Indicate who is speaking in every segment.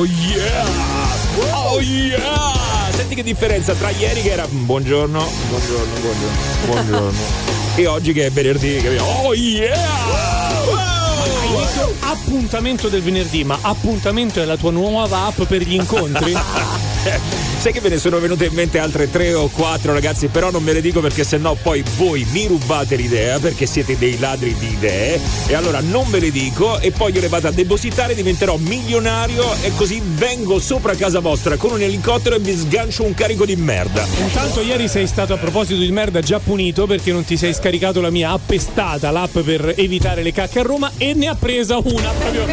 Speaker 1: Oh yeah! Oh yeah! Senti che differenza tra ieri che era buongiorno, buongiorno, buongiorno, buongiorno e oggi che è venerdì, capito? Oh yeah!
Speaker 2: appuntamento del venerdì, ma appuntamento è la tua nuova app per gli incontri?
Speaker 1: Sai che ve ne sono venute in mente altre tre o quattro ragazzi, però non ve le dico perché sennò poi voi mi rubate l'idea perché siete dei ladri di idee. E allora non ve le dico e poi io le vado a depositare, diventerò milionario e così vengo sopra casa vostra con un elicottero e vi sgancio un carico di merda.
Speaker 2: Intanto ieri sei stato a proposito di merda già punito perché non ti sei scaricato la mia appestata, l'app per evitare le cacche a Roma e ne ha presa una proprio,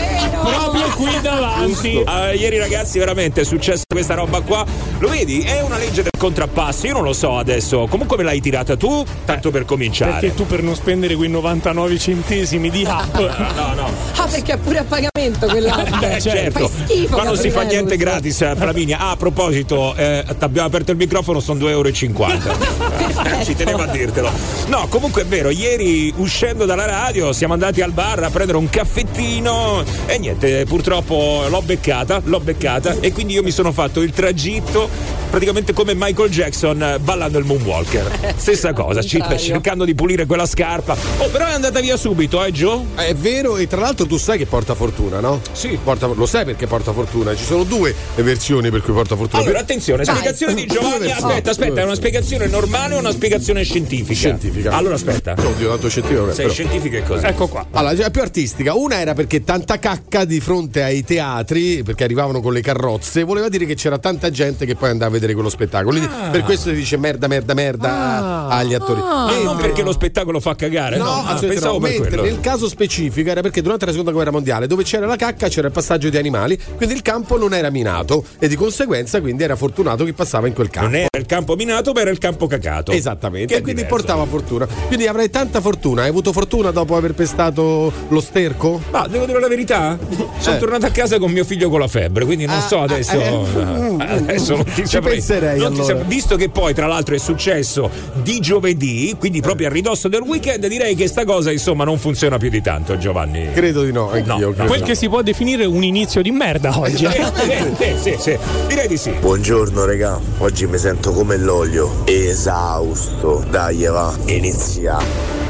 Speaker 2: proprio qui davanti.
Speaker 1: Uh, ieri ragazzi veramente è successa questa roba qua lo vedi? È una legge del contrappasso, io non lo so adesso. Comunque me l'hai tirata tu, tanto per cominciare.
Speaker 2: Perché tu per non spendere quei 99 centesimi di app.
Speaker 1: no, no.
Speaker 3: Ah, perché è pure a pagamento quell'app.
Speaker 1: Beh, certo.
Speaker 3: Schifo,
Speaker 1: Qua non si fa niente gratis, eh, Flaminia. Ah, a proposito, eh, abbiamo aperto il microfono, sono 2,50 euro. Ci tenevo a dirtelo. No, comunque è vero, ieri uscendo dalla radio siamo andati al bar a prendere un caffettino e niente, purtroppo l'ho beccata, l'ho beccata e quindi io mi sono fatto il tragitto praticamente come Michael Jackson eh, ballando il Moonwalker. Stessa cosa, c- cercando di pulire quella scarpa. Oh, però è andata via subito, eh, Joe?
Speaker 4: È vero, e tra l'altro tu sai che porta fortuna, no?
Speaker 1: Sì.
Speaker 4: Porta, lo sai perché porta fortuna? Ci sono due versioni per cui porta fortuna.
Speaker 1: Allora, attenzione,
Speaker 3: Dai.
Speaker 1: spiegazione di Giovanni. Aspetta, aspetta, è una spiegazione normale o una spiegazione scientifica?
Speaker 4: Scientifica.
Speaker 1: Allora, aspetta.
Speaker 4: Oddio, tanto scientifica è,
Speaker 1: Sei
Speaker 4: però.
Speaker 1: scientifica e così.
Speaker 2: Ecco qua.
Speaker 4: Allora, cioè, più artistica. Una era perché tanta cacca di fronte ai teatri, perché arrivavano con le carrozze, voleva dire che c'era tanta gente che poi andava a vedere quello spettacolo. Quindi per questo si dice merda, merda, merda agli attori.
Speaker 1: Ma non
Speaker 4: Mentre-
Speaker 1: perché lo spettacolo fa cagare,
Speaker 4: No,
Speaker 1: no? Ah, pensavo
Speaker 4: no.
Speaker 1: per
Speaker 4: Mentre
Speaker 1: quello.
Speaker 4: nel caso specifico era perché durante la seconda guerra mondiale, dove c'era la cacca, c'era il passaggio di animali, quindi il campo non era minato e di conseguenza quindi era fortunato chi passava in quel campo.
Speaker 1: Non era il campo minato, ma era il campo cacato.
Speaker 4: Esattamente, e quindi
Speaker 1: diverso.
Speaker 4: portava fortuna. Quindi avrai tanta fortuna. Hai avuto fortuna dopo aver pestato lo sterco?
Speaker 1: Ma devo dire la verità? Sono
Speaker 4: Eh.
Speaker 1: tornato a casa con mio figlio con la febbre, quindi non
Speaker 4: Ah,
Speaker 1: so adesso.
Speaker 4: eh.
Speaker 1: adesso non ti
Speaker 4: Ci
Speaker 1: saprei-
Speaker 4: penserei, allora.
Speaker 1: sap- visto che poi, tra l'altro, è successo di giovedì, quindi proprio a ridosso del weekend, direi che sta cosa insomma non funziona più di tanto, Giovanni.
Speaker 4: Credo di no, anch'io.
Speaker 1: No,
Speaker 4: credo
Speaker 2: Quel
Speaker 4: no.
Speaker 2: che si può definire un inizio di merda oggi.
Speaker 1: Eh, eh, sì, sì, sì. Direi di sì.
Speaker 5: Buongiorno regà, oggi mi sento come l'olio, esausto. Dai va, inizia.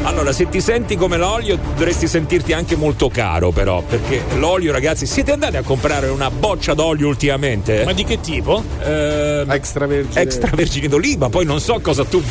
Speaker 1: Allora, se ti senti come l'olio, dovresti sentirti anche molto caro, però, perché l'olio, ragazzi, siete andati a comprare una boccia d'olio ultimamente?
Speaker 2: Ma di che tipo?
Speaker 1: Ehm,
Speaker 4: Extravergine.
Speaker 1: extravergine d'oliva, poi non so cosa tu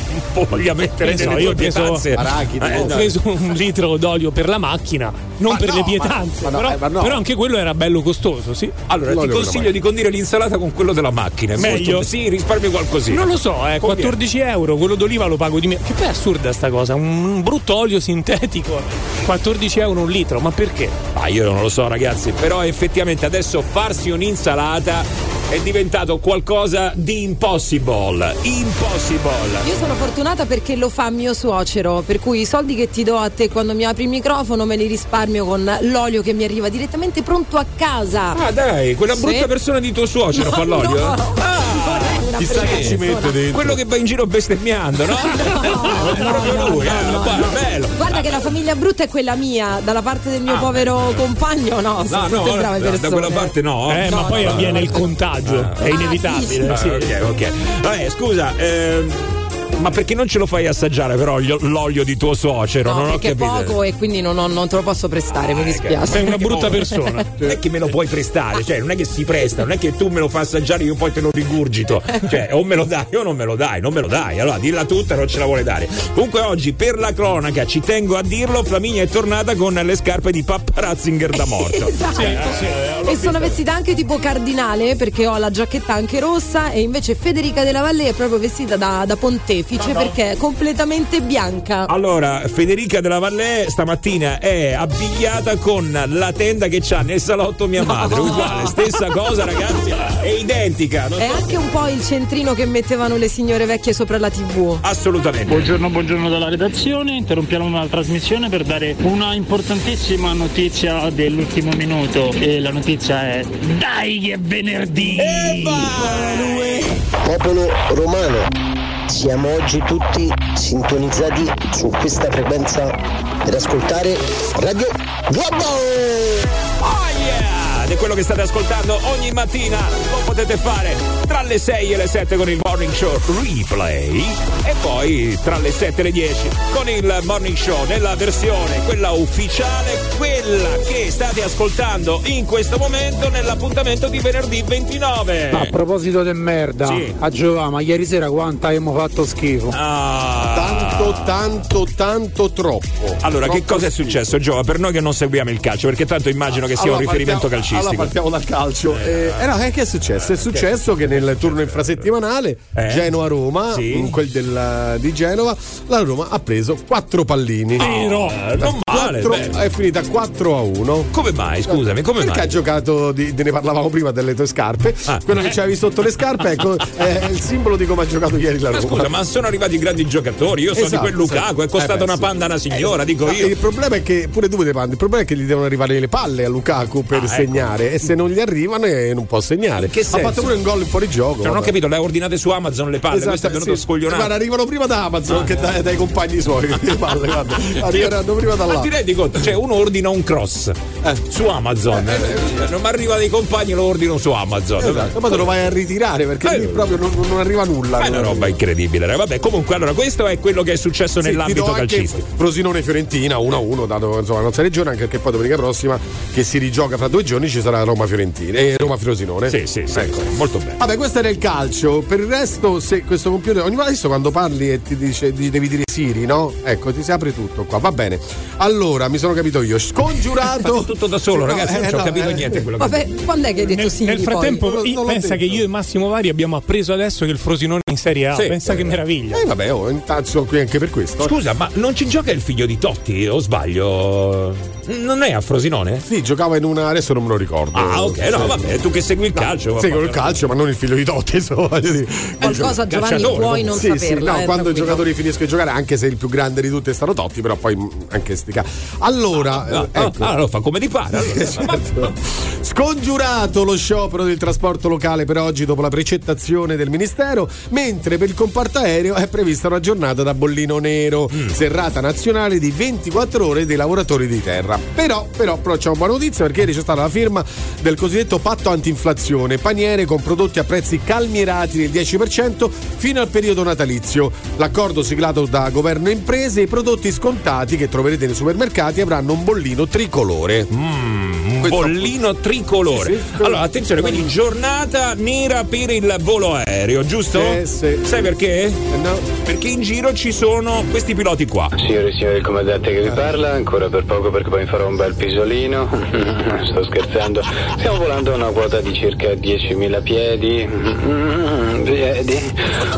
Speaker 1: voglia mettere
Speaker 2: so,
Speaker 1: nelle
Speaker 2: io
Speaker 1: tue
Speaker 2: ho preso-
Speaker 1: pietanze.
Speaker 4: Arachidi,
Speaker 1: Eh,
Speaker 2: Ho preso un litro d'olio per la macchina, non
Speaker 4: Ma
Speaker 2: per
Speaker 4: no,
Speaker 2: le
Speaker 4: ma-
Speaker 2: pietanze.
Speaker 4: ma no,
Speaker 2: però,
Speaker 4: eh, ma no.
Speaker 2: però anche quello era bello costoso, sì.
Speaker 1: Allora, ti
Speaker 4: L'olio la
Speaker 1: consiglio di condire l'insalata con quello della macchina. è
Speaker 2: Meglio?
Speaker 1: molto- sì, risparmi qualcosina.
Speaker 2: Non lo so, eh,
Speaker 1: Conviene.
Speaker 2: 14 euro, quello d'oliva lo pago di meno. Che poi è assurda sta cosa, un brutto olio sintetico, 14 euro un litro, ma perché?
Speaker 1: Ah, io non lo so, ragazzi, però effettivamente adesso farsi un'insalata è diventato qualcosa di impossible. Impossible.
Speaker 3: Io sono fortunata perché lo fa mio suocero, per cui i soldi che ti do a te quando mi apri il microfono me li risparmio con l'olio che mi arriva direttamente pronto a casa.
Speaker 1: Ah, dai, quella
Speaker 3: Sì.
Speaker 1: brutta persona di tuo suocero fa l'olio.
Speaker 3: No?
Speaker 1: Ah,
Speaker 3: una
Speaker 4: Chissà che ci mette dentro.
Speaker 1: quello che va in giro bestemmiando, no? lui, eh, bello.
Speaker 3: Guarda che la famiglia brutta è quella mia, dalla parte del mio
Speaker 1: Ah,
Speaker 3: povero compagno, no, sono
Speaker 1: No,
Speaker 3: tutte
Speaker 1: no,
Speaker 3: brave
Speaker 1: da,
Speaker 3: persone.
Speaker 1: da quella parte no.
Speaker 2: Eh, ma
Speaker 1: No,
Speaker 2: poi
Speaker 1: no,
Speaker 2: avviene
Speaker 1: no.
Speaker 2: il contagio,
Speaker 1: Ah.
Speaker 2: è inevitabile.
Speaker 1: Ah,
Speaker 2: sì.
Speaker 1: ok, ok. Vabbè, scusa, ehm, ma perché non ce lo fai assaggiare però l'olio, l'olio di tuo suocero?
Speaker 3: No,
Speaker 1: non ho
Speaker 3: perché è
Speaker 1: capito.
Speaker 3: poco e quindi non, ho- non te lo posso prestare, mi dispiace.
Speaker 2: Sei una brutta persona.
Speaker 1: Non è che me lo puoi prestare, cioè non è che si presta, non è che tu me lo fai assaggiare e io poi te lo rigurgito. Cioè, o me lo dai o non me lo dai, non me lo dai. Allora, dilla tutta, non ce la vuole dare. Comunque oggi, per la cronaca, ci tengo a dirlo, Flaminia è tornata con le scarpe di Pappa Ratzinger da morto.
Speaker 3: Esatto. e sono vestita anche tipo cardinale perché ho la giacchetta anche rossa e invece Federica della Valle è proprio vestita da, da pontefice perché è completamente bianca.
Speaker 1: Allora, Federica della Valle stamattina è abbigliata con la tenda che c'ha nel salotto mia madre. Uguale, stessa cosa, ragazzi, è identica. non
Speaker 3: È
Speaker 1: so-
Speaker 3: anche un po' il centrino che mettevano le signore vecchie sopra la tv.
Speaker 1: Assolutamente.
Speaker 6: Buongiorno, buongiorno dalla redazione, interrompiamo la trasmissione per dare una importantissima notizia dell'ultimo minuto e la notizia è Dai che è venerdì!
Speaker 7: Popolo romano, siamo oggi tutti sintonizzati su questa frequenza per ascoltare Radio Globo!
Speaker 1: Ed è quello che state ascoltando ogni mattina. Lo potete fare tra le 6 e le 7 con il Morning Show Replay e poi tra le 7 e le 10 con il Morning Show nella versione quella ufficiale, quella che state ascoltando in questo momento nell'appuntamento di venerdì 29.
Speaker 8: A proposito di merda,
Speaker 1: Sì.
Speaker 8: a Giovanni, ma ieri sera quanto abbiamo fatto schifo?
Speaker 1: Ah.
Speaker 4: Tanto, tanto, tanto troppo.
Speaker 1: Allora, che
Speaker 4: Troppo
Speaker 1: cosa è successo, Gio? Per noi che non seguiamo il calcio, perché tanto immagino che sia
Speaker 4: Allora,
Speaker 1: un riferimento
Speaker 4: partiamo-
Speaker 1: calcistico.
Speaker 4: Allora partiamo dal calcio. Eh, eh, no, eh, che è successo? È successo che nel turno infrasettimanale
Speaker 1: Eh?
Speaker 4: Genoa-Roma,
Speaker 1: Sì.
Speaker 4: in quel del- di Genova, la Roma ha preso quattro pallini.
Speaker 1: Vero, Eh, non male.
Speaker 4: Quattro-
Speaker 1: beh.
Speaker 4: è finita 4 a 1.
Speaker 1: Come mai? Scusami, come
Speaker 4: Perché
Speaker 1: mai?
Speaker 4: ha giocato, di, ne parlavamo prima delle tue scarpe.
Speaker 1: Ah.
Speaker 4: Quello che c'avevi sotto le scarpe ecco, è il simbolo di come ha giocato ieri la
Speaker 1: Ma
Speaker 4: Roma.
Speaker 1: scusa, ma sono arrivati grandi giocatori. Io so di
Speaker 4: Esatto,
Speaker 1: quel Lukaku, è costata
Speaker 4: Eh beh,
Speaker 1: una panda a una signora, dico
Speaker 4: Ma
Speaker 1: io.
Speaker 4: Il problema è che pure tu te pandi, il problema è che gli devono arrivare le palle a Lukaku per
Speaker 1: Ah, ecco.
Speaker 4: segnare e se non gli arrivano eh, non può segnare.
Speaker 1: che
Speaker 4: ha
Speaker 1: senso?
Speaker 4: fatto pure un gol in fuorigioco.
Speaker 1: Cioè, non ho capito, le ha ordinate su Amazon le palle,
Speaker 4: Esatto,
Speaker 1: questo è venuto
Speaker 4: sì.
Speaker 1: scoglionato.
Speaker 4: Guarda, arrivano prima da Amazon che dai, dai compagni suoi. le palle, guarda. Arriveranno prima da
Speaker 1: Ma
Speaker 4: là.
Speaker 1: ti rendi conto? Cioè, uno ordina un cross su Amazon, eh, non mi arriva dei compagni, lo ordino su Amazon.
Speaker 4: Esatto, poi te lo vai a ritirare perché
Speaker 1: Eh,
Speaker 4: lì proprio non, non arriva nulla.
Speaker 1: Ma è una roba incredibile. Vabbè, comunque, allora, questo è quello che è successo
Speaker 4: Sì, ti
Speaker 1: nell'ambito calcistico.
Speaker 4: Frosinone Fiorentina 1-1 dato insomma la nostra regione anche perché poi domenica prossima che si rigioca fra due giorni ci sarà Roma Fiorentina e Roma Frosinone
Speaker 1: Sì, sì, sì,
Speaker 4: Ecco.
Speaker 1: sì, molto bene.
Speaker 4: Vabbè, questo era il calcio. Per il resto, se questo computer. Ogni volta quando parli e ti dice devi dire Siri, no? Ecco, ti si apre tutto qua. Va bene. Allora, mi sono capito io. Scongiurato.
Speaker 1: Tutto da solo,
Speaker 4: Sì, no,
Speaker 1: ragazzi, non
Speaker 4: eh,
Speaker 1: ho
Speaker 4: no,
Speaker 1: capito
Speaker 4: eh.
Speaker 1: niente quello che
Speaker 3: Vabbè, quando è che hai detto
Speaker 2: Nel,
Speaker 3: sì?
Speaker 2: nel frattempo,
Speaker 4: Non-
Speaker 2: io-
Speaker 4: non l'ho
Speaker 2: pensa
Speaker 4: detto.
Speaker 2: che io e Massimo Vari abbiamo appreso adesso che il Frosinone in Serie A.
Speaker 1: Sì.
Speaker 2: pensa che meraviglia.
Speaker 4: Eh, vabbè, oh, intanto qui anche per questo.
Speaker 1: Scusa, ma non ci gioca il figlio di Totti o sbaglio? Non è a Frosinone?
Speaker 4: Sì, giocava in una. Adesso non me lo ricordo.
Speaker 1: Ah, ok, no,
Speaker 4: Sì.
Speaker 1: vabbè, tu che segui il calcio.
Speaker 4: Seguo il calcio, ma non il figlio di Totti, dire.
Speaker 3: Qualcosa Giovanni puoi non
Speaker 4: Sì, sì,
Speaker 3: saperla.
Speaker 4: no,
Speaker 3: eh,
Speaker 4: quando i giocatori finiscono di giocare, anche se il più grande di tutti è stato Totti, però poi mh, anche stica. Allora,
Speaker 1: Ah,
Speaker 4: eh,
Speaker 1: ah,
Speaker 4: ecco.
Speaker 1: ah, lo fa come ti pare. allora.
Speaker 4: Certo. Scongiurato lo sciopero del trasporto locale per oggi dopo la precettazione del Ministero, mentre per il comparto aereo è prevista una giornata da bollino nero,
Speaker 1: Mm.
Speaker 4: serrata nazionale di 24 ore dei lavoratori di terra. Però, però, però c'è una buona notizia perché ieri c'è stata la firma del cosiddetto patto antinflazione, paniere con prodotti a prezzi calmierati del 10% fino al periodo natalizio. L'accordo siglato da governo e imprese, i prodotti scontati che troverete nei supermercati avranno un bollino tricolore.
Speaker 1: Un
Speaker 4: Questo-
Speaker 1: bollino tricolore.
Speaker 4: Sì, sì.
Speaker 1: Allora, attenzione, quindi giornata nera per il volo aereo, giusto?
Speaker 4: Sì, sì.
Speaker 1: Sai perché?
Speaker 4: Eh, no.
Speaker 1: Perché in giro ci sono questi piloti qua.
Speaker 9: Signore e signori, il comandante che vi parla, ancora per poco perché poi mi farò un bel pisolino. Sto scherzando. Stiamo volando a una quota di circa 10.000 piedi. Piedi.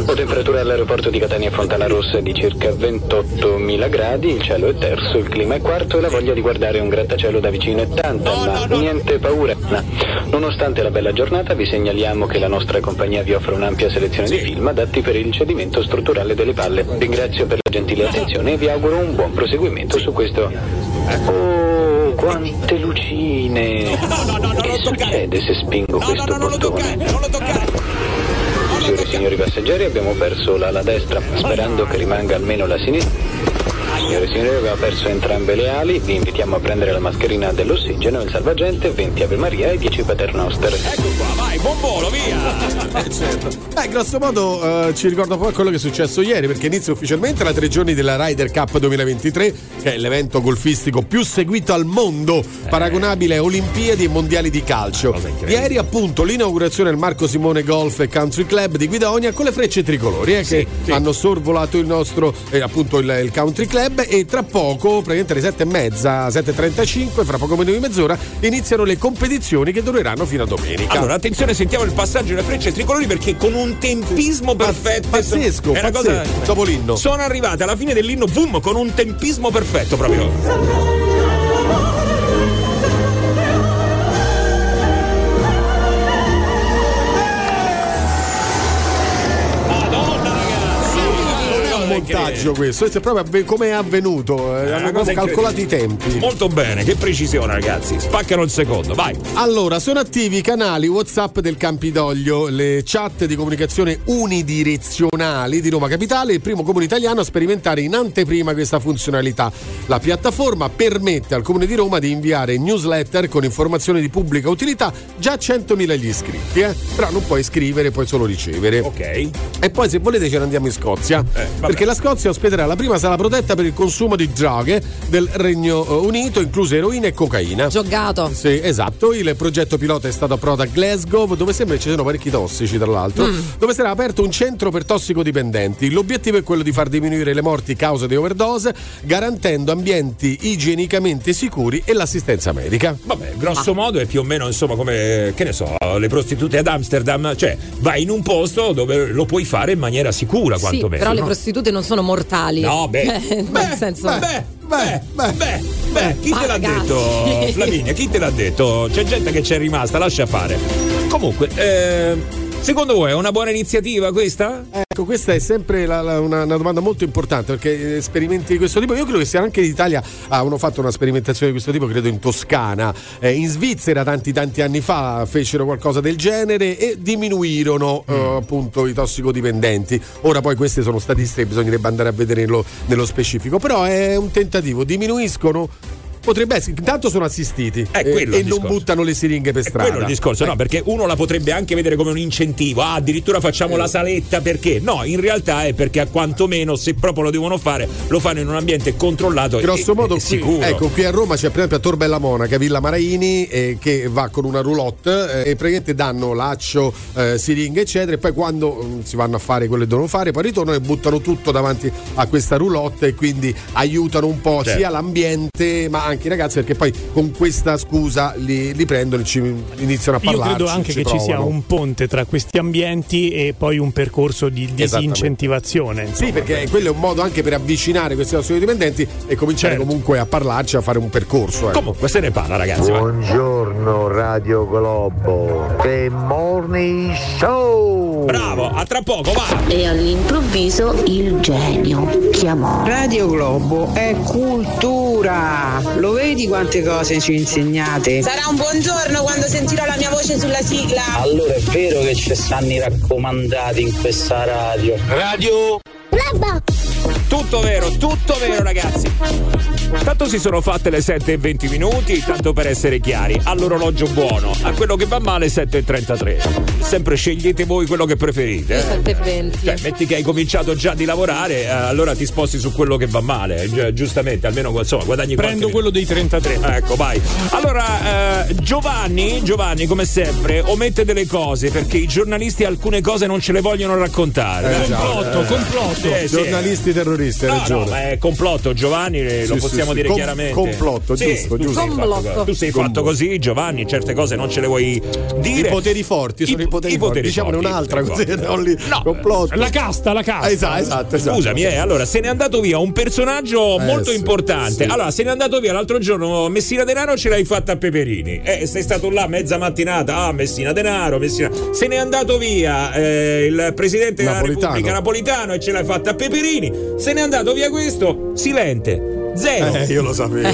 Speaker 9: La temperatura all'aeroporto di Catania Fontana Rossa è di circa 28.000 gradi, il cielo è terzo, il clima è quarto e la voglia di guardare un grattacielo da vicino è tanta, ma niente paura. No. Nonostante la bella giornata, vi segnaliamo che la nostra compagnia vi offre un'ampia selezione di film adatti per il cedimento strutturale delle palle. Ringrazio per la gentile attenzione e vi auguro un buon proseguimento su questo. Quante lucine! Che succede se spingo questo bottone? Signore e signori passeggeri, abbiamo perso l'ala destra, sperando che rimanga almeno la sinistra. Signore e signori, abbiamo perso entrambe le ali, vi invitiamo a prendere la mascherina dell'ossigeno, il salvagente, 20 Ave Maria e 10 Paternoster.
Speaker 1: Ecco qua, buon volo, via.
Speaker 4: Beh, grosso modo eh, ci ricorda un po' quello che è successo ieri, perché inizia ufficialmente la tre giorni della Ryder Cup 2023, che è l'evento golfistico più seguito al mondo, paragonabile a Olimpiadi e Mondiali di calcio. Ieri, appunto, l'inaugurazione del Marco Simone Golf e Country Club di Guidonia con le frecce tricolori eh, che
Speaker 1: sì.
Speaker 4: hanno sorvolato il nostro, eh, appunto, il, il Country Club. E tra poco, praticamente alle sette e mezza, 7.35, fra poco meno di mezz'ora, iniziano le competizioni che dureranno fino a domenica.
Speaker 1: Allora, attenzione, sentiamo il passaggio delle frecce tricolori perché con un tempismo perfetto.
Speaker 4: pazzesco,
Speaker 1: È una
Speaker 4: pazzesco.
Speaker 1: cosa.
Speaker 4: Dopo l'inno.
Speaker 1: Sono arrivate alla fine dell'inno, boom, con un tempismo perfetto proprio.
Speaker 4: Montaggio, questo, questo è proprio avve- come è avvenuto, eh,
Speaker 1: una
Speaker 4: hanno calcolato i tempi.
Speaker 1: Molto bene, che precisione ragazzi. Spaccano il secondo, vai.
Speaker 4: Allora, sono attivi i canali WhatsApp del Campidoglio, le chat di comunicazione unidirezionali di Roma Capitale, il primo comune italiano a sperimentare in anteprima questa funzionalità. La piattaforma permette al comune di Roma di inviare newsletter con informazioni di pubblica utilità già a 100.000 gli iscritti, eh? però non puoi scrivere, puoi solo ricevere.
Speaker 1: Ok. Eh,
Speaker 4: E poi se volete ce ne andiamo in Scozia, perché la Scozia ospiterà la prima sala protetta per il consumo di droghe del Regno eh, Unito, incluse eroina e cocaina.
Speaker 3: Giocato.
Speaker 4: Sì, esatto. Il progetto pilota è stato approvato a Glasgow, dove sembra ci siano parecchi tossici, tra l'altro,
Speaker 3: Mm.
Speaker 4: dove sarà aperto un centro per tossicodipendenti. L'obiettivo è quello di far diminuire le morti causa di overdose, garantendo ambienti igienicamente sicuri e l'assistenza medica.
Speaker 1: Vabbè, grosso modo è più o meno insomma come, che ne so, le prostitute ad Amsterdam, cioè vai in un posto dove lo puoi fare in maniera sicura
Speaker 3: Sì,
Speaker 1: quantomeno.
Speaker 3: però le
Speaker 1: no?
Speaker 3: prostitute non sono mortali.
Speaker 1: No, beh.
Speaker 3: Eh, nel senso.
Speaker 1: Beh, beh, beh, beh, chi
Speaker 3: Ma
Speaker 1: te l'ha detto, Flaminia? Chi te l'ha detto? C'è gente che c'è rimasta, lascia fare. Comunque, eh, secondo voi è una buona iniziativa questa?
Speaker 4: Ecco, questa è sempre la- la- una, una domanda molto importante perché eh, esperimenti di questo tipo, io credo che sia anche in Italia hanno fatto una sperimentazione di questo tipo, credo in Toscana, Eh, in Svizzera tanti tanti anni fa fecero qualcosa del genere e diminuirono eh, appunto i tossicodipendenti. Ora poi queste sono statistiche, bisognerebbe andare a vedere nello, nello specifico, però è un tentativo, diminuiscono. Potrebbe essere, intanto sono assistiti
Speaker 1: È
Speaker 4: eh,
Speaker 1: quello
Speaker 4: e
Speaker 1: il
Speaker 4: non buttano le siringhe per
Speaker 1: È
Speaker 4: strada.
Speaker 1: quello il discorso, no?
Speaker 4: Eh,
Speaker 1: Perché uno la potrebbe anche vedere come un incentivo. Ah, addirittura facciamo la saletta perché? No, in realtà è perché a quantomeno se proprio lo devono fare, lo fanno in un ambiente controllato
Speaker 4: Grosso
Speaker 1: e,
Speaker 4: modo,
Speaker 1: e
Speaker 4: qui,
Speaker 1: sicuro.
Speaker 4: ecco, qui a Roma c'è per esempio a Tor Bella Monaca, Villa Maraini, eh, che va con una roulotte eh, e praticamente danno laccio, eh, siringhe, eccetera. E poi quando mm, si vanno a fare quello che devono fare, poi ritornano e buttano tutto davanti a questa roulotte e quindi aiutano un po'
Speaker 1: Certo.
Speaker 4: sia l'ambiente ma anche i ragazzi perché poi con questa scusa li, li prendono e ci iniziano a
Speaker 2: Io
Speaker 4: parlare.
Speaker 2: credo anche che ci sia un ponte tra questi ambienti e poi un percorso di disincentivazione.
Speaker 4: Sì, perché quello è un modo anche per avvicinare questi nostri dipendenti e cominciare
Speaker 2: Certo.
Speaker 4: comunque a parlarci, a fare un percorso. ecco.
Speaker 1: Comunque se ne parla, ragazzi. vai.
Speaker 5: Buongiorno Radio Globo, The Morning Show.
Speaker 1: Bravo, a tra poco, va.
Speaker 10: E all'improvviso il genio chiamò.
Speaker 11: Radio Globo è cultura. Lo vedi quante cose ci insegnate?
Speaker 12: Sarà un buongiorno quando sentirò la mia voce sulla sigla.
Speaker 6: Allora è vero che ci stanno i raccomandati in questa radio. Radio
Speaker 1: Tutto vero, tutto vero, ragazzi. Tanto si sono fatte le 7 e 20 minuti, tanto per essere chiari, all'orologio buono. A quello che va male 7 e 33. Sempre scegliete voi quello che preferite. Eh.
Speaker 3: 7 e 20.
Speaker 1: Cioè, metti che hai cominciato già di lavorare, eh, allora ti sposti su quello che va male, eh, gi- giustamente, almeno insomma, guadagni
Speaker 2: Prendo
Speaker 1: qualche-
Speaker 2: quello dei 33.
Speaker 1: Ecco, vai. Allora, eh, Giovanni, Giovanni, come sempre, omette delle cose perché i giornalisti alcune cose non ce le vogliono raccontare.
Speaker 4: Eh,
Speaker 2: Complotto,
Speaker 4: eh.
Speaker 2: complotto.
Speaker 1: Sì, sì.
Speaker 4: Giornalisti terroristi, hai
Speaker 1: No,
Speaker 4: ragione.
Speaker 1: no, ma è complotto, Giovanni, eh, lo
Speaker 4: Sì,
Speaker 1: possiamo
Speaker 4: sì,
Speaker 1: dire
Speaker 4: sì. Com-
Speaker 1: chiaramente.
Speaker 4: complotto,
Speaker 1: Sì,
Speaker 4: giusto,
Speaker 1: tu
Speaker 4: giusto.
Speaker 1: sei fatto-
Speaker 3: Complotto.
Speaker 1: tu sei fatto così, Giovanni, certe cose non ce le vuoi dire.
Speaker 4: I poteri forti sono i, poteri forti. Diciamone
Speaker 1: forti,
Speaker 4: un'altra
Speaker 1: i
Speaker 4: così
Speaker 1: poteri
Speaker 4: non li
Speaker 1: No,
Speaker 4: complotto.
Speaker 2: La casta, la casta.
Speaker 4: Esatto, esatto, esatto.
Speaker 1: Scusami, eh, allora se n'è andato via un personaggio
Speaker 4: Eh,
Speaker 1: molto
Speaker 4: sì,
Speaker 1: importante.
Speaker 4: sì.
Speaker 1: Allora, se n'è andato via l'altro giorno Messina Denaro ce l'hai fatta a Peperini. Eh, sei stato là mezza mattinata, ah, Messina Denaro, Messina. Se n'è andato via eh, il presidente della. Repubblica Napolitano e ce l'hai fatta a Peperini. Se n'è andato via questo, silente. Zero.
Speaker 4: Eh, io lo sapevo.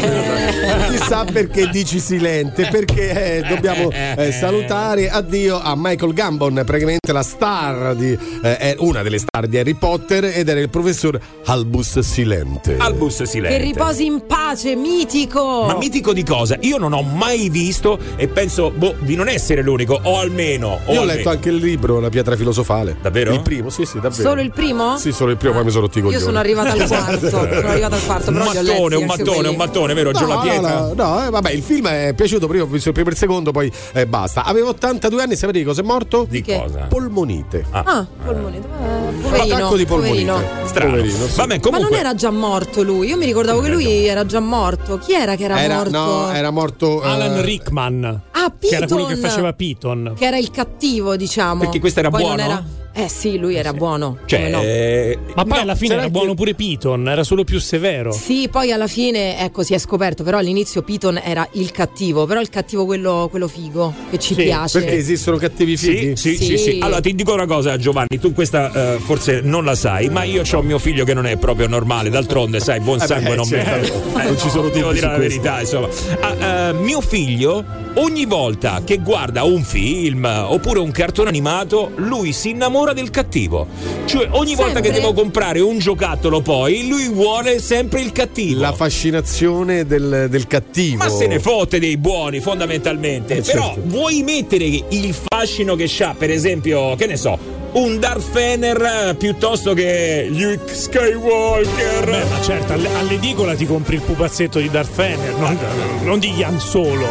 Speaker 4: Chissà perché dici silente, perché eh, dobbiamo eh, salutare addio a Michael Gambon, praticamente la star di eh, è una delle star di Harry Potter ed era il professor Albus Silente.
Speaker 1: Albus
Speaker 3: Che
Speaker 1: silente.
Speaker 3: riposi in pace, mitico.
Speaker 1: Ma mitico di cosa? Io non ho mai visto e penso boh, di non essere l'unico, o almeno. O
Speaker 4: Io ho
Speaker 1: almeno-
Speaker 4: letto anche il libro La pietra filosofale.
Speaker 1: Davvero?
Speaker 4: Il primo, sì, sì, davvero.
Speaker 3: Solo il primo?
Speaker 4: Sì, solo il primo, poi mi sono rotti i
Speaker 3: Io
Speaker 4: coglioni.
Speaker 3: sono arrivata al quarto. sono arrivata al quarto, però li ho letti
Speaker 1: mattone, un mattone, un mattone, vero? Giù
Speaker 4: No,
Speaker 1: la pietra.
Speaker 4: no, no, no, eh, vabbè, il film è piaciuto, prima ho visto il primo e il secondo, poi eh, basta. Avevo 82 anni, sapete di cosa è morto?
Speaker 1: Di
Speaker 3: Che?
Speaker 1: cosa?
Speaker 4: Polmonite.
Speaker 3: Ah, polmonite. Eh, Poverino.
Speaker 4: Attacco di polmonite.
Speaker 3: poverino.
Speaker 1: Strano.
Speaker 4: Poverino, sì.
Speaker 1: Vabbè,
Speaker 3: Ma
Speaker 1: comunque.
Speaker 3: non era già morto lui? Io mi ricordavo che lui era già morto. Chi era che era,
Speaker 4: Era,
Speaker 3: morto?
Speaker 4: no, era morto eh,
Speaker 2: Alan Rickman.
Speaker 3: Ah,
Speaker 2: Che era quello che
Speaker 3: Piton.
Speaker 2: faceva Piton.
Speaker 3: Che era il cattivo, diciamo.
Speaker 1: Perché questo era
Speaker 3: Poi
Speaker 1: buono?
Speaker 3: Eh sì, lui era buono.
Speaker 1: Cioè,
Speaker 3: no?
Speaker 1: eh,
Speaker 2: Ma poi
Speaker 1: no,
Speaker 2: alla fine era buono pure Piton, era solo più severo.
Speaker 3: Sì, poi alla fine, ecco, si è scoperto, però all'inizio Piton era il cattivo, però il cattivo quello, quello figo, che ci piace.
Speaker 4: Perché esistono cattivi
Speaker 1: Sì,
Speaker 4: fighi?
Speaker 1: sì, sì,
Speaker 3: Sì.
Speaker 1: sì. Allora ti dico una cosa, Giovanni, tu questa eh, forse non la sai, ma io ho mio figlio che non è proprio normale, d'altronde, sai, buon
Speaker 4: Eh beh,
Speaker 1: sangue non
Speaker 4: certo.
Speaker 1: mette.
Speaker 4: Non ci sono
Speaker 1: devo
Speaker 4: dubbi
Speaker 1: dire la
Speaker 4: questo.
Speaker 1: verità, insomma. Ah, eh, mio figlio, ogni volta che guarda un film oppure un cartone animato, lui si innamora del cattivo. Cioè, ogni volta che
Speaker 3: Sempre.
Speaker 1: devo comprare un giocattolo, poi lui vuole sempre il cattivo.
Speaker 4: La fascinazione del, del cattivo.
Speaker 1: Ma se ne fotte dei buoni, fondamentalmente.
Speaker 4: Eh,
Speaker 1: Però
Speaker 4: certo.
Speaker 1: vuoi mettere il fascino che c'ha, per esempio, che ne so, un Darth Fener piuttosto che Luke Skywalker?
Speaker 2: Beh, ma certo, alle- all'edicola ti compri il pupazzetto di Darth Fener, non, non di Ian Solo.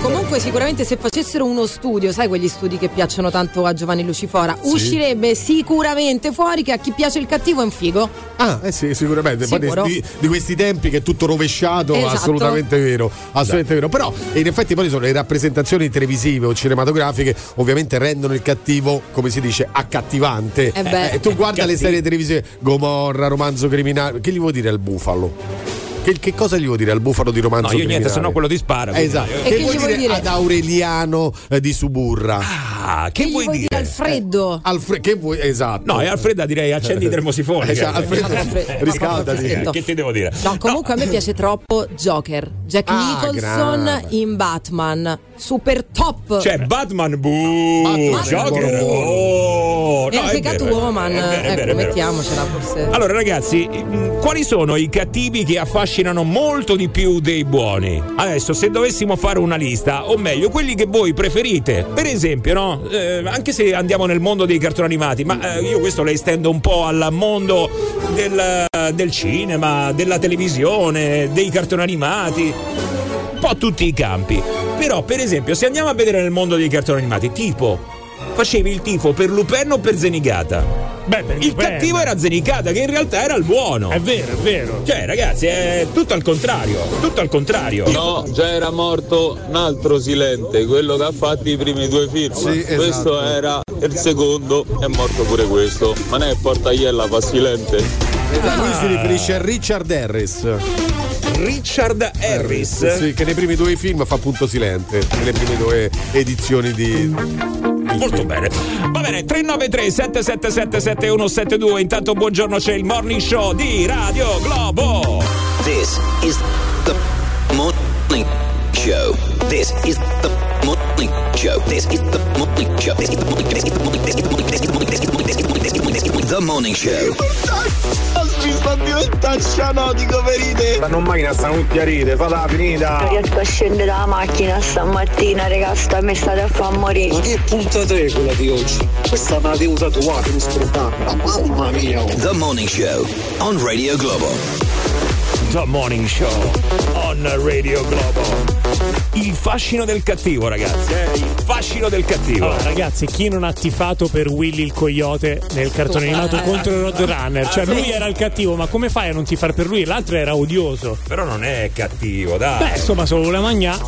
Speaker 3: Comunque sicuramente se facessero uno studio, sai quegli studi che piacciono tanto a Giovanni Lucifora, uscirebbe sicuramente fuori che a chi piace il cattivo è un figo.
Speaker 4: Ah, eh sì, sicuramente. Di, di questi tempi che è tutto rovesciato,
Speaker 3: Esatto.
Speaker 4: assolutamente vero. Assolutamente vero. Però, in effetti, poi sono le rappresentazioni televisive o cinematografiche, ovviamente rendono il cattivo, come si dice, accattivante.
Speaker 3: Eh beh.
Speaker 4: tu guarda le
Speaker 1: cattivo.
Speaker 4: serie televisive, Gomorra, romanzo criminale. Che gli vuoi dire al bufalo? Che, che cosa gli vuoi dire al bufalo di romanzo
Speaker 1: No, io
Speaker 4: criminale?
Speaker 1: niente, se no quello ti spara.
Speaker 4: Esatto.
Speaker 3: E
Speaker 4: Che,
Speaker 3: che
Speaker 4: vuoi dire,
Speaker 3: dire?
Speaker 4: ad Aureliano eh, di Suburra?
Speaker 1: Ah, che,
Speaker 3: Che
Speaker 1: vuoi
Speaker 3: vuoi
Speaker 1: dire?
Speaker 3: dire Alfredo?
Speaker 4: Alfre- che vuoi? Esatto.
Speaker 1: No, e Alfreda direi accendi i termosifoni.
Speaker 4: Eh, cioè, Alfredo,
Speaker 3: Alfredo,
Speaker 4: riscaldati.
Speaker 1: Eh, Che ti devo dire?
Speaker 3: No, comunque a me piace troppo Joker. Jack
Speaker 4: Ah,
Speaker 3: Nicholson
Speaker 4: grande.
Speaker 3: in Batman. Super top.
Speaker 1: C'è Batman Boo,
Speaker 4: Batman,
Speaker 1: Joker. Oh,
Speaker 3: e
Speaker 1: no,
Speaker 3: anche Catwoman. ecco, mettiamocela forse.
Speaker 1: Allora ragazzi, mh, quali sono i cattivi che affascinano molto di più dei buoni? Adesso se dovessimo fare una lista, o meglio, quelli che voi preferite. Per esempio, no? Eh, anche se andiamo nel mondo dei cartoni animati, ma eh, io questo le estendo un po' al mondo del, del cinema, della televisione, dei cartoni animati. Un po' tutti i campi. Però, per esempio, se andiamo a vedere nel mondo dei cartoni animati, tipo, facevi il tifo per Lupin o per Zenigata?
Speaker 2: Beh, per
Speaker 1: Il
Speaker 2: Lupin.
Speaker 1: cattivo era Zenicata, che in realtà era il buono.
Speaker 2: È vero, è vero.
Speaker 1: Cioè, ragazzi, è tutto al contrario. Tutto al contrario.
Speaker 13: No, già era morto un altro Silente, quello che ha fatto i primi due film.
Speaker 4: Sì, esatto.
Speaker 13: Questo era il secondo, è morto pure questo. Ma non è Portaiella fa Silente.
Speaker 4: Esatto, Lui si riferisce a Richard Harris.
Speaker 1: Richard Harris.
Speaker 4: Sì, che nei primi due film fa punto silente. Nelle prime due edizioni di.
Speaker 1: Molto bene. Va bene, 393 777 7172. Intanto buongiorno, c'è il morning show di Radio Globo.
Speaker 14: This is the morning show. This is the morning show. This is the morning show. This is the morning show. This is the morning. Morning. This is the morning. Morning. This is the morning. Is the morning. Show.
Speaker 5: Mi sta diventando cianotico ferite.
Speaker 8: Stanno in macchina, stanno tutti a ride, falla la finita.
Speaker 15: Non riesco a scendere dalla macchina stamattina, raga, sta mi state a far morire.
Speaker 8: Ma che puntata è quella di oggi? Questa me la devo tatuare, mi scordata. Mamma mia.
Speaker 14: The morning show on Radio Globo.
Speaker 1: The Morning Show on Radio Globo. Il fascino del cattivo, ragazzi. Eh? Il fascino del cattivo.
Speaker 2: Allora, ragazzi, chi non ha tifato per Willy il coyote nel cartone animato contro Roadrunner? Cioè, lui era il cattivo, ma come fai a non tifare per lui? L'altro era odioso.
Speaker 1: Però non è cattivo, dai.
Speaker 2: Beh, insomma, solo la magna.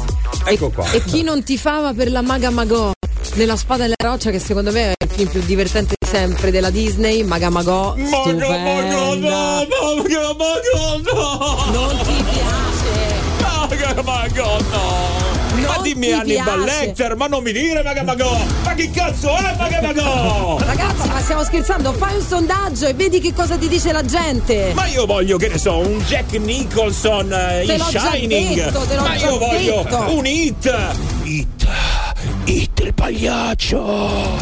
Speaker 1: ecco qua.
Speaker 3: E chi non tifava per la maga Magò nella spada e la roccia, che secondo me è il film più divertente di sempre della Disney, Maga Magò.
Speaker 1: Maga Magò,
Speaker 3: stupenda.
Speaker 1: no, Maga Magò, no.
Speaker 3: Non ti piace.
Speaker 1: Maga Magò, no. Ma
Speaker 3: Non
Speaker 1: dimmi
Speaker 3: ti
Speaker 1: Hannibal. Lecter, ma non mi dire Maga Magò. Ma che cazzo è Maga Magò?
Speaker 3: Ragazzi, ma stiamo scherzando? Fai un sondaggio e vedi che cosa ti dice la gente.
Speaker 1: Ma io voglio, che ne so, un Jack Nicholson eh, in Shining.
Speaker 3: detto,
Speaker 1: Ma io voglio
Speaker 3: detto.
Speaker 1: un hit. Hit. Hit il pagliaccio.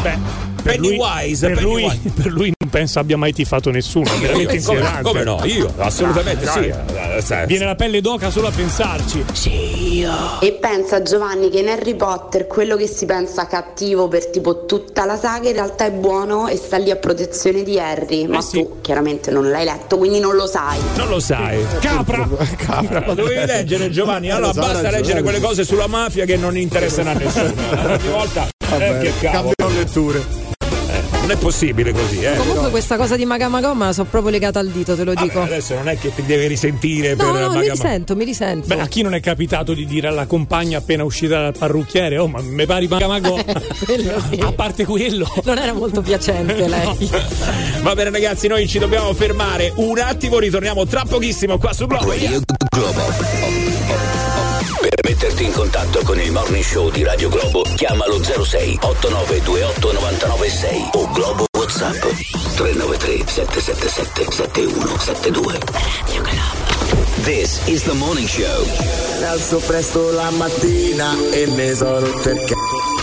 Speaker 2: Beh,
Speaker 1: Pennywise,
Speaker 2: per, lui,
Speaker 1: Pennywise.
Speaker 2: per lui non penso abbia mai tifato nessuno. È veramente
Speaker 1: Eh, come, come no? Io, assolutamente
Speaker 2: Dai,
Speaker 1: sì. Eh, sai.
Speaker 2: Viene la pelle d'oca solo a pensarci.
Speaker 1: Sì, io.
Speaker 16: E pensa Giovanni che in Harry Potter quello che si pensa cattivo per tipo tutta la saga in realtà è buono e sta lì a protezione di Harry. Ma tu chiaramente non l'hai letto, quindi non lo sai.
Speaker 1: Non lo sai.
Speaker 2: Capra!
Speaker 4: Capra.
Speaker 1: Lo dovevi leggere Giovanni, allora basta
Speaker 4: ragione.
Speaker 1: leggere quelle cose sulla mafia che non interessano a nessuno. Ogni volta eh, che cavolo.
Speaker 4: Cambiano letture.
Speaker 1: Non è possibile così, eh.
Speaker 3: Comunque questa cosa di Magamagom me la so proprio legata al dito, te lo dico.
Speaker 1: Vabbè, adesso non è che ti devi risentire per
Speaker 3: No, no, mi
Speaker 1: Magama-
Speaker 3: risento, mi risento.
Speaker 2: Beh, a chi non è capitato di dire alla compagna appena uscita dal parrucchiere, oh, ma mi pari Magamago?
Speaker 3: Quello sì.
Speaker 2: A parte quello.
Speaker 3: Non era molto piacente lei.
Speaker 1: Va bene ragazzi, noi ci dobbiamo fermare un attimo, ritorniamo tra pochissimo qua su Globo.
Speaker 14: Radio Globo. Per metterti in contatto con il morning show di Radio Globo, chiamalo 06 8928 996 o Globo WhatsApp 393 777 7172. Radio Globo. This is the morning show.
Speaker 5: Alzo presto la mattina e mi sono c***o.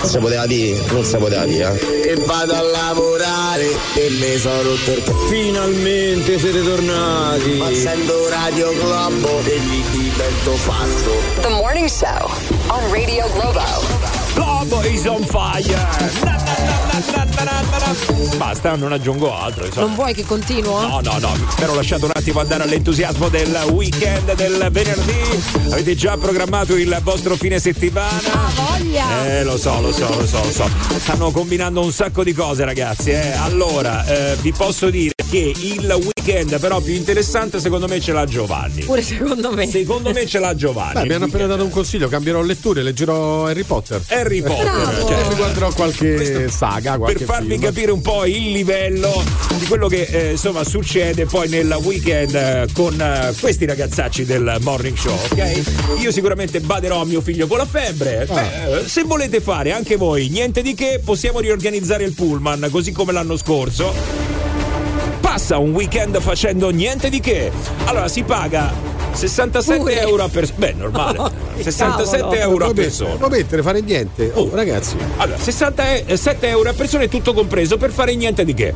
Speaker 5: Si poteva dire, non si poteva dire. eh. E vado a lavorare e mi sono rotto il c***o.
Speaker 17: Finalmente siete tornati.
Speaker 5: Ma sento Radio Globo e gli divento pazzo.
Speaker 18: The Morning Show on Radio Globo.
Speaker 1: Is on fire. Na, na, na. Basta, non aggiungo altro. insomma.
Speaker 3: Non vuoi che continuo?
Speaker 1: No, no, no, mi ero lasciato un attimo andare all'entusiasmo del weekend del venerdì. Avete già programmato il vostro fine settimana?
Speaker 3: voglia!
Speaker 1: Eh, lo so, lo so, lo so, lo so. Stanno combinando un sacco di cose, ragazzi. Eh. Allora, eh, vi posso dire che il weekend però più interessante secondo me ce l'ha Giovanni.
Speaker 3: Pure secondo me.
Speaker 1: Secondo me ce l'ha Giovanni.
Speaker 4: Beh, mi hanno appena dato un consiglio, cambierò letture, leggerò Harry Potter.
Speaker 1: Harry Potter.
Speaker 3: Bravo.
Speaker 1: cioè,
Speaker 4: Mi guarderò qualche saga, qualche
Speaker 1: per farvi
Speaker 4: film.
Speaker 1: capire un po' il livello di quello che eh, insomma succede poi nel weekend eh, con eh, questi ragazzacci del morning show, ok? Io sicuramente baderò a mio figlio con la febbre. Beh, eh, se volete fare anche voi niente di che, possiamo riorganizzare il pullman così come l'anno scorso. Passa un weekend facendo niente di che. Allora si paga 67
Speaker 3: Pure.
Speaker 1: euro a persona. Beh, normale.
Speaker 3: Oh, che
Speaker 1: 67
Speaker 3: cavolo.
Speaker 1: euro a persona.
Speaker 4: Può mettere, fare niente. Oh, ragazzi.
Speaker 1: Allora, 67 euro a persona è tutto compreso per fare niente di che.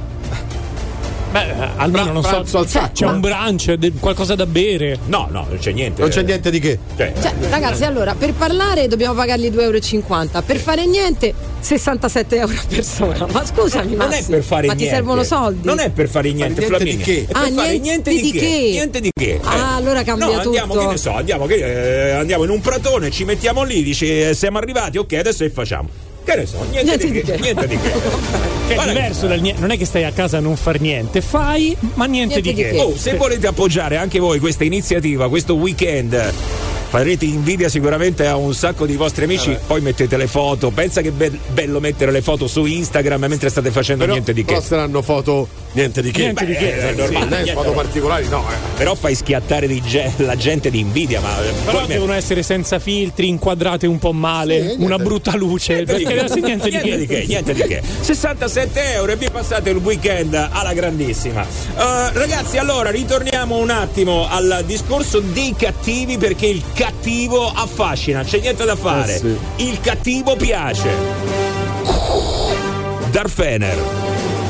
Speaker 2: Beh, eh, almeno non so. C'è
Speaker 4: eh.
Speaker 2: un brunch, de- qualcosa da bere.
Speaker 1: No, no, non c'è niente.
Speaker 4: Non c'è niente di che.
Speaker 1: Cioè,
Speaker 3: Cioè, ragazzi, allora, per parlare dobbiamo pagargli 2,50 euro. Per fare niente, 67 euro a persona. Ma scusami,
Speaker 1: non è per fare
Speaker 3: ma
Speaker 1: niente.
Speaker 3: ti servono soldi?
Speaker 1: Non è per fare niente,
Speaker 4: niente
Speaker 1: Flaminia.
Speaker 4: di che?
Speaker 3: Ah,
Speaker 1: fare
Speaker 3: niente
Speaker 1: niente di,
Speaker 3: di
Speaker 1: che.
Speaker 3: che.
Speaker 1: Niente di che.
Speaker 3: Ah, allora cambia
Speaker 1: no, andiamo,
Speaker 3: tutto.
Speaker 1: che ne so, andiamo, che, eh, andiamo in un pratone, ci mettiamo lì, dice eh, siamo arrivati, ok, adesso che facciamo? Che ne so, niente,
Speaker 3: Niente
Speaker 1: di, che.
Speaker 3: che.
Speaker 1: Niente di che.
Speaker 2: Che è
Speaker 1: Guarda
Speaker 2: diverso dal niente. Non è che stai a casa a non far niente, fai, ma niente,
Speaker 3: Niente
Speaker 2: di
Speaker 3: di
Speaker 2: che.
Speaker 3: che.
Speaker 1: Oh, se volete appoggiare anche voi questa iniziativa, questo weekend. Farete invidia sicuramente a un sacco di vostri amici, poi mettete le foto. Pensa che be- bello mettere le foto su Instagram mentre state facendo
Speaker 4: Però,
Speaker 1: niente di che.
Speaker 4: però saranno foto niente di che.
Speaker 2: Niente di che,
Speaker 1: è
Speaker 4: Sì,
Speaker 1: normale,
Speaker 4: non è
Speaker 1: niente.
Speaker 4: foto particolari, no. eh.
Speaker 1: Però fai schiattare di ge- la gente di invidia, ma eh,
Speaker 2: Però
Speaker 1: poi-
Speaker 2: devono essere senza filtri, inquadrate un po' male,
Speaker 4: Sì,
Speaker 2: una brutta luce.
Speaker 1: Niente di
Speaker 2: perché
Speaker 1: che.
Speaker 2: adesso niente,
Speaker 1: niente di che, niente di che. 67 euro e vi passate il weekend alla grandissima. Eh, ragazzi, allora ritorniamo un attimo al discorso dei cattivi perché il cattivo affascina, c'è niente da fare.
Speaker 4: Eh sì.
Speaker 1: Il cattivo piace. Darfener.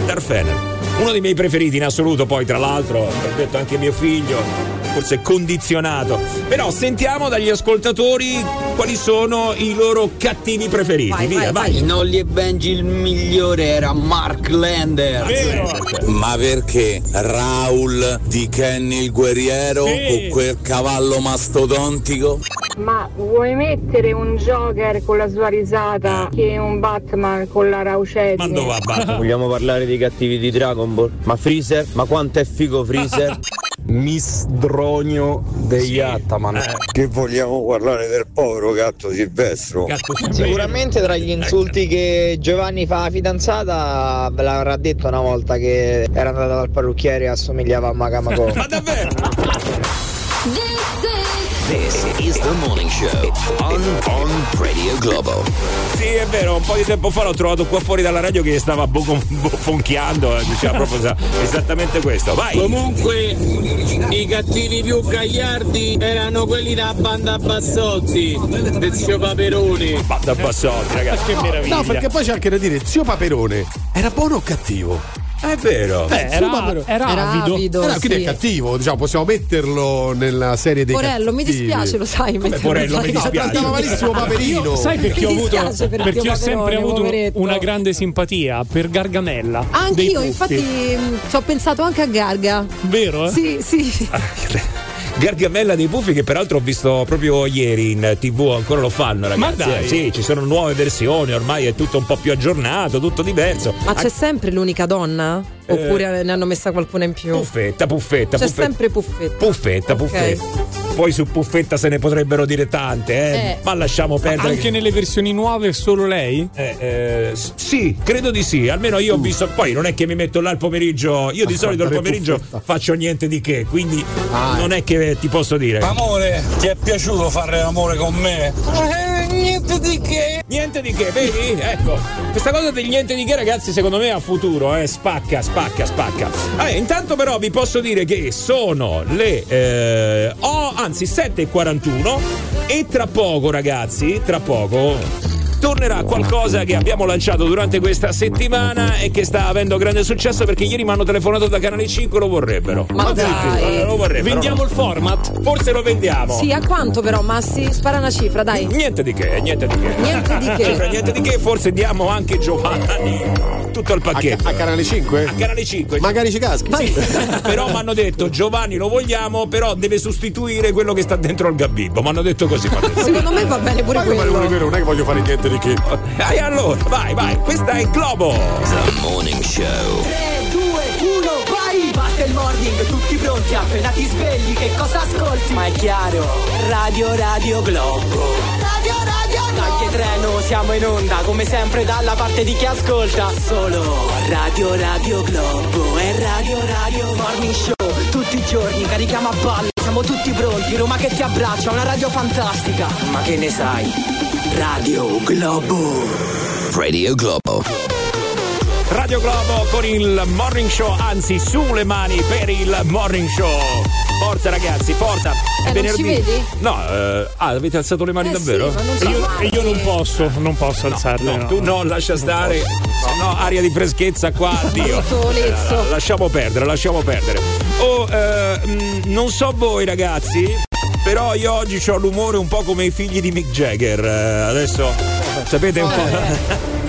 Speaker 1: Darfener. Uno dei miei preferiti in assoluto, poi tra l'altro, ho detto anche mio figlio, forse condizionato. Però sentiamo dagli ascoltatori quali sono i loro cattivi preferiti.
Speaker 3: Vai,
Speaker 1: Via,
Speaker 3: vai,
Speaker 1: vai.
Speaker 17: In Ollie e Benji il migliore era Mark Lander.
Speaker 13: Ma perché Raul di Kenny il guerriero
Speaker 2: Sì.
Speaker 13: con quel cavallo mastodontico?
Speaker 19: Ma vuoi mettere un Joker con la sua risata che un Batman con la
Speaker 1: Ma
Speaker 19: raucedine?
Speaker 1: dove va Batman?
Speaker 17: Vogliamo parlare dei cattivi di Dragon Ball? Ma Freezer? Ma quanto è figo Freezer?
Speaker 13: Misdronio degli Ataman. Che vogliamo parlare del povero gatto Silvestro?
Speaker 1: Gatto
Speaker 11: Sicuramente tra gli insulti che Giovanni fa alla fidanzata ve l'avrà detto una volta che era andata dal parrucchiere e assomigliava a Magamako.
Speaker 1: Ma davvero?
Speaker 14: This is the morning show on, on Radio Globo.
Speaker 1: Sì, è vero, un po' di tempo fa l'ho trovato qua fuori dalla radio che stava bo- bofonchiando, eh, diceva proprio esa- esattamente questo. Vai!
Speaker 17: Comunque i cattivi più gagliardi erano quelli da banda Bassotti, del zio Paperoni.
Speaker 1: Banda Bassotti, ragazzi, che meraviglia.
Speaker 4: No, perché poi c'è anche da dire, zio Paperone, era buono o cattivo?
Speaker 1: È vero.
Speaker 2: Beh, era,
Speaker 4: Paperone.
Speaker 2: era
Speaker 3: Era
Speaker 2: avido.
Speaker 3: avido.
Speaker 4: Era, quindi
Speaker 3: sì.
Speaker 4: è cattivo, diciamo, possiamo metterlo nella serie dei
Speaker 3: Porello, mi
Speaker 4: cattivi.
Speaker 3: dispiace, lo sai. metterlo
Speaker 1: Porello, mi dispiace.
Speaker 4: Trattava malissimo Paperino.
Speaker 2: Sai perché ho
Speaker 3: Mi
Speaker 2: avuto
Speaker 3: dispiace per
Speaker 2: perché
Speaker 3: Dio
Speaker 2: ho sempre avuto
Speaker 3: poveretto.
Speaker 2: una grande simpatia per Gargamella.
Speaker 3: Anch'io, infatti, mh, ci ho pensato anche a Garga.
Speaker 2: Vero? eh?
Speaker 3: Sì, sì.
Speaker 1: Gargamella dei Puffi che peraltro ho visto proprio ieri in tv, ancora lo fanno ragazzi.
Speaker 2: Ma dai.
Speaker 1: Eh, sì, ci sono nuove versioni, ormai è tutto un po' più aggiornato, tutto diverso.
Speaker 3: Ma c'è sempre l'unica donna? Oppure ne hanno messa qualcuna in più?
Speaker 1: Puffetta, puffetta,
Speaker 3: C'è
Speaker 1: puffetta.
Speaker 3: sempre Puffetta.
Speaker 1: Puffetta,
Speaker 3: Ok.
Speaker 1: puffetta. Poi su Puffetta se ne potrebbero dire tante, eh.
Speaker 3: Eh.
Speaker 1: ma lasciamo perdere.
Speaker 2: Anche nelle versioni nuove è solo lei?
Speaker 1: Eh, eh, s- sì, credo di sì. Almeno io ho visto. Poi non è che mi metto là il pomeriggio. Io di solito il
Speaker 4: fare
Speaker 1: pomeriggio
Speaker 4: puffetta.
Speaker 1: faccio niente di che, quindi
Speaker 4: Ah,
Speaker 1: non è che ti posso dire.
Speaker 17: Amore, ti è piaciuto fare l'amore con me?
Speaker 1: Niente di che. Niente di che, vedi? Ecco. Questa cosa del niente di che, ragazzi, secondo me ha futuro, eh. Spacca, spacca, spacca. Eh, intanto, però, vi posso dire che sono le. Eh, oh, anzi, 7.41 e tra poco, ragazzi, tra poco. Tornerà qualcosa che abbiamo lanciato durante questa settimana e che sta avendo grande successo perché ieri mi hanno telefonato da Canale 5 lo vorrebbero.
Speaker 3: Ma dai.
Speaker 1: Lo vorrebbero.
Speaker 2: Vendiamo il format?
Speaker 1: Forse lo vendiamo.
Speaker 3: Sì, a quanto però, Massi? Spara una cifra, dai.
Speaker 1: Niente di che, niente di che.
Speaker 3: Niente di che.
Speaker 1: Cifra, niente di che, forse diamo anche Giovanni tutto il
Speaker 4: A,
Speaker 1: pacchetto.
Speaker 4: a Canale 5?
Speaker 1: A Canale 5.
Speaker 4: Magari ci caschi. Sì.
Speaker 1: però mi hanno detto Giovanni lo vogliamo, però deve sostituire quello che sta dentro il gabibbo. Mi hanno detto così.
Speaker 3: Secondo me va bene pure
Speaker 4: Ma
Speaker 3: quello.
Speaker 4: quello, non è che voglio fare niente che.
Speaker 1: E allora, vai, vai, questa è Globo.
Speaker 14: The Morning Show.
Speaker 20: 3, 2, 1, vai! Batte il morning, tutti pronti, appena ti svegli, che cosa ascolti? Ma è chiaro, Radio Radio Globo. Radio Radio Globo! Dai che treno, siamo in onda, come sempre dalla parte di chi ascolta. Solo Radio Radio Globo e Radio Radio Morning Show. Tutti i giorni carichiamo a balle, siamo tutti pronti, Roma che ti abbraccia, una radio fantastica. Ma che ne sai? Radio Globo.
Speaker 14: Radio Globo.
Speaker 1: Radio Globo con il morning show, anzi sulle mani per il morning show. Forza ragazzi, forza. È
Speaker 3: Eh, non ci vedi?
Speaker 1: No, eh, ah, avete alzato le mani
Speaker 3: Eh
Speaker 1: davvero?
Speaker 3: sì, ma non
Speaker 2: E
Speaker 3: so
Speaker 2: io, e io non posso, non posso alzarle.
Speaker 1: No,
Speaker 2: no.
Speaker 1: tu no, lascia stare. No, aria di freschezza qua, addio. Eh, lasciamo perdere, lasciamo perdere. Oh, eh, mh, non so voi ragazzi, però io oggi ho l'umore un po' come i figli di Mick Jagger. Eh, adesso sapete un po'.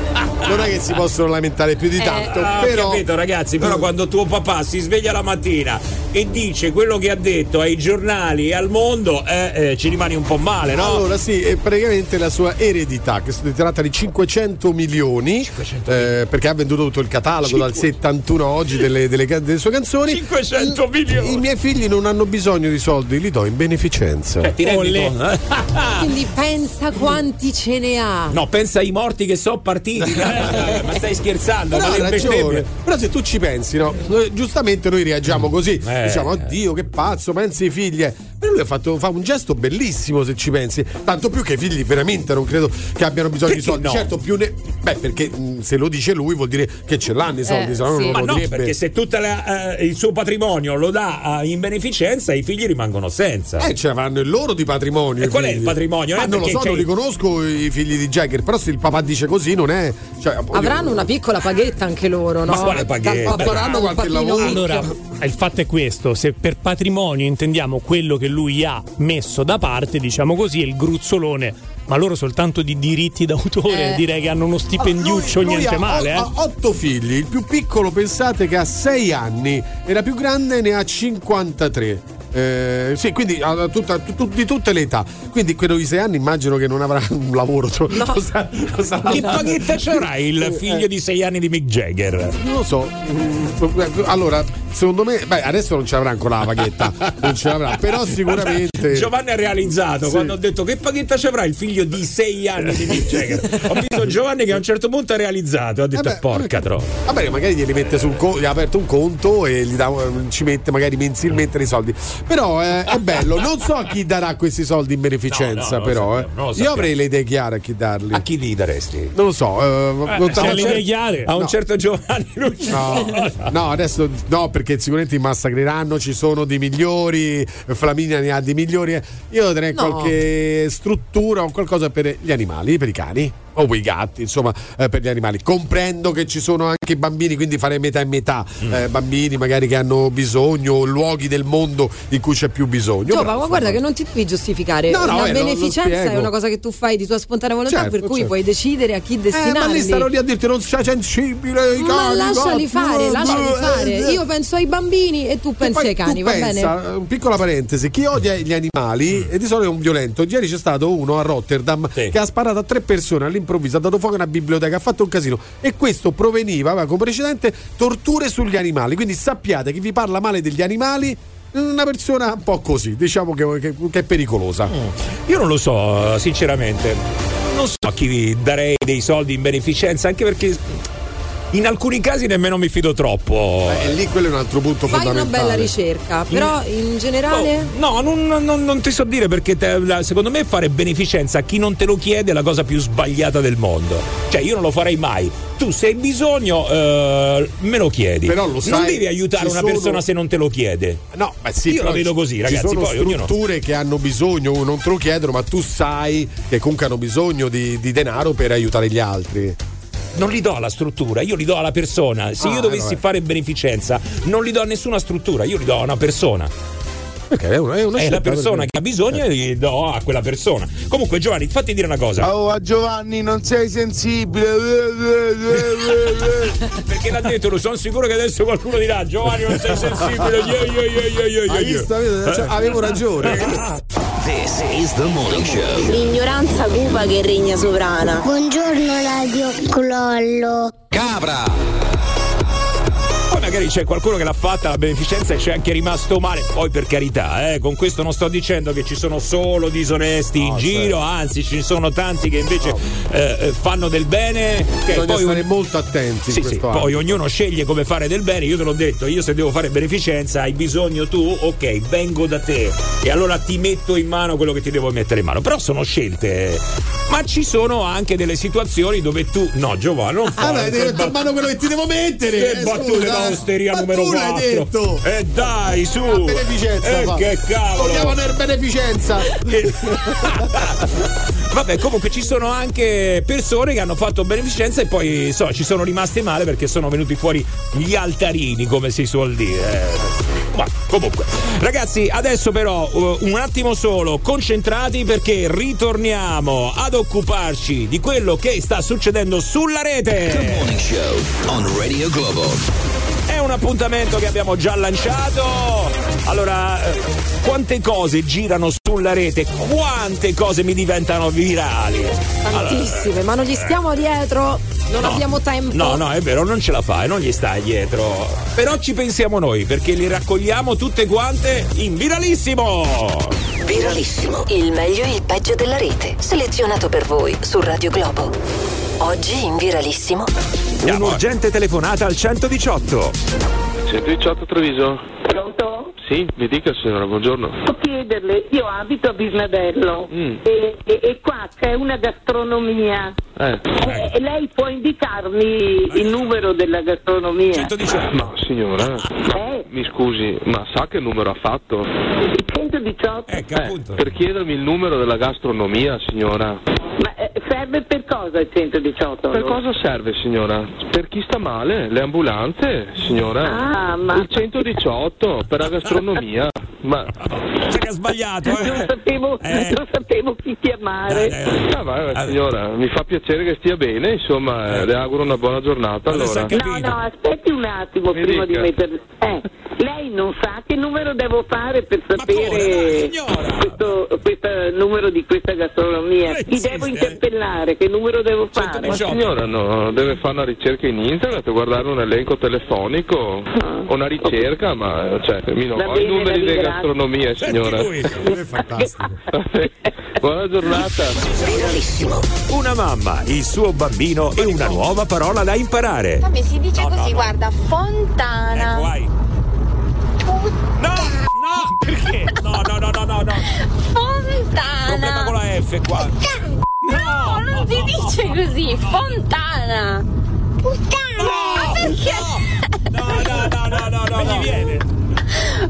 Speaker 4: Non è che si possono lamentare più di tanto,
Speaker 1: Ah, ho
Speaker 4: però.
Speaker 1: capito ragazzi, però quando tuo papà si sveglia la mattina e dice quello che ha detto ai giornali e al mondo, eh, eh, ci rimani un po' male, no?
Speaker 4: Allora sì, è praticamente la sua eredità, che si tratta di 500 milioni, eh, perché ha venduto tutto il catalogo dal 71 a oggi delle, delle delle sue canzoni.
Speaker 1: 500 milioni!
Speaker 4: I miei figli non hanno bisogno di soldi, li do in beneficenza.
Speaker 1: Eh, ti rendi conto, eh?
Speaker 3: Quindi pensa quanti ce ne ha.
Speaker 1: No, pensa ai morti che sono partiti. eh, ma stai scherzando?
Speaker 4: Però
Speaker 1: ma
Speaker 4: hai
Speaker 1: le
Speaker 4: ragione. Però se tu ci pensi, no? Noi- giustamente noi reagiamo così.
Speaker 1: Eh.
Speaker 4: Diciamo, oddio, che pazzo, pensi ai eh. Però lui ha fatto, fa un gesto bellissimo se ci pensi. Tanto più che i figli veramente non credo che abbiano bisogno di
Speaker 1: Perché
Speaker 4: soldi.
Speaker 1: no?
Speaker 4: Certo, più ne. Beh, perché mh, se lo dice lui vuol dire che ce l'hanno i soldi,
Speaker 3: Eh,
Speaker 4: se no
Speaker 3: sì.
Speaker 4: non
Speaker 1: Ma
Speaker 4: lo
Speaker 1: no,
Speaker 4: direbbe.
Speaker 1: perché se tutto il suo patrimonio lo dà eh, in beneficenza, i figli rimangono senza.
Speaker 4: Eh, ce l'avranno il loro di patrimonio.
Speaker 1: E qual è
Speaker 4: figli.
Speaker 1: il patrimonio?
Speaker 4: Ma
Speaker 1: Eh,
Speaker 4: non lo
Speaker 1: perché
Speaker 4: so,
Speaker 1: c'è-
Speaker 4: non li conosco i figli di Jagger. Però se il papà dice così, non è. Cioè,
Speaker 3: Avranno una piccola paghetta anche loro, no?
Speaker 1: Ma quale paghetta?
Speaker 4: Faranno qualche lavoro.
Speaker 2: Allora, il fatto è questo: se per patrimonio intendiamo quello che lui ha messo da parte, diciamo così, il gruzzolone, ma loro soltanto di diritti d'autore,
Speaker 3: Eh.
Speaker 2: direi che hanno uno stipendiuccio,
Speaker 4: Lui- lui
Speaker 2: niente
Speaker 4: ha-
Speaker 2: male,
Speaker 4: ha,
Speaker 2: eh.
Speaker 4: ha otto figli, il più piccolo pensate che ha 6 anni e la più grande ne ha 53. Eh, sì, quindi ha tutta- tu- tu- di tutte le età. Quindi quello di 6 anni immagino che non avrà un lavoro. Cioè, cosa- cosa-
Speaker 1: Che paghetta c'era il figlio di 6 anni di Mick Jagger?
Speaker 4: Non lo so. Mm, Allora, secondo me, beh, adesso non ce l'avrà ancora la paghetta. non ce l'avrà, però sicuramente.
Speaker 1: Giovanni ha realizzato
Speaker 4: Sì.
Speaker 1: quando ho detto che paghetta ci avrà il figlio di 6 anni di Mick Jagger. Ho visto Giovanni che a un certo punto ha realizzato, ha detto
Speaker 4: Eh beh,
Speaker 1: porca tro.
Speaker 4: Vabbè, magari glieli mette sul conto, gli ha aperto un conto e gli dà, ci mette magari mensilmente dei soldi. Però eh, è bello, non so a chi darà questi soldi in beneficenza,
Speaker 1: No, no,
Speaker 4: però.
Speaker 1: sappiamo,
Speaker 4: eh. Io avrei le idee chiare a chi darli.
Speaker 1: A chi li daresti?
Speaker 4: Non lo so. eh,
Speaker 2: se ha le idee chiare.
Speaker 1: A un
Speaker 4: No.
Speaker 1: certo Giovanni Luci.
Speaker 4: No, no, adesso no, perché sicuramente mi massacreranno. Ci sono dei migliori. Flaminia ne ha dei migliori. Io darei
Speaker 3: No.
Speaker 4: qualche struttura o qualcosa per gli animali, per i cani. O i gatti, insomma, eh, per gli animali. Comprendo che ci sono anche i bambini, quindi fare metà e metà,
Speaker 1: Mm.
Speaker 4: eh, bambini magari che hanno bisogno, luoghi del mondo in cui c'è più bisogno.
Speaker 3: Giova,
Speaker 4: Però,
Speaker 3: ma guarda che non ti devi giustificare.
Speaker 4: No, no,
Speaker 3: la
Speaker 4: eh, lo- lo
Speaker 3: beneficenza è una cosa che tu fai di tua spontanea volontà,
Speaker 4: Certo,
Speaker 3: per cui
Speaker 4: certo.
Speaker 3: puoi decidere a chi
Speaker 4: Eh, ma
Speaker 3: destinarli.
Speaker 4: lì stanno lì a dirti non sei sensibile ai
Speaker 3: Ma
Speaker 4: cani,
Speaker 3: lasciali
Speaker 4: gatti,
Speaker 3: fare,
Speaker 4: eh,
Speaker 3: lasciali
Speaker 4: eh,
Speaker 3: fare.
Speaker 4: eh.
Speaker 3: Io penso ai bambini e tu pensi
Speaker 4: Poi
Speaker 3: ai cani, va
Speaker 4: pensa,
Speaker 3: bene?
Speaker 4: eh, Piccola parentesi, chi odia gli animali e di solito è un violento. Ieri c'è stato uno a Rotterdam che ha sparato a tre persone all'improvviso, ha dato fuoco a una biblioteca, ha fatto un casino. E questo proveniva, aveva come precedente, torture sugli animali. Quindi sappiate chi vi parla male degli animali. Una persona un po' così, diciamo che, che- che è pericolosa.
Speaker 1: Io non lo so, sinceramente. Non so a chi darei dei soldi in beneficenza, anche perché in alcuni casi nemmeno mi fido troppo.
Speaker 4: E lì quello è un altro punto
Speaker 3: Fai una
Speaker 4: fondamentale.
Speaker 3: bella ricerca, però in generale.
Speaker 1: No, non, non- non ti so dire perché te- la- secondo me fare beneficenza a chi non te lo chiede è la cosa più sbagliata del mondo. Cioè, io non lo farei mai. Tu se hai bisogno, eh, me lo chiedi.
Speaker 4: Però lo
Speaker 1: non
Speaker 4: sai,
Speaker 1: devi aiutare una
Speaker 4: sono-
Speaker 1: persona se non te lo chiede.
Speaker 4: No, ma sì,
Speaker 1: io lo vedo così, ragazzi.
Speaker 4: Ci sono
Speaker 1: Poi ognuno.
Speaker 4: strutture che hanno bisogno, non te lo chiedono, ma tu sai che comunque hanno bisogno di, di denaro per aiutare gli altri.
Speaker 1: Non li do alla struttura, io li do alla persona. Se
Speaker 4: Ah,
Speaker 1: io dovessi
Speaker 4: vabbè.
Speaker 1: fare beneficenza, non li do a nessuna struttura, io li do a una persona.
Speaker 4: Ok, è una, è una
Speaker 1: È la persona
Speaker 4: perché-
Speaker 1: che ha bisogno e gli do a quella persona. Comunque, Giovanni, fatti dire una cosa.
Speaker 5: Oh, a Giovanni non sei sensibile.
Speaker 1: Perché l'ha detto, lo sono sicuro che adesso qualcuno dirà Giovanni non sei sensibile. Yeah, yeah,
Speaker 4: Hai
Speaker 1: yeah.
Speaker 4: visto? Avete- cioè, avevo ragione.
Speaker 14: This is the morning show.
Speaker 16: L'ignoranza cupa che regna sovrana.
Speaker 21: Buongiorno Radio Clollo.
Speaker 14: Cabra.
Speaker 1: Magari c'è qualcuno che l'ha fatta la beneficenza e c'è anche rimasto male. Poi per carità, eh, con questo non sto dicendo che ci sono solo disonesti in giro, anzi ci sono tanti che invece eh, eh, fanno del bene. che
Speaker 4: Bisogna
Speaker 1: poi
Speaker 4: stare
Speaker 1: un-
Speaker 4: molto attenti
Speaker 1: Sì,
Speaker 4: in
Speaker 1: sì, poi ognuno sceglie come fare del bene. Io te l'ho detto, io se devo fare beneficenza hai bisogno tu, ok, vengo da te e allora ti metto in mano quello che ti devo mettere in mano. Però sono scelte. Ma ci sono anche delle situazioni dove tu. No, Giovanni, non
Speaker 4: Ah,
Speaker 1: fare.
Speaker 4: beh, devi mettere in mano quello che ti devo mettere.
Speaker 1: Che
Speaker 4: eh,
Speaker 1: battute
Speaker 4: scusa,
Speaker 1: da
Speaker 4: eh.
Speaker 1: osteria
Speaker 4: Ma
Speaker 1: numero
Speaker 4: tu l'hai
Speaker 1: 4.
Speaker 4: detto.
Speaker 1: E dai, su.
Speaker 4: A beneficenza.
Speaker 1: Eh, che cavolo.
Speaker 4: Vogliamo nel beneficenza.
Speaker 1: Vabbè, comunque ci sono anche persone che hanno fatto beneficenza e poi so, ci sono rimaste male perché sono venuti fuori gli altarini, come si suol dire. Ma comunque, ragazzi, adesso però uh, un attimo solo, concentrati perché ritorniamo ad occuparci di quello che sta succedendo sulla
Speaker 14: The
Speaker 1: rete.
Speaker 14: morning show on Radio Globo.
Speaker 1: Un appuntamento che abbiamo già lanciato. Allora, eh, quante cose girano sulla rete? Quante cose mi diventano virali?
Speaker 3: Tantissime, ma non gli stiamo dietro, non
Speaker 1: No.
Speaker 3: abbiamo tempo.
Speaker 1: No, no, è vero, non ce la fai, non gli stai dietro. Però ci pensiamo noi perché li raccogliamo tutte quante in viralissimo.
Speaker 18: Viralissimo, il meglio e il peggio della rete, selezionato per voi su Radio Globo. Oggi in Viralissimo.
Speaker 1: Un'urgente telefonata al 118.
Speaker 13: 118 Treviso?
Speaker 22: Pronto?
Speaker 13: Sì, mi dica signora, buongiorno.
Speaker 22: Posso chiederle, io abito a Bisnadello e, e- e qua c'è una gastronomia.
Speaker 13: Eh.
Speaker 22: E, e lei può indicarmi il numero della gastronomia?
Speaker 13: Ma signora,
Speaker 22: Eh,
Speaker 13: mi scusi, ma sa che numero ha fatto?
Speaker 22: 118.
Speaker 13: Eh, per chiedermi il numero della gastronomia, signora.
Speaker 22: Ma eh, serve per cosa il 118?
Speaker 13: Per cosa serve, signora? Per chi sta male? Le ambulanze, signora?
Speaker 22: Ah, ma-
Speaker 13: Il 118 per la gastronomia. Ma
Speaker 1: che ha sbagliato, eh?
Speaker 22: Non sapevo, non sapevo chi chiamare.
Speaker 13: Ah, ma, ma, signora, mi fa piacere che stia bene, insomma, eh, le auguro una buona giornata allora.
Speaker 22: No, no, aspetti un attimo
Speaker 13: Mi
Speaker 22: prima
Speaker 13: dica.
Speaker 22: di mettere. Eh, lei non sa che numero devo fare per sapere questo, questo numero di questa gastronomia. Chi devo interpellare? Che numero devo fare?
Speaker 13: Ma signora, no, deve fare una ricerca in internet, guardare un elenco telefonico, una ricerca, ma cioè, mi non ho i numeri
Speaker 22: ringrazio.
Speaker 13: gastronomie, signora.
Speaker 4: È fantastico.
Speaker 13: Buona giornata.
Speaker 1: Una mamma, il suo bambino e una nuova parola da imparare.
Speaker 23: Vabbè, si dice così, guarda, fontana.
Speaker 1: Ecco, vai. No, no, perché? No, no, no, no, no, no. Problema con
Speaker 23: Fontana.
Speaker 1: la F qua.
Speaker 23: No, non si dice così, fontana. Puttana. Ma perché?
Speaker 1: No, no, no, no, no, no. gli viene.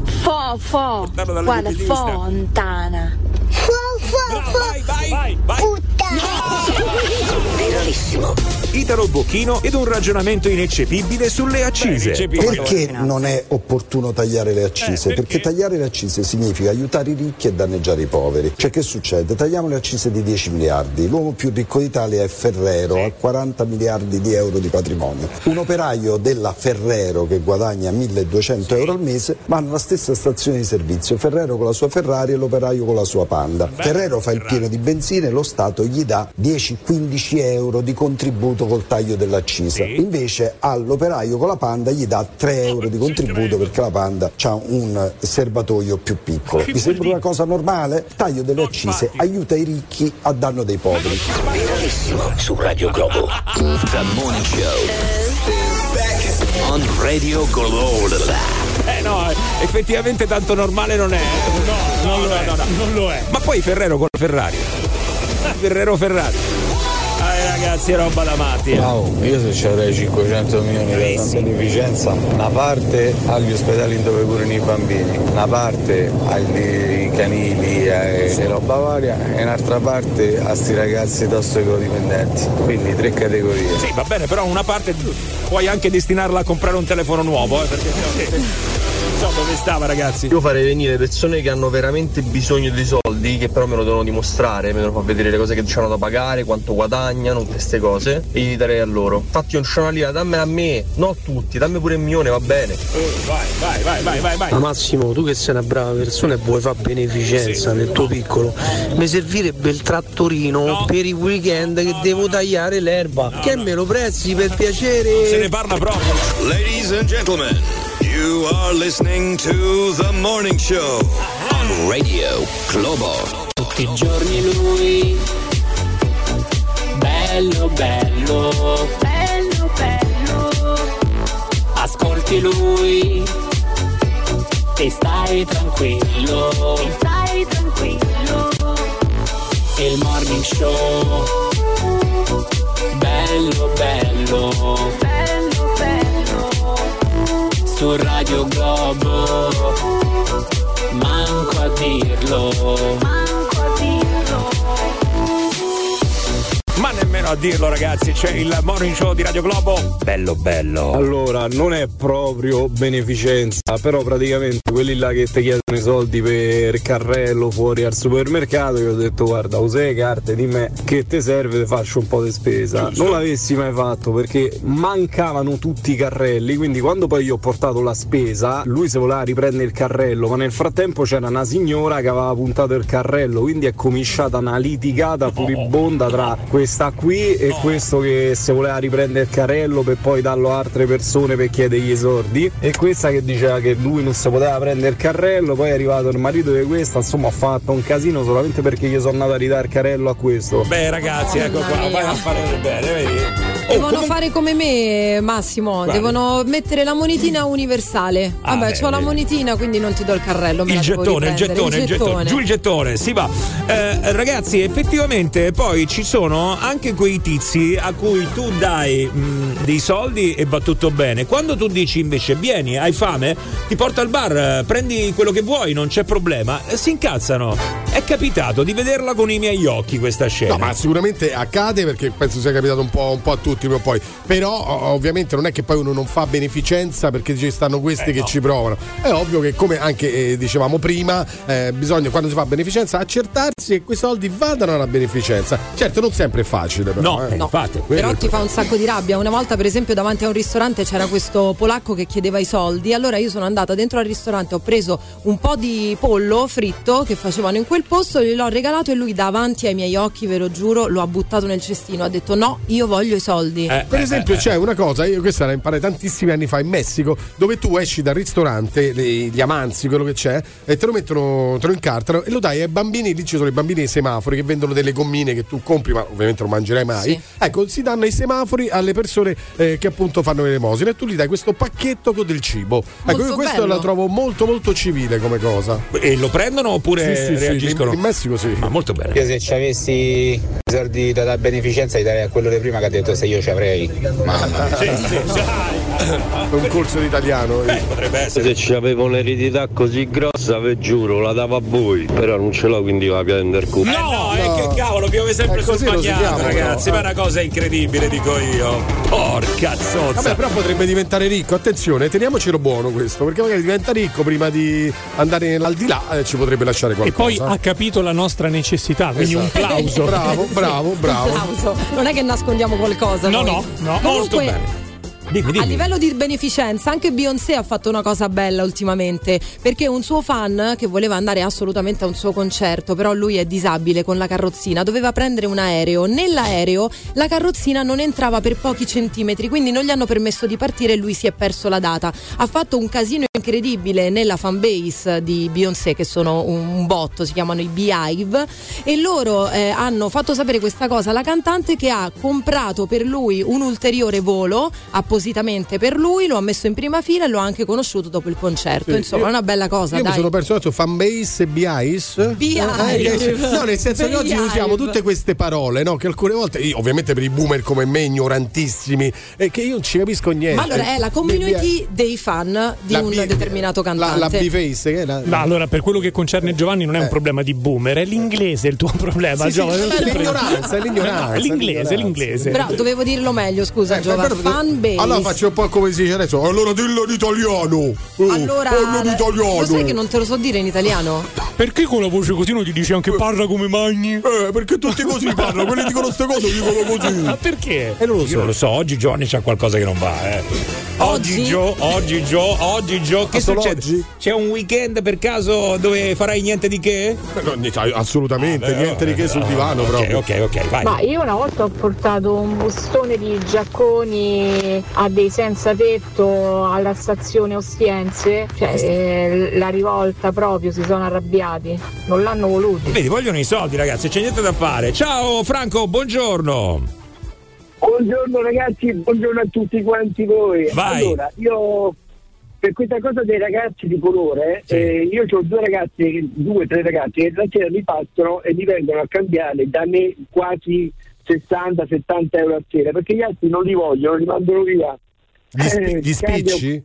Speaker 23: Fo, fo. Guarda,
Speaker 1: libellista.
Speaker 23: Fontana.
Speaker 21: Fo, fo, fo.
Speaker 1: Vai, vai, vai.
Speaker 18: Viralissimo.
Speaker 1: Italo Bocchino ed un ragionamento ineccepibile sulle accise.
Speaker 24: Perché non è opportuno tagliare le accise? perché? tagliare le accise significa aiutare i ricchi e danneggiare i poveri. Cioè che succede? Tagliamo le accise di 10 miliardi. L'uomo più ricco d'Italia è Ferrero, ha 40 miliardi di euro di patrimonio. Un operaio della Ferrero che guadagna 1200 euro al mese va nella stessa stazione di servizio. Ferrero con la sua Ferrari e l'operaio con la sua Panda. Ferrero fa il pieno di benzina e lo Stato gli dà 10-15 euro di contributo col taglio dell'accisa. Invece all'operaio con la Panda gli dà 3 euro di contributo perché la Panda ha un serbatoio più piccolo. Vi sembra una cosa normale? Taglio delle accise aiuta i ricchi a danno dei poveri.
Speaker 18: Viralissimo su Radio Globo.
Speaker 14: The Morning Show. On Radio Globo.
Speaker 1: Eh no, effettivamente tanto normale non è. No, non lo è. non lo è. Ma poi Ferrero con la Ferrari. Ferrero Ferrari. Ragazzi, è roba da matti. eh.
Speaker 25: Wow, io se ci avrei 500 milioni per la beneficenza, una parte agli ospedali dove curano i bambini, una parte agli canili e, e roba varia e un'altra parte a sti ragazzi tossicodipendenti. Quindi tre categorie.
Speaker 1: Sì, va bene, però una parte puoi anche destinarla a comprare un telefono nuovo, eh, perché so dove stava, ragazzi.
Speaker 26: Io farei venire persone che hanno veramente bisogno di soldi, che però me lo devono dimostrare, me devono far vedere le cose che hanno da pagare, quanto guadagnano, tutte queste cose, e gli darei a loro. Fatti un c'è una lira, dammela a me, non a tutti, dammi pure il milione, va bene.
Speaker 1: vai, vai, vai, vai, vai, vai.
Speaker 27: Ma Massimo, tu che sei una brava persona e vuoi fare beneficenza nel tuo piccolo, mi servirebbe il trattorino per i weekend che devo tagliare l'erba. che me lo prezzi per piacere?
Speaker 1: Se ne parla proprio.
Speaker 28: Ladies and gentlemen, you are listening to The Morning Show on Radio Globo.
Speaker 29: Tutti i giorni lui, bello bello, bello bello, ascolti lui. E stai tranquillo, e stai tranquillo, il morning show, bello bello, bello bello, su Radio Globo, manco a dirlo, a dirlo,
Speaker 1: ragazzi, c'è il morning show di Radio Globo. Bello, bello.
Speaker 25: Allora, non è proprio beneficenza, però praticamente quelli là che ti chiedono i soldi per carrello fuori al supermercato, io ho detto guarda, usa le carte, dimmi che ti serve, ti faccio un po' di spesa. Non l'avessi mai fatto perché mancavano tutti i carrelli, quindi quando poi io ho portato la spesa, lui se voleva riprendere il carrello, ma nel frattempo c'era una signora che aveva puntato il carrello, quindi è cominciata una litigata furibonda tra questa qui e questo che se voleva riprendere il carrello per poi darlo a altre persone per chiedergli i soldi. E questa che diceva che lui non si poteva prendere il carrello poi è arrivato il marito di questa insomma ha fatto un casino solamente perché gli sono andato a ridare il carrello a questo.
Speaker 1: Beh, ragazzi, ecco qua, vai a fare bene, vedi?
Speaker 3: Devono fare come me, Massimo.
Speaker 1: Guarda.
Speaker 3: Devono mettere la monetina universale.
Speaker 1: Ah,
Speaker 3: Vabbè,
Speaker 1: beh,
Speaker 3: ho la monetina, quindi non ti do il carrello. me
Speaker 1: Il
Speaker 3: la devo
Speaker 1: gettone, il gettone, il gettone, giù il gettone, si va. Eh, ragazzi, effettivamente poi ci sono anche quei tizi a cui tu dai mh, dei soldi e va tutto bene. Quando tu dici invece vieni, hai fame, ti porto al bar, prendi quello che vuoi, non c'è problema, eh, si incazzano. È capitato di vederla con i miei occhi questa scena.
Speaker 4: No, ma sicuramente accade perché penso sia capitato un po', un po' a tutti prima o poi. Però ovviamente non è che poi uno non fa beneficenza perché ci stanno questi
Speaker 1: Eh,
Speaker 4: che
Speaker 1: no.
Speaker 4: ci provano. È ovvio che come anche eh, dicevamo prima, eh, bisogna quando si fa beneficenza accertarsi che quei soldi vadano alla beneficenza. Certo non sempre è facile però.
Speaker 1: No,
Speaker 4: eh.
Speaker 3: No,
Speaker 4: Quello
Speaker 3: però ti fa un sacco di rabbia. Una volta, per esempio, davanti a un ristorante c'era questo polacco che chiedeva i soldi. Allora io sono andata dentro al ristorante, ho preso un po' di pollo fritto che facevano in quel posto, gliel'ho regalato e lui davanti ai miei occhi, ve lo giuro, lo ha buttato nel cestino. Ha detto no, io voglio i soldi.
Speaker 1: Eh,
Speaker 4: Per esempio, c'è una cosa, io questa la imparai tantissimi anni fa in Messico, dove tu esci dal ristorante, gli amanzi, quello che c'è, e te lo mettono, te lo incartano e lo dai ai bambini. Lì ci sono i bambini ai semafori che vendono delle gommine che tu compri, ma ovviamente non mangerai mai.
Speaker 3: Sì.
Speaker 4: Ecco, si danno ai semafori alle persone eh, che appunto fanno l'elemosina e tu gli dai questo pacchetto con del cibo. ecco,
Speaker 3: Molto
Speaker 4: io questo
Speaker 3: bello.
Speaker 4: la trovo molto, molto civile come cosa.
Speaker 1: E lo prendono oppure
Speaker 4: Sì, sì, sì,
Speaker 1: reagiscono?
Speaker 4: in- in Messico sì.
Speaker 1: Ma molto bene.
Speaker 30: Io se ci avessi i soldi da beneficenza li darei a quello di prima che ha detto se io ci avrei. Mamma mia.
Speaker 1: Sì, sì, sì.
Speaker 4: un corso di italiano.
Speaker 1: Beh, potrebbe essere.
Speaker 25: Se c'avevo un'eredità così grossa, vi giuro, la davo a voi. Però non ce l'ho, quindi va a prendere culo.
Speaker 1: No, eh, che cavolo, piove sempre
Speaker 4: Eh,
Speaker 1: sul bagnato, ragazzi.
Speaker 4: però.
Speaker 1: Ma è una cosa incredibile, dico io. Porca zozza.
Speaker 4: Vabbè, però potrebbe diventare ricco. Attenzione, teniamocelo buono questo, perché magari diventa ricco prima di andare al di là eh, ci potrebbe lasciare
Speaker 2: E
Speaker 4: qualcosa.
Speaker 2: poi ha capito la nostra necessità, quindi un
Speaker 4: Esatto.
Speaker 2: plauso.
Speaker 4: Bravo, bravo, bravo.
Speaker 3: Applauso. Non è che nascondiamo qualcosa.
Speaker 2: No,
Speaker 3: noi.
Speaker 2: no, no.
Speaker 3: Comunque,
Speaker 1: Molto bene. Dimmi,
Speaker 3: A
Speaker 1: dimmi.
Speaker 3: livello di beneficenza, anche Beyoncé ha fatto una cosa bella ultimamente, perché un suo fan che voleva andare assolutamente a un suo concerto, però lui è disabile con la carrozzina, doveva prendere un aereo. Nell'aereo la carrozzina non entrava per pochi centimetri, quindi non gli hanno permesso di partire e lui si è perso la data. Ha fatto un casino incredibile nella fanbase di Beyoncé, che sono un, botto, si chiamano i Beehive, e loro eh, hanno fatto sapere questa cosa alla cantante che ha comprato per lui un ulteriore volo appositamente per lui, lo ha messo in prima fila e lo ha anche conosciuto dopo il concerto.
Speaker 4: Sì,
Speaker 3: Insomma,
Speaker 4: io-
Speaker 3: è una bella cosa,
Speaker 4: Io
Speaker 3: dai.
Speaker 4: mi sono perso adesso fanbase e BIs.
Speaker 3: Beehive.
Speaker 4: no, nel senso che oggi usiamo tutte queste parole, no? Che alcune volte, io, ovviamente per i boomer come me, ignorantissimi, e che io non ci capisco niente.
Speaker 3: Ma allora è la community dei fan di
Speaker 4: La
Speaker 3: un
Speaker 4: B-
Speaker 3: determinato
Speaker 4: La,
Speaker 3: cantante.
Speaker 4: la B-face, che è la.
Speaker 2: No, allora, per quello che concerne Giovanni, non è un
Speaker 4: Eh.
Speaker 2: problema di boomer, è l'inglese il tuo problema.
Speaker 4: Sì, sì,
Speaker 2: Giovanni.
Speaker 4: è l'ignoranza, è l'ignoranza,
Speaker 2: No, è l'inglese,
Speaker 4: l'ignoranza.
Speaker 2: l'inglese.
Speaker 3: Però dovevo dirlo meglio, scusa,
Speaker 4: Eh,
Speaker 3: Giova.
Speaker 4: però-
Speaker 3: Fan base.
Speaker 4: Allora faccio un po' come si dice adesso. Allora dillo in italiano. Oh,
Speaker 3: Allora,
Speaker 4: parlo in italiano.
Speaker 3: lo sai che non te lo so dire in italiano?
Speaker 2: Perché con la voce così non ti dici anche parla come magni?
Speaker 4: Eh, perché tutti così parlano, quelli dicono queste cose dicono così.
Speaker 2: Ma perché?
Speaker 4: E non lo
Speaker 1: Io
Speaker 4: so.
Speaker 1: non lo so, oggi Giovanni c'ha qualcosa che non va, eh. Oggi? Gio, oggi Gio, oggi Gio, che succede?
Speaker 4: oggi?
Speaker 1: C'è un weekend per caso dove farai niente di che?
Speaker 4: No, niente, assolutamente, niente di che sul divano
Speaker 1: ok,
Speaker 4: proprio.
Speaker 1: Ok, ok, vai.
Speaker 23: Ma io una volta ho portato un bustone di giacconi a dei senza tetto alla stazione Ostiense, cioè eh, la rivolta proprio, si sono arrabbiati, non l'hanno voluti.
Speaker 1: Vedi, vogliono i soldi, ragazzi, c'è niente da fare. Ciao Franco, buongiorno.
Speaker 31: Buongiorno ragazzi, buongiorno a tutti quanti voi.
Speaker 1: Vai.
Speaker 31: Allora, io per questa cosa dei ragazzi di colore, eh, io ho due ragazzi, due, tre ragazzi che la sera mi partono e mi vengono a cambiare da me quasi 60-70 euro a sera, perché gli altri non li vogliono, li mandano via.
Speaker 4: Gli, spi-
Speaker 31: Eh,
Speaker 4: gli spicci?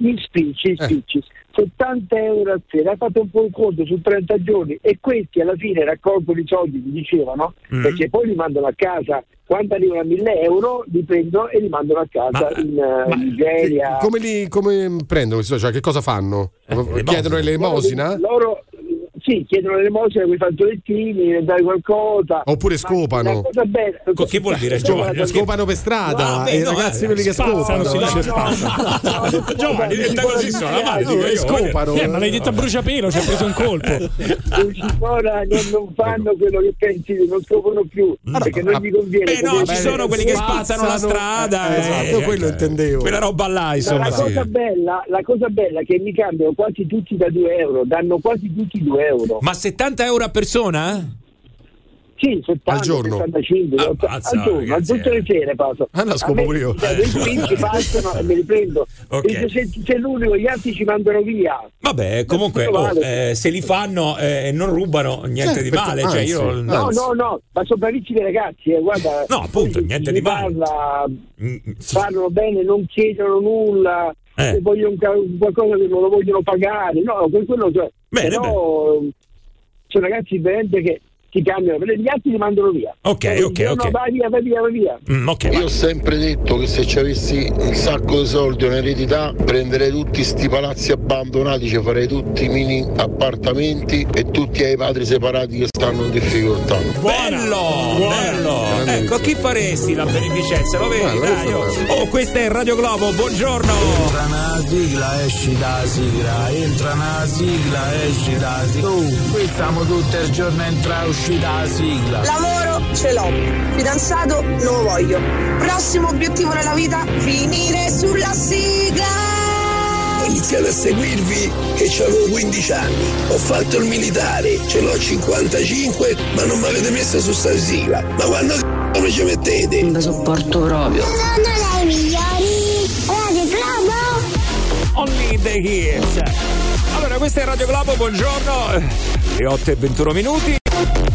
Speaker 31: Gli spicci, gli
Speaker 4: Eh.
Speaker 31: spicci. 70 euro a sera, hai fatto un po' un conto su 30 giorni e questi alla fine raccolgono i soldi, mi dicevano,
Speaker 1: Mm.
Speaker 31: perché poi li mandano a casa. Quando arrivano a 1000 euro li prendono e li mandano a casa
Speaker 1: Ma-
Speaker 31: in eh, Nigeria.
Speaker 4: Come li come prendono? Cioè, che cosa fanno? Chiedono l'elemosina?
Speaker 31: Loro sì, chiedono l'elemosina con i fazzolettini, dai qualcosa.
Speaker 4: Oppure scopano?
Speaker 31: la cosa bella-
Speaker 1: Co- che vuol dire, Giovanni?
Speaker 4: Scopano per strada,
Speaker 1: Vabbè,
Speaker 4: i
Speaker 1: no,
Speaker 4: ragazzi
Speaker 1: eh,
Speaker 4: quelli che scopano.
Speaker 2: si dice
Speaker 31: No, no, no,
Speaker 1: Giovanni, diventa così sono dico io.
Speaker 4: Scopano.
Speaker 2: Eh, ma l'hai detto a bruciapelo, ci ha preso un colpo.
Speaker 31: Ora non, non fanno quello che pensi, non scopano più perché non gli conviene.
Speaker 1: Beh, no, ci sono quelli che spazzano la strada.
Speaker 4: Eh, esatto, quello intendevo.
Speaker 1: Quella roba là, insomma,
Speaker 31: la,
Speaker 1: sì.
Speaker 31: cosa bella, la cosa bella è che mi cambiano quasi tutti da 2 euro, danno quasi tutti 2 euro.
Speaker 1: Ma 70 euro a persona?
Speaker 31: Sì, 70,
Speaker 4: Al giorno?
Speaker 31: 75,
Speaker 1: Ah,
Speaker 31: 80,
Speaker 1: mazza,
Speaker 31: al giorno, a
Speaker 1: ragazzi,
Speaker 31: tutte le sere passo.
Speaker 4: Ah, no, scopo
Speaker 31: me,
Speaker 4: pure io.
Speaker 31: cioè, dei spinci passano e me li prendo.
Speaker 1: Ok.
Speaker 31: E se sei l'unico, gli altri ci mandano via.
Speaker 1: Vabbè, comunque, oh,
Speaker 31: vale.
Speaker 1: eh, se li fanno e non rubano, niente
Speaker 4: Certo,
Speaker 1: di male. Cioè, io,
Speaker 31: No,
Speaker 4: Anzi.
Speaker 31: no, no, ma sono bravissimi ragazzi, eh, guarda.
Speaker 1: No, appunto, niente di male.
Speaker 31: Parla,
Speaker 1: Mm, sì.
Speaker 31: parlano bene, non chiedono nulla,
Speaker 1: Eh.
Speaker 31: se vogliono qualcosa che non lo vogliono pagare, no, que- quello cioè,
Speaker 1: Bene,
Speaker 31: però sono ragazzi veramente che ti cambiano, gli altri li mandano via.
Speaker 1: Ok,
Speaker 31: Cioè,
Speaker 1: ok,
Speaker 31: dicono,
Speaker 1: ok.
Speaker 31: No, vai via, vai via, vai via.
Speaker 1: Mm, ok,
Speaker 32: Io
Speaker 1: vai.
Speaker 32: ho sempre detto che se ci avessi un sacco di soldi o un'eredità prenderei tutti sti palazzi abbandonati, ci farei tutti mini appartamenti e tutti ai padri separati che stanno in difficoltà.
Speaker 1: Bello, bello. Ecco, a chi faresti la beneficenza? Lo vedi,
Speaker 4: Bello,
Speaker 1: dai.
Speaker 4: questo
Speaker 1: Oh, oh, questa è Radio Globo, buongiorno.
Speaker 33: Entra una sigla, esci da sigla, entra una sigla, esci da sigla. Oh, qui stiamo tutto il giorno entra uscì da sigla.
Speaker 34: Lavoro ce l'ho, fidanzato non lo voglio. Prossimo obiettivo nella vita, finire sulla sigla.
Speaker 35: Ho iniziato a seguirvi che avevo 15 anni. Ho fatto il militare, ce l'ho 55, ma non mi avete messo su sta sigla. Ma quando c***o mi ci mettete?
Speaker 34: Non sopporto proprio.
Speaker 21: Sono dei migliori. Radio Globo.
Speaker 1: Only the hits. Allora, questa è Radio Globo, buongiorno. Le 8 e 21 minuti.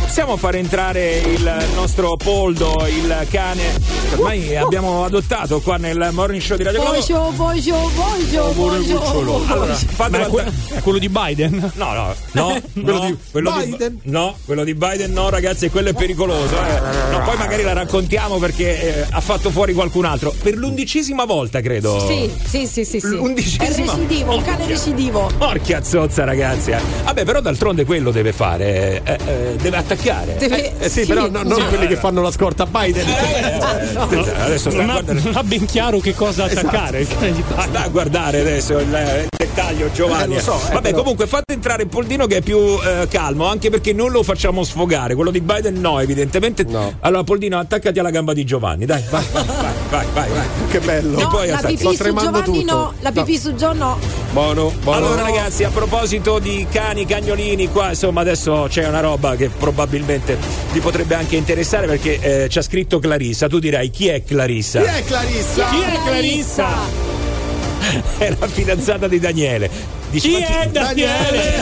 Speaker 1: Possiamo far entrare il nostro Poldo, il cane che ormai abbiamo adottato qua nel morning show di Radio Globo.
Speaker 3: Voglio, voglio, voglio, voglio.
Speaker 1: Allora, fatelo
Speaker 2: que- è quello di Biden?
Speaker 1: No, no, no, quello di quello Biden. Di, no, quello di Biden no, ragazzi, quello è pericoloso. Eh. No, poi magari la raccontiamo perché eh, ha fatto fuori qualcun altro. Per l'undicesima volta, credo.
Speaker 3: Sì, sì, sì, sì. sì.
Speaker 1: L'undicesima.
Speaker 3: È recidivo, un cane recidivo.
Speaker 1: Porca zozza, ragazzi. eh. Vabbè, però d'altronde quello deve fare. eh, eh, deve attaccare.
Speaker 3: Deve-
Speaker 4: Eh sì,
Speaker 3: sì.
Speaker 4: però no- non
Speaker 1: Sì.
Speaker 4: quelli che fanno la scorta a Biden.
Speaker 1: Adesso sta a
Speaker 2: Non ha,
Speaker 1: guardare.
Speaker 2: non ha ben chiaro che cosa
Speaker 1: Esatto.
Speaker 2: attaccare.
Speaker 1: Sta a guardare adesso il, il dettaglio, Giovanni.
Speaker 4: Eh, lo so, eh,
Speaker 1: Vabbè,
Speaker 4: però-
Speaker 1: comunque fate entrare il Poldino che è più eh, calmo, anche perché non lo facciamo sfogare. Quello di Biden no, evidentemente. Allora, Poldino, attaccati alla gamba di Giovanni, dai, vai, vai, vai, vai, vai.
Speaker 4: Che bello.
Speaker 3: No,
Speaker 1: poi
Speaker 3: la pipì su Giovanni no, la pipì su John no.
Speaker 4: Buono, buono.
Speaker 1: Allora ragazzi, a proposito di cani, cagnolini, qua insomma adesso c'è una roba che probabilmente vi potrebbe anche interessare perché eh, ci ha scritto Clarissa. Tu dirai chi è Clarissa?
Speaker 4: Chi è Clarissa?
Speaker 2: Chi è Clarissa?
Speaker 1: È la fidanzata di Daniele. Dici,
Speaker 2: Chi
Speaker 1: ma
Speaker 2: è Daniele?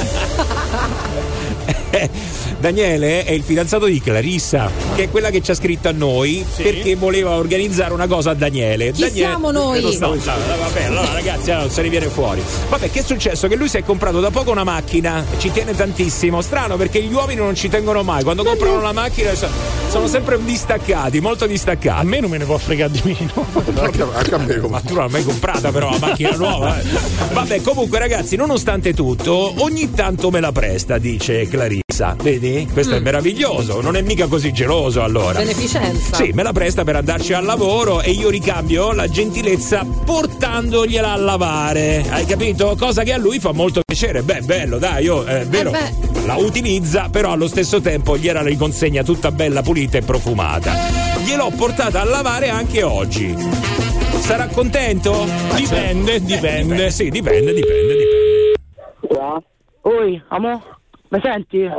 Speaker 1: Eh, Daniele è il fidanzato di Clarissa, che è quella che ci ha scritto a noi perché voleva organizzare una cosa a Daniele.
Speaker 3: Chi
Speaker 1: Daniele-
Speaker 3: siamo noi?
Speaker 1: Lo so, no, vabbè, allora ragazzi, allora, non se ne viene fuori. Vabbè, che è successo? Che lui si è comprato da poco una macchina, ci tiene tantissimo. Strano perché gli uomini non ci tengono mai. Quando comprano una macchina so- sono sempre distaccati, molto
Speaker 2: A
Speaker 1: distaccati.
Speaker 2: me non me ne può fregare di meno.
Speaker 4: Anche, anche a me
Speaker 1: Ma tu non l'hai mai comprata però la macchina nuova? eh. Vabbè, comunque ragazzi, nonostante tutto, ogni tanto me la presta, dice Clarissa. Vedi? Questo è meraviglioso, non è mica così geloso allora.
Speaker 3: Beneficenza.
Speaker 1: Sì, me la presta per andarci al lavoro e io ricambio la gentilezza portandogliela a lavare. Hai capito? Cosa che a lui fa molto piacere. Beh, bello, dai, io, è vero.
Speaker 3: beh.
Speaker 1: La utilizza, però allo stesso tempo gliela riconsegna tutta bella pulita e profumata. Gliel'ho portata a lavare anche oggi. Sarà contento?
Speaker 2: Dipende, dipende.
Speaker 1: Beh, sì, dipende, dipende, dipende.
Speaker 27: Oi, amo, mi senti?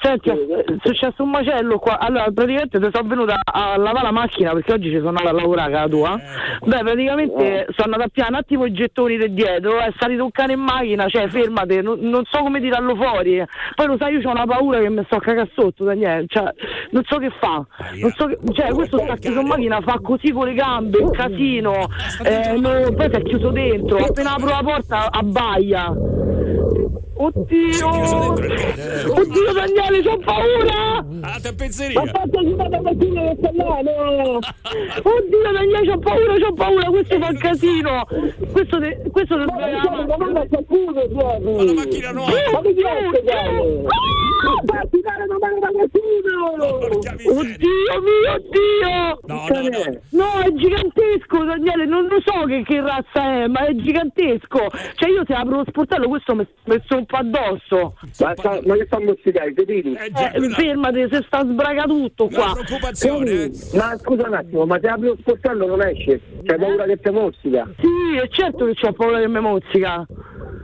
Speaker 27: Senti, è successo un macello qua. Allora, praticamente ti sono venuta a lavare la macchina perché oggi ci sono andata a lavorare la tua. Beh, praticamente sono andata a piano un attimo i gettoni di dietro, è salito un cane in macchina, cioè fermate, non, non so come tirarlo fuori. Poi lo sai, io ho una paura che mi sto a cagare sotto, Daniele. Cioè, non so che fa. Non so che- cioè, questo sta chiuso in macchina, fa così con le gambe, un casino. eh, no, poi si è chiuso dentro, appena apro la porta abbaia. Oddio! Oddio Daniele, c'ho paura!
Speaker 1: Ah, tappezzeria!
Speaker 27: Ho fatto da mattina che sta no! Oddio Daniele, c'ho paura, c'ho paura, questo fa un casino! Questo, de- questo. Ma non è qualcuno,
Speaker 1: Ma la macchina nuova!
Speaker 27: Ma piace, Fatti dare una mano da qualcuno! Oddio mio, oddio!
Speaker 1: No, no, no.
Speaker 27: No, è gigantesco, Daniele, non lo so che, che razza è, ma è gigantesco. Cioè io se apro lo sportello questo mi mi sompa addosso.
Speaker 31: Ma, sta- ma che sta mozzicando? Vedi?
Speaker 27: Eh, fermate, se sta sbraga tutto qua.
Speaker 1: preoccupazione, eh.
Speaker 31: Ma scusa un attimo, ma se apri lo sportello non esce? C'hai paura che ti mozzica?
Speaker 27: Sì, è certo che ho paura che mi mozzica.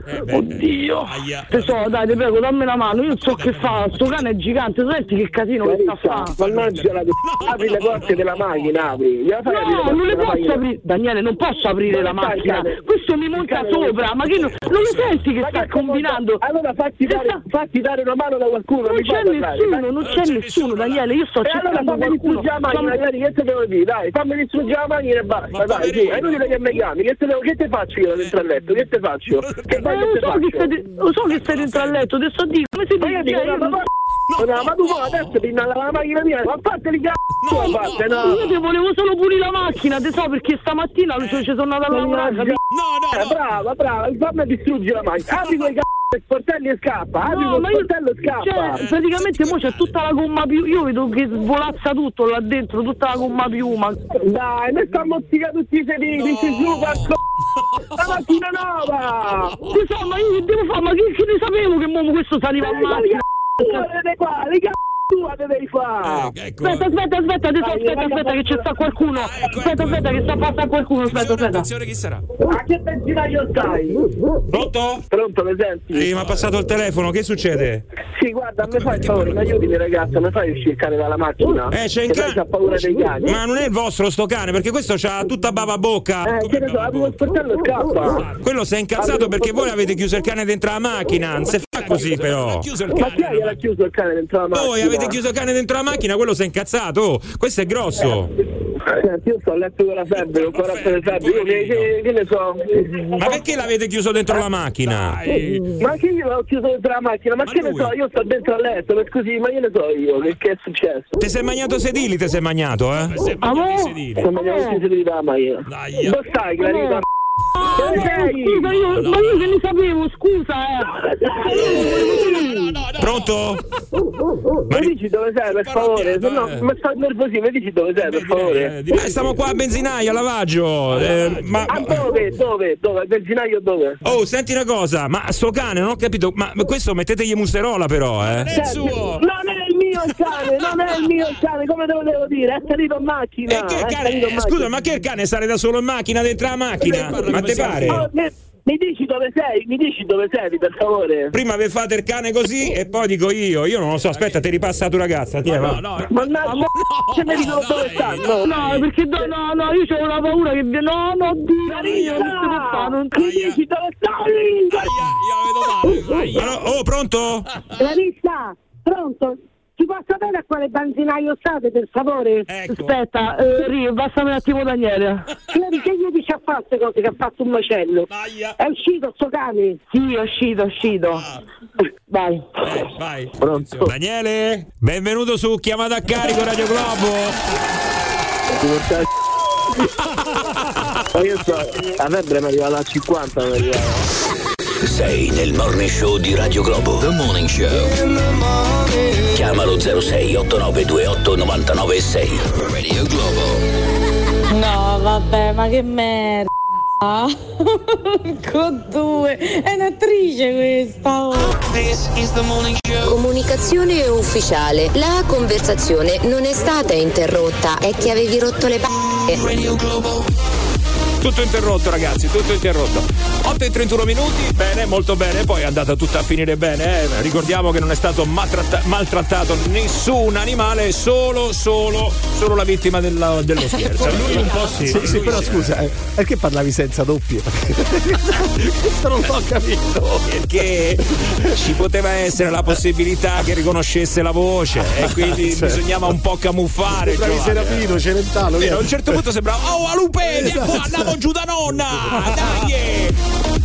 Speaker 27: Oddio. Tesoro, dai, ti prego, dammi una mano, io non so che fa, sto cane è gigante, tu senti che casino che sta a fare?
Speaker 31: Mannaggia la apri le porte della macchina, apri.
Speaker 27: No, non le
Speaker 31: la
Speaker 27: posso aprire. Daniele, non posso aprire la macchina. Questo mi monta sopra, ma che non, lo senti che
Speaker 31: Ma
Speaker 27: sta
Speaker 31: che Allora fatti dare, fatti dare una mano da qualcuno.
Speaker 27: Non
Speaker 31: mi
Speaker 27: c'è nessuno,
Speaker 31: dai.
Speaker 27: non c'è nessuno, Daniele, io sto
Speaker 31: E allora
Speaker 27: cercando
Speaker 31: fammi
Speaker 27: qualcuno.
Speaker 31: distruggere la macchina,
Speaker 27: Fammi-
Speaker 31: dai, che te devo dire? Dai, fammi distruggere la macchina e basta, dai, su, è inutile che mi chiami, che te, devo, che te faccio io dentro al letto? Che te faccio? Che
Speaker 27: Eh, lo
Speaker 31: che te
Speaker 27: so che stai, lo so che stai dentro al letto, te sto dico, come si
Speaker 31: Ma io
Speaker 27: dice?
Speaker 31: Dico,
Speaker 27: Io
Speaker 31: ma, tu poi adesso ti la macchina mia, ma a parte li cazzo, a parte, no.
Speaker 27: Io ti volevo solo pulire la macchina, te so perché stamattina ci ci sono andata a lavorare. capi-
Speaker 31: Eh, brava, brava, fammi distruggere la macchina. Apri quei c***o sportelli e scappa, apri
Speaker 27: No, ma io,
Speaker 31: sportello e scappa.
Speaker 27: cioè, praticamente mo c'è tutta la gomma piuma, io vedo che svolazza tutto là dentro, tutta la gomma piuma.
Speaker 31: Dai, mi sta mozzicando tutti i sedili, si giù, porco La macchina nuova!
Speaker 27: Insomma, io che devo fare? Ma che, che ne sapevo che mo questo saliva a macchina?
Speaker 31: Deve fare, le c***o tua devi fare!
Speaker 1: Ecco.
Speaker 27: Aspetta, aspetta, aspetta, adesso aspetta, aspetta che c'è sta qualcuno. Aspetta, aspetta che sta passando qualcuno, aspetta, aspetta.
Speaker 1: Attenzione, chi sarà?
Speaker 31: A che benzinaio stai?
Speaker 1: Pronto?
Speaker 31: Pronto, mi senti?
Speaker 1: Sì, mi ha passato il telefono, che succede?
Speaker 31: Sì, guarda, mi fai il favore, mi aiuti ragazza, mi fai uscire il cane dalla macchina?
Speaker 1: Eh, c'è in cane.
Speaker 31: paura dei cani.
Speaker 1: Ma non è il vostro sto cane, perché questo c'ha tutta bava bocca.
Speaker 31: Eh, che ne so, apri lo sportello scappa.
Speaker 1: Quello si è incazzato perché voi avete chiuso il cane dentro la macchina. Non si è così però.
Speaker 31: Ma chi è che chiuso il cane dentro la macchina?
Speaker 1: Voi avete chiuso il cane dentro la macchina, quello si è incazzato. Oh, questo è grosso.
Speaker 31: Senti, io sto a letto con la febbre, con 40 di febbre, io che, che- che ne so.
Speaker 1: Ma perché l'avete chiuso dentro la macchina?
Speaker 31: Ma che io l'ho chiuso dentro la macchina? Ma, che ne so, io sto dentro al letto, per così, ma io ne so io, che, che è successo?
Speaker 1: Ti sei magnato sedili, ti sei magnato, eh?
Speaker 31: Ah, mo? Sto mangiando sedili dalla macchina. Dove stai, Clarita? Dove sei?
Speaker 27: Scusa, io, ma io che ne sapevo, scusa, eh.
Speaker 1: Pronto?
Speaker 31: Mi dici dove sei, per favore? Se no, mi sto nervosito, mi dici dove sei, per favore?
Speaker 1: Eh, stiamo qua a benzinaio, a lavaggio. eh, ma,
Speaker 31: Ah, dove? Dove? Dove? Al benzinaio dove?
Speaker 1: Oh, senti una cosa, ma sto cane, non ho capito. Ma ma questo mettetegli muserola, però, eh?
Speaker 31: Senti, Non è il mio il cane, non è il mio cane, come te lo devo dire? È salito in macchina.
Speaker 1: E che
Speaker 31: è
Speaker 1: cane?
Speaker 31: macchina.
Speaker 1: Scusa, ma che il cane stare da solo in macchina dentro la macchina? Ma te pare?
Speaker 31: Oh, mi, mi dici dove sei? Mi dici dove sei, per favore?
Speaker 1: Prima vi fate il cane così e poi dico io. Io non lo so, aspetta, ti ripassa la tua ragazza. Tieni, va.
Speaker 31: Mannaggia, ce ne dico dove stanno.
Speaker 27: No, perché no, no, no, io c'ho una paura che viene. No, no, Dio, io non se ne fa, non
Speaker 31: Mi dici dove stai?
Speaker 1: Allora, oh, pronto?
Speaker 36: Clarissa, pronto? Ti posso sapere a quale benzinaio state, per favore?
Speaker 27: Aspetta, eh, Rio, passami un attimo Daniele.
Speaker 36: Chiedi che gli dici a fare queste cose che ha fatto un macello? È uscito sto cane?
Speaker 27: Sì, è uscito, è uscito. Vai.
Speaker 1: Vai. Daniele, benvenuto su Chiamata a carico Radio Globo.
Speaker 31: Ma io sto, la febbre mi arriva a 50, mi arriva.
Speaker 28: Sei nel morning show di Radio Globo. The Morning Show. Chiamalo 06 8928 996. Radio Globo.
Speaker 23: No, vabbè, ma che merda. Con due. È un'attrice questa. oh.
Speaker 37: Comunicazione ufficiale. La conversazione non è stata interrotta, è che avevi rotto le palle.
Speaker 1: Tutto interrotto, ragazzi, tutto interrotto. 8 e 31 minuti, bene, molto bene, poi è andata tutta a finire bene. eh. Ricordiamo che non è stato maltratta- maltrattato nessun animale, solo, solo, solo la vittima della- dello scherzo.
Speaker 2: Lui un po' sì.
Speaker 4: Sì, sì, però scusa, eh, perché parlavi senza doppie? Questo non l'ho capito.
Speaker 1: Perché ci poteva essere la possibilità che riconoscesse la voce e quindi
Speaker 4: Certo.
Speaker 1: bisognava un po' camuffare.
Speaker 4: Sembravi. Serafino, Celentano.
Speaker 1: A un certo punto sembrava Oh a Lupe, vieni qua, andiamo giù da nonna Dai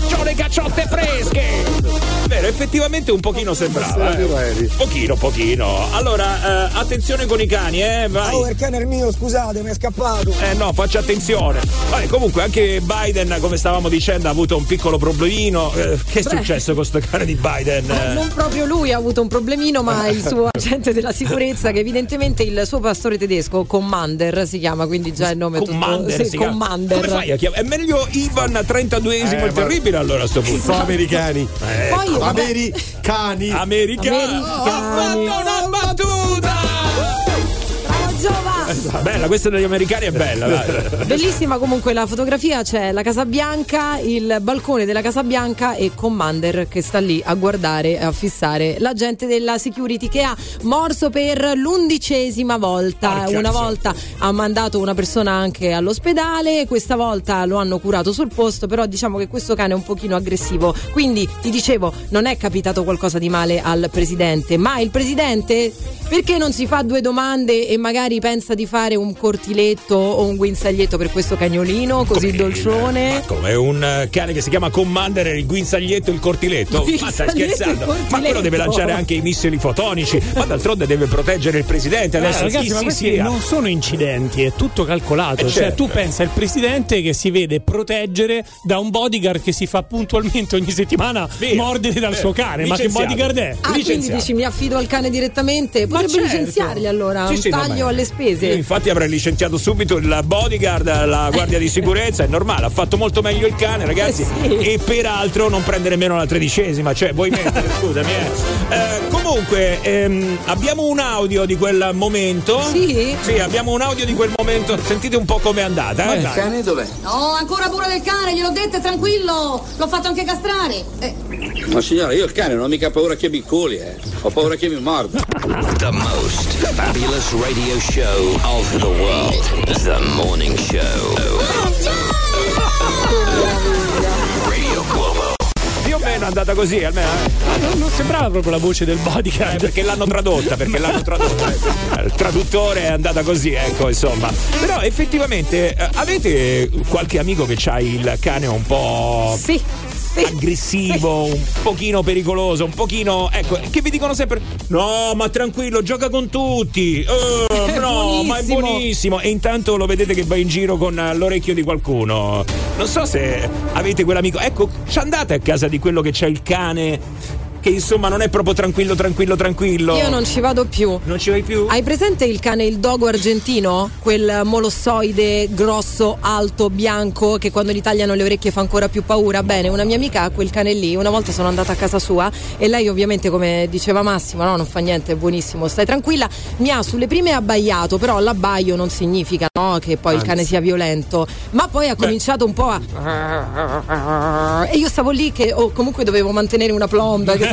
Speaker 1: C'ho le cacciotte fresche Vero, effettivamente un pochino sembrava eh. Pochino, pochino Allora, eh, attenzione con i cani, eh Vai
Speaker 38: Oh, il cane è il mio, scusate, mi è scappato.
Speaker 1: eh no, faccia attenzione. Vabbè, comunque anche Biden, come stavamo dicendo, ha avuto un piccolo problemino. Eh, che è
Speaker 3: Beh.
Speaker 1: successo con sto cane di Biden?
Speaker 3: Eh, Non proprio lui ha avuto un problemino, ma il suo agente della sicurezza, che evidentemente il suo pastore tedesco, Commander si chiama, quindi già il nome è tutto.
Speaker 1: Commander,
Speaker 3: sì. Commander.
Speaker 1: Come fai a chiamare? È meglio Ivan 32esimo
Speaker 4: Eh,
Speaker 1: il terribile allora a sto punto.
Speaker 4: Sono americani.
Speaker 1: Eh,
Speaker 3: Poi-
Speaker 4: Americani.
Speaker 1: Americani. Ho fatto una battuta!
Speaker 3: Bravo Giova!
Speaker 1: Bella, questa degli americani è bella. dai.
Speaker 3: Bellissima comunque la fotografia, c'è la Casa Bianca, il balcone della Casa Bianca e Commander che sta lì a guardare, a fissare l'agente della security che ha morso per l'undicesima volta.
Speaker 1: Porca
Speaker 3: una volta ha mandato una persona anche all'ospedale, questa volta lo hanno curato sul posto, però diciamo che questo cane è un pochino aggressivo. Quindi ti dicevo, non è capitato qualcosa di male al presidente, ma il presidente perché non si fa due domande e magari pensa di fare un cortiletto o un guinzaglietto per questo cagnolino così dolcione?
Speaker 1: Come un eh, cane che si chiama Commander, il guinzaglietto e il cortiletto. Ma stai
Speaker 3: Guinzaglietto
Speaker 1: scherzando? Ma quello deve lanciare anche i missili fotonici. Ma d'altronde deve proteggere il presidente.
Speaker 2: Eh,
Speaker 1: Adesso
Speaker 2: ragazzi,
Speaker 1: chi
Speaker 2: ma
Speaker 1: si
Speaker 2: questi
Speaker 1: sia.
Speaker 2: non sono incidenti, è tutto calcolato.
Speaker 1: Eh,
Speaker 2: cioè,
Speaker 1: certo.
Speaker 2: tu pensa il presidente che si vede proteggere da un bodyguard che si fa puntualmente ogni settimana
Speaker 1: Via.
Speaker 2: mordere dal
Speaker 1: Via.
Speaker 2: suo cane. Ma che
Speaker 1: Licenziato.
Speaker 2: bodyguard è?
Speaker 3: Ah, quindi dici mi affido al cane direttamente? Potrebbe
Speaker 2: certo.
Speaker 3: licenziarli allora,
Speaker 1: Sì,
Speaker 3: un
Speaker 1: sì,
Speaker 3: taglio
Speaker 1: ma-
Speaker 3: alle spese.
Speaker 1: Io infatti avrei licenziato subito il bodyguard, la guardia di sicurezza, è normale, ha fatto molto meglio il cane, ragazzi.
Speaker 3: Eh
Speaker 1: E peraltro non prende nemmeno la tredicesima, cioè vuoi mettere, scusami. Eh. Eh, comunque, ehm, abbiamo un audio di quel momento.
Speaker 3: Sì?
Speaker 1: Sì, abbiamo un audio di quel momento. Sentite un po' com'è andata. Eh, dai.
Speaker 38: dov'è?
Speaker 39: No, ancora pure del cane, gliel'ho detto, tranquillo. L'ho fatto anche castrare. Eh,
Speaker 38: Ma signora, io il cane non ho mica paura che mi culi, eh. Ho paura che mi morda.
Speaker 28: The most fabulous radio show of the world. The Morning Show. Radio Globo.
Speaker 1: Più o meno andata così, almeno.
Speaker 2: eh. non, non, sembrava proprio la voce del bodyguard.
Speaker 1: Eh, perché l'hanno tradotta, perché l'hanno tradotta. Il traduttore è andata così, ecco, insomma. Però effettivamente eh, avete qualche amico che ha il cane un po'.
Speaker 3: Sì
Speaker 1: aggressivo, un pochino pericoloso, un pochino. Ecco, che vi dicono sempre: No, ma tranquillo, gioca con tutti. Oh, no, ma è buonissimo. E intanto lo vedete che va in giro con l'orecchio di qualcuno. Non so se avete quell'amico. Ecco, ci andate a casa di quello che c'ha il cane che insomma non è proprio tranquillo, tranquillo, tranquillo.
Speaker 3: Io non ci vado più.
Speaker 1: Non ci vai più?
Speaker 3: Hai presente il cane, il dogo argentino? Quel molossoide grosso, alto, bianco, che quando gli tagliano le orecchie fa ancora più paura? Bene, una mia amica ha quel cane lì, una volta sono andata a casa sua e lei ovviamente come diceva Massimo, no, non fa niente, è buonissimo, stai tranquilla, mi ha sulle prime abbaiato, però l'abbaio non significa no, che poi Anzi. il cane sia violento, ma poi ha Beh. cominciato un po' a... E io stavo lì che oh, comunque dovevo mantenere una plomba. Che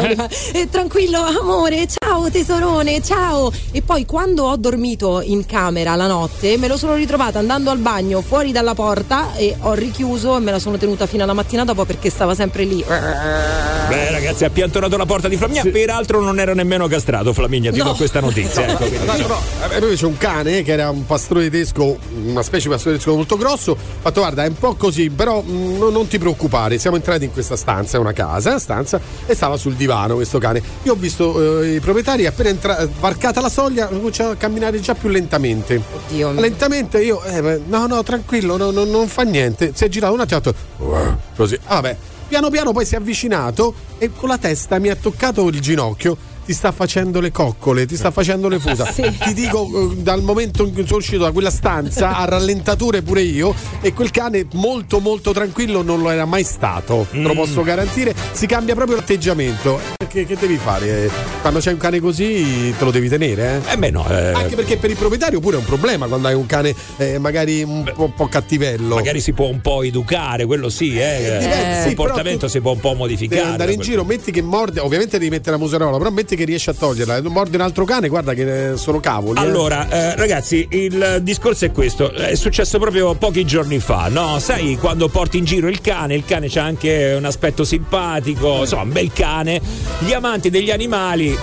Speaker 3: eh, tranquillo amore, ciao tesorone, ciao. E poi quando ho dormito in camera la notte me lo sono ritrovata andando al bagno fuori dalla porta e ho richiuso e me la sono tenuta fino alla mattina dopo perché stava sempre lì.
Speaker 1: Beh ragazzi, ha piantonato la porta di Flaminia, sì. peraltro non era nemmeno castrato Flaminia, ti no. do questa notizia. ecco,
Speaker 4: no, no, no, c'è un cane che era un pastore tedesco, una specie di pastore tedesco molto grosso, ha fatto guarda è un po' così, però mh, non ti preoccupare, siamo entrati in questa stanza, è una casa, stanza, e stava sul divano divano questo cane. Io ho visto eh, i proprietari appena entra- varcata la soglia cominciano a camminare già più lentamente.
Speaker 3: Oddio.
Speaker 4: Lentamente io, eh, no, no, tranquillo, no, no, non fa niente. Si è girato un attimo, fatto così. Ah, vabbè. Piano piano poi si è avvicinato e con la testa mi ha toccato il ginocchio ti sta facendo le coccole, ti sta facendo le fusa. Sì. Ti dico, eh, dal momento in cui sono uscito da quella stanza, a rallentatore pure io, e quel cane molto molto tranquillo non lo era mai stato, mm. lo posso garantire. Si cambia proprio l'atteggiamento. Perché che devi fare? Quando c'hai un cane così te lo devi tenere,
Speaker 1: eh? Eh beh no. Eh.
Speaker 4: Anche perché per il proprietario pure è un problema quando hai un cane eh, magari un po', un po', cattivello.
Speaker 1: Magari si può un po' educare, quello sì, eh. il comportamento si può un po' modificare.
Speaker 4: Devi andare in giro, metti che morde, ovviamente devi mettere la muserola, però metti che riesce a toglierla. Morde un altro cane, guarda che eh, sono cavoli.
Speaker 1: Eh. Allora, eh, ragazzi, il discorso è questo: è successo proprio pochi giorni fa, no? Sai, quando porti in giro il cane, il cane c'ha anche un aspetto simpatico, insomma, un bel cane. Gli amanti degli animali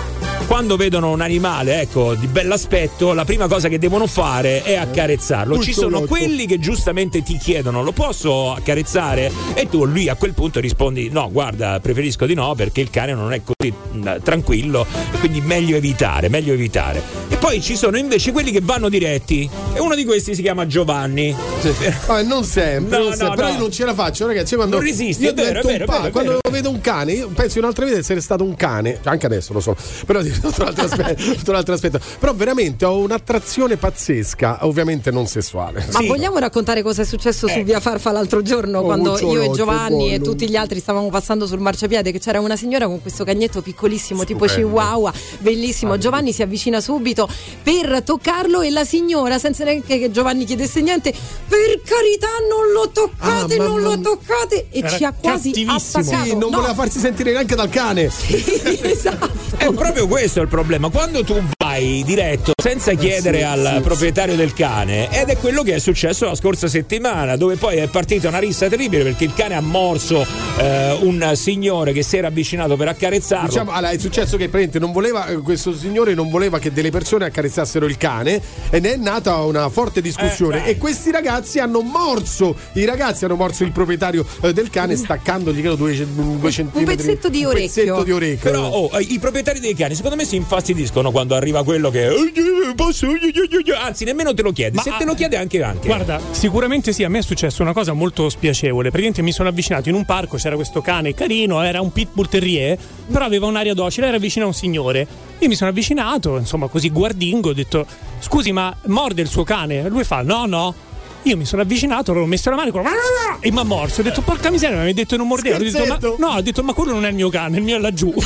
Speaker 1: quando vedono un animale ecco di bell'aspetto la prima cosa che devono fare è accarezzarlo ci sono quelli che giustamente ti chiedono lo posso accarezzare e tu lì a quel punto rispondi no guarda preferisco di no perché il cane non è così tranquillo quindi meglio evitare meglio evitare e poi ci sono invece quelli che vanno diretti e uno di questi si chiama Giovanni
Speaker 4: ah, non sempre, no, non sempre. No, però no. io non ce la faccio ragazzi quando
Speaker 1: non resisti è vero, è vero,
Speaker 4: pa-
Speaker 1: vero,
Speaker 4: quando vedo un cane io penso in un'altra vita di essere stato un cane anche adesso lo so però tutto un, altro aspetto, tutto un altro aspetto. Però veramente ho un'attrazione pazzesca, ovviamente non sessuale.
Speaker 3: Ma sì. vogliamo raccontare cosa è successo eh. su Via Farfa l'altro giorno, oh, quando io e Giovanni e tutti gli altri stavamo passando sul marciapiede, che c'era una signora con questo cagnetto piccolissimo, Stupendo. tipo chihuahua, bellissimo. Ah, Giovanni si avvicina subito per toccarlo e la signora, senza neanche che Giovanni chiedesse niente, per carità non lo toccate, ah, non lo toccate e ci ha quasi attaccato.
Speaker 4: Sì, non
Speaker 3: no.
Speaker 4: voleva farsi sentire neanche dal cane.
Speaker 3: Sì, esatto.
Speaker 1: È proprio questo il problema. Quando tu vai diretto senza chiedere sì, al sì, proprietario del cane, ed è quello che è successo la scorsa settimana, dove poi è partita una rissa terribile perché il cane ha morso eh, un signore che si era avvicinato per accarezzarlo.
Speaker 4: Diciamo, allora, è successo che non voleva, eh, questo signore non voleva che delle persone accarezzassero il cane e ne è nata una forte discussione. Eh, e questi ragazzi hanno morso, i ragazzi hanno morso il proprietario eh, del cane staccandogli credo due, due centimetri.
Speaker 3: Un pezzetto di orecchio.
Speaker 4: Pezzetto di orecchio.
Speaker 1: Però oh, i proprietari dei cani secondo me si infastidiscono quando arriva quello che posso anzi nemmeno te lo chiede, Ma se te lo chiede anche anche.
Speaker 2: Guarda, sicuramente sì, a me è successa una cosa molto spiacevole. Praticamente mi sono avvicinato in un parco, c'era questo cane carino, era un pitbull terrier, però aveva un'aria docile, era vicino a un signore. Io mi sono avvicinato, insomma, così guardingo, ho detto "Scusi, ma morde il suo cane?" Lui fa "No, no". Io mi sono avvicinato, ho messo la mano e mi ha morso. Ho detto, porca miseria, mi hai detto non mordeva. Ho detto, ma, no, ho detto, ma quello non è il mio cane, il mio è laggiù.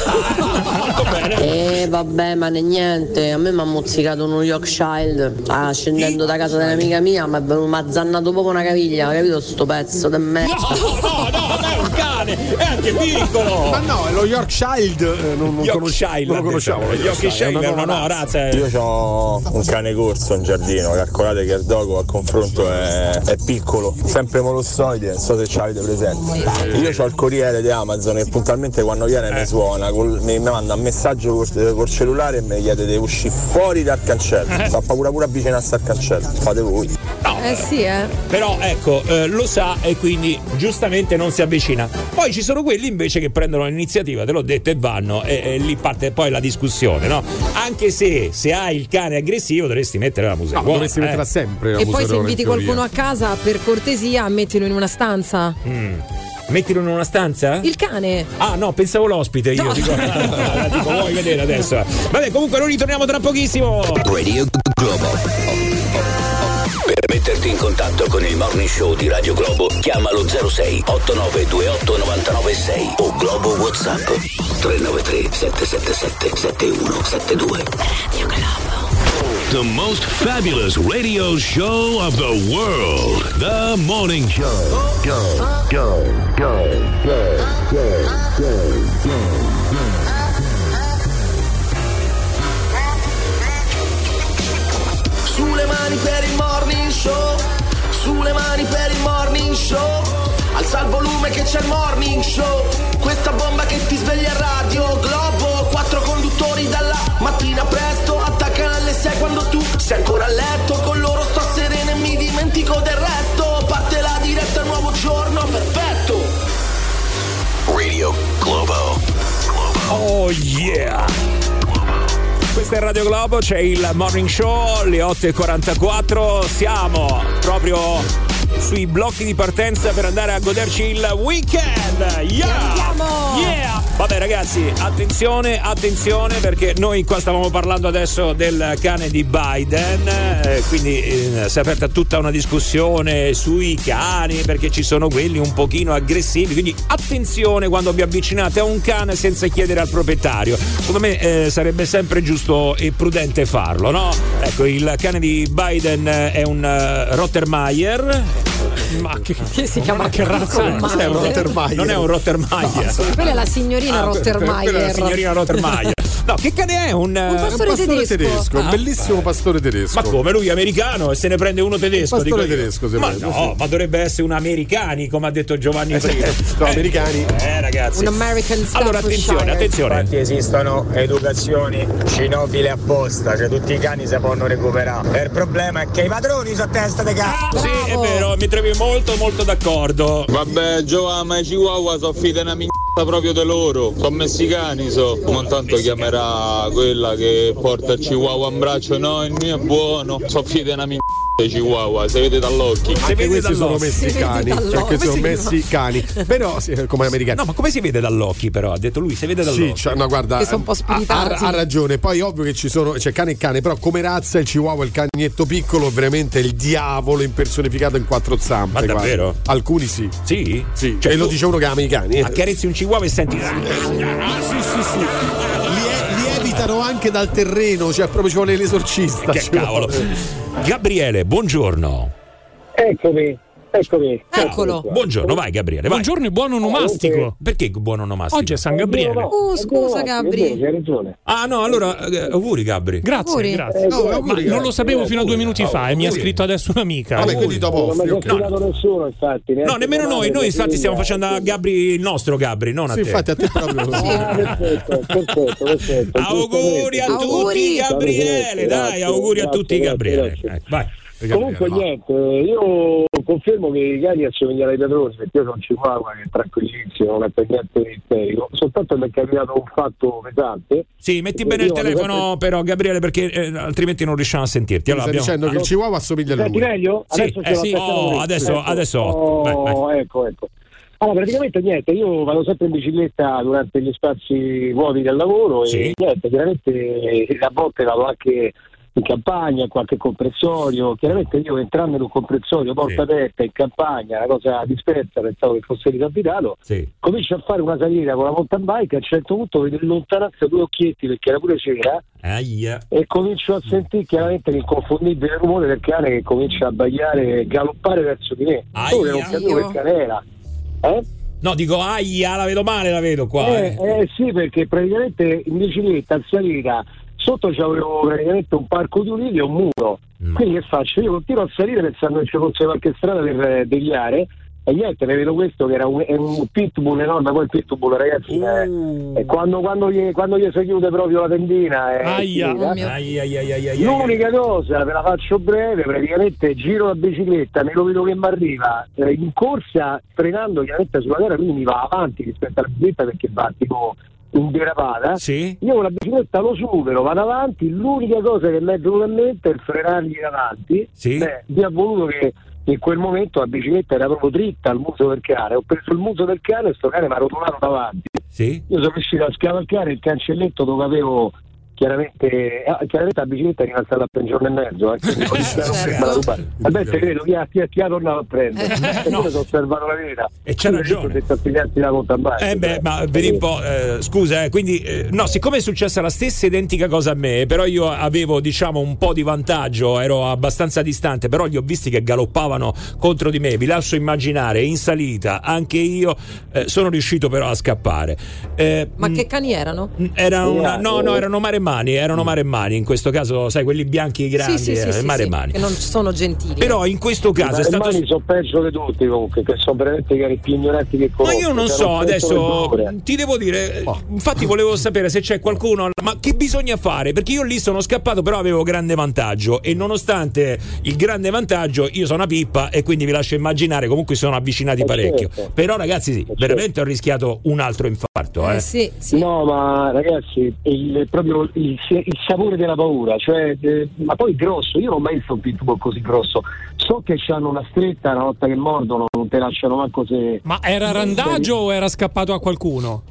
Speaker 40: Bene. Eh, vabbè, ma ne niente. A me mi ha mozzicato uno Yorkshire ah, scendendo da casa dell'amica mia, mi ha zannato proprio una caviglia, capito? Sto pezzo di me.
Speaker 1: No, no, no, no, è un cane è anche piccolo.
Speaker 4: Ma no, è lo Yorkshire, eh, non, non, conosci-
Speaker 1: Yorkshire,
Speaker 4: non lo conosciamo.
Speaker 1: Yorkshire è una nuova razza.
Speaker 32: Io ho un cane corso in giardino, calcolate che il dogo al confronto è, è piccolo, sempre molossoide, non so se ci avete presente. Io ho il corriere di Amazon e puntualmente quando viene mi suona, col- mi, mi manda un messaggio col, col cellulare e mi chiede di uscire fuori dal cancello. Fa paura pure avvicinarsi al cancello, fate voi.
Speaker 3: Eh sì, eh.
Speaker 1: Però ecco, eh, lo sa e quindi giustamente non si avvicina. Poi ci sono quelli invece che prendono l'iniziativa, te l'ho detto, e vanno e, e lì parte poi la discussione, no? Anche se se hai il cane aggressivo dovresti mettere la musica.
Speaker 4: No, dovresti metterla sempre.
Speaker 3: E poi se inviti qualcuno a casa, per cortesia, mettilo in una stanza.
Speaker 1: Mm. Mettilo in una stanza?
Speaker 3: Il cane.
Speaker 1: Ah no, pensavo l'ospite io. Dico, la dico, vuoi vedere adesso? Vabbè, comunque noi ritorniamo tra pochissimo.
Speaker 28: Radio Globo. Per metterti in contatto con il morning show di Radio Globo, chiamalo 06 8928 996 o Globo WhatsApp 393 777 7172. Radio Globo.
Speaker 41: The most fabulous radio show of the world. The Morning Show.
Speaker 42: Go, go, go, go, go, go, go,
Speaker 43: Sulle mani per il morning show, sulle mani per il morning show. Alza il volume che c'è il morning show. Questa bomba che ti sveglia a radio Globo. Quattro conduttori dalla mattina presto. 6 quando tu sei ancora a letto. Con loro sto sereno e mi dimentico del resto. Parte la diretta, nuovo giorno, perfetto.
Speaker 28: Radio Globo.
Speaker 1: Oh yeah! Questa è Radio Globo, c'è il morning show, le 8.44, siamo proprio sui blocchi di partenza per andare a goderci il weekend! Yeah! Yeah! Vabbè ragazzi, attenzione, attenzione perché noi qua stavamo parlando adesso del cane di Biden, eh, quindi eh, si è aperta tutta una discussione sui cani perché ci sono quelli un pochino aggressivi, quindi attenzione quando vi avvicinate a un cane senza chiedere al proprietario. Secondo me eh, sarebbe sempre giusto e prudente farlo, no? Ecco, il cane di Biden eh, è un eh, Rottermeier.
Speaker 2: Ma che,
Speaker 3: che si chiama
Speaker 1: che razza è?
Speaker 3: Cos'è un
Speaker 1: Rottermeier? Non è un Rottermeier.
Speaker 3: Quella è la signorina
Speaker 1: Ah, per- per-
Speaker 3: Rottermeier.
Speaker 1: la signorina Rottermeier. No, che cane è? Un,
Speaker 3: Un pastore
Speaker 4: Un pastore tedesco, un
Speaker 1: Ah.
Speaker 4: bellissimo pastore tedesco.
Speaker 1: Ma come lui è americano e se ne prende uno tedesco?
Speaker 4: Pastore
Speaker 1: dico io.
Speaker 4: tedesco, se
Speaker 1: Ma no,
Speaker 4: sì.
Speaker 1: ma dovrebbe essere un americani, come ha detto Giovanni prima.
Speaker 4: no, americani.
Speaker 1: Eh, ragazzi.
Speaker 3: Un American
Speaker 1: Allora, attenzione, attenzione.
Speaker 32: Infatti esistono educazioni cinofile apposta, cioè tutti i cani si possono recuperare. Il problema è che i padroni sono testa di cazzo.
Speaker 1: Sì, è vero, mi trovi molto molto d'accordo.
Speaker 44: Vabbè, Giovanni, ma i chihuahua sono figli una minchia proprio di loro. Sono messicani, so. Ma tanto chiamerà quella che porta il chihuahua in braccio. No, il mio è buono. Sono figli di una minchia i chihuahua, si vede dall'occhio.
Speaker 4: Anche questi sono messicani. Cioè, questi sono messicani. Però come americani.
Speaker 1: No, ma come si vede dall'occhio però? Ha detto lui, si vede dall'occhio.
Speaker 4: Sì, cioè, no, guarda,
Speaker 3: Che sono un po'
Speaker 4: ha,
Speaker 3: spiritati.
Speaker 4: ha- ha ragione. Poi ovvio che ci sono, c'è cane e cane, però come razza il chihuahua, il cagnetto piccolo, veramente il diavolo impersonificato in quattro zampe.
Speaker 1: Ma davvero?
Speaker 4: Alcuni sì.
Speaker 1: Sì?
Speaker 4: Sì,
Speaker 1: Cioè,
Speaker 4: e lo dice uno che ama i cani. eh.
Speaker 1: Accarezzi un chihuahua e senti.
Speaker 4: Ah, sì, sì, sì. Li, evitano anche dal terreno, cioè proprio ci vuole l'esorcista.
Speaker 1: Che cavolo.
Speaker 4: vuole.
Speaker 1: Gabriele, buongiorno.
Speaker 31: Eccomi, eccomi.
Speaker 3: Eccolo.
Speaker 1: Buongiorno, vai Gabriele. Vai.
Speaker 2: Buongiorno e buon onomastico.
Speaker 1: Perché buon onomastico?
Speaker 2: Oggi è San Gabriele.
Speaker 3: Oh, scusa, Gabri.
Speaker 31: Hai ragione.
Speaker 1: Ah no, allora eh, auguri Gabri.
Speaker 2: Grazie,
Speaker 3: Auguri.
Speaker 2: grazie.
Speaker 31: Eh,
Speaker 2: No,
Speaker 31: auguri,
Speaker 2: ma non lo sapevo fino a due minuti
Speaker 1: Auguri.
Speaker 2: fa e mi ha
Speaker 1: Auguri.
Speaker 2: scritto adesso un'amica.
Speaker 4: Vabbè, quindi dopo
Speaker 31: Non mi ha spiegato nessuno, infatti.
Speaker 1: No, nemmeno noi, noi infatti stiamo facendo a Gabri il nostro Gabri, non a
Speaker 4: Sì,
Speaker 1: te.
Speaker 4: infatti a te proprio
Speaker 31: perfetto, perfetto, perfetto.
Speaker 1: Auguri a tutti
Speaker 3: Auguri.
Speaker 1: Gabriele, dai, auguri a tutti Gabriele. vai.
Speaker 31: Comunque niente, io confermo che i cani assomigliano ai padroni perché io sono un chihuahua che è tranquillissimo, non è per niente isterico, soltanto mi è capitato un fatto pesante.
Speaker 1: Sì, metti bene il telefono però Gabriele perché eh, altrimenti non riusciamo a sentirti.
Speaker 4: Sta dicendo che il chihuahua assomiglia a
Speaker 31: Senti
Speaker 4: lui.
Speaker 31: meglio?
Speaker 1: Sì,
Speaker 31: Adesso
Speaker 1: eh sì. Oh, adesso-
Speaker 31: Ecco.
Speaker 1: adesso ottimo. Vai, vai.
Speaker 31: Oh, ecco, ecco. Allora, praticamente niente, io vado sempre in bicicletta durante gli spazi vuoti del lavoro
Speaker 1: Sì.
Speaker 31: e niente, chiaramente a volte vado anche in campagna, qualche compressorio. Chiaramente io entrando in un compressorio, porta
Speaker 1: Sì.
Speaker 31: aperta, in campagna, una cosa dispersa, pensavo che fosse disabitato,
Speaker 1: Sì.
Speaker 31: comincio a fare una salita con la mountain bike, a un certo punto vedo in lontananza due occhietti perché era pure sera
Speaker 1: Aia.
Speaker 31: e comincio a sentire chiaramente l'inconfondibile rumore del cane che comincia a bagliare e galoppare verso di me.
Speaker 1: Aia.
Speaker 31: Solo che non capivo che cane era. Eh?
Speaker 1: No, dico aia, la vedo male, la vedo qua.
Speaker 31: Eh,
Speaker 1: eh.
Speaker 31: eh, sì, perché praticamente in bicicletta in salita sotto c'avevo praticamente un parco di ulivi e un muro. Quindi che faccio? Io continuo a salire pensando che ci fosse qualche strada per eh, deviare. E niente, ne vedo questo che era un, è un pitbull enorme, poi il pitbull ragazzi è, è quando, quando, gli, quando gli si chiude proprio la tendina
Speaker 2: Aia. Oh mio-
Speaker 1: Aia, aia, aia.
Speaker 31: L'unica cosa, ve la faccio breve, praticamente giro la bicicletta, me lo vedo che mi arriva eh, in corsa frenando chiaramente sulla terra, quindi mi va avanti rispetto alla bicicletta perché va tipo in derapata. Io con la bicicletta lo supero, vado avanti, l'unica cosa che mi è venuta in mente è il frenargli in avanti. Beh, mi ha voluto che in quel momento la bicicletta era proprio dritta al muso del cane, ho preso il muso del cane e sto cane mi ha rotolato davanti.
Speaker 1: Sì?
Speaker 31: Io sono riuscito a scavalcare il cancelletto dove avevo chiaramente, ah, chiaramente la bicicletta è rimasta là per un giorno e mezzo. Eh, quindi
Speaker 1: Certo.
Speaker 31: Vabbè, te credo chi ha, chi chi ha tornato a prendere. E io ho osservato la verità.
Speaker 1: E c'ha ragione.
Speaker 31: La conta
Speaker 1: Eh beh, ma vedi un po', eh, scusa, eh, quindi eh, no, siccome è successa la stessa identica cosa a me, però io avevo diciamo un po' di vantaggio, ero abbastanza distante, però li ho visti che galoppavano contro di me, vi lascio immaginare, in salita, anche io eh, sono riuscito però a scappare. Eh,
Speaker 3: Ma che cani erano?
Speaker 1: era una, no, no, erano maremmani, erano maremmani, in questo caso, sai, quelli bianchi grandi,
Speaker 3: sì, sì, sì,
Speaker 1: eh,
Speaker 3: sì,
Speaker 1: maremmani.
Speaker 3: sì, che non sono gentili.
Speaker 1: Però in questo caso è stato
Speaker 31: mani sono peggio di tutti comunque, che sono veramente i più ignoranti che
Speaker 1: Ma
Speaker 31: conosco.
Speaker 1: io non
Speaker 31: cioè,
Speaker 1: so,
Speaker 31: che
Speaker 1: adesso ti devo dire, eh, infatti volevo sapere se c'è qualcuno, ma che bisogna fare? Perché io lì sono scappato, però avevo grande vantaggio e nonostante il grande vantaggio io sono una pippa e quindi vi lascio immaginare, comunque sono avvicinati
Speaker 31: Eh,
Speaker 1: parecchio.
Speaker 31: certo.
Speaker 1: Però ragazzi sì, veramente ho rischiato un altro infarto. Eh.
Speaker 3: sì,
Speaker 31: No, ma ragazzi, il, proprio il, il sapore della paura, cioè, eh, ma poi grosso, io non ho mai visto un pitbull così grosso. So che hanno una stretta una volta che mordono, non te lasciano manco se.
Speaker 2: Ma era randaggio o era scappato a qualcuno?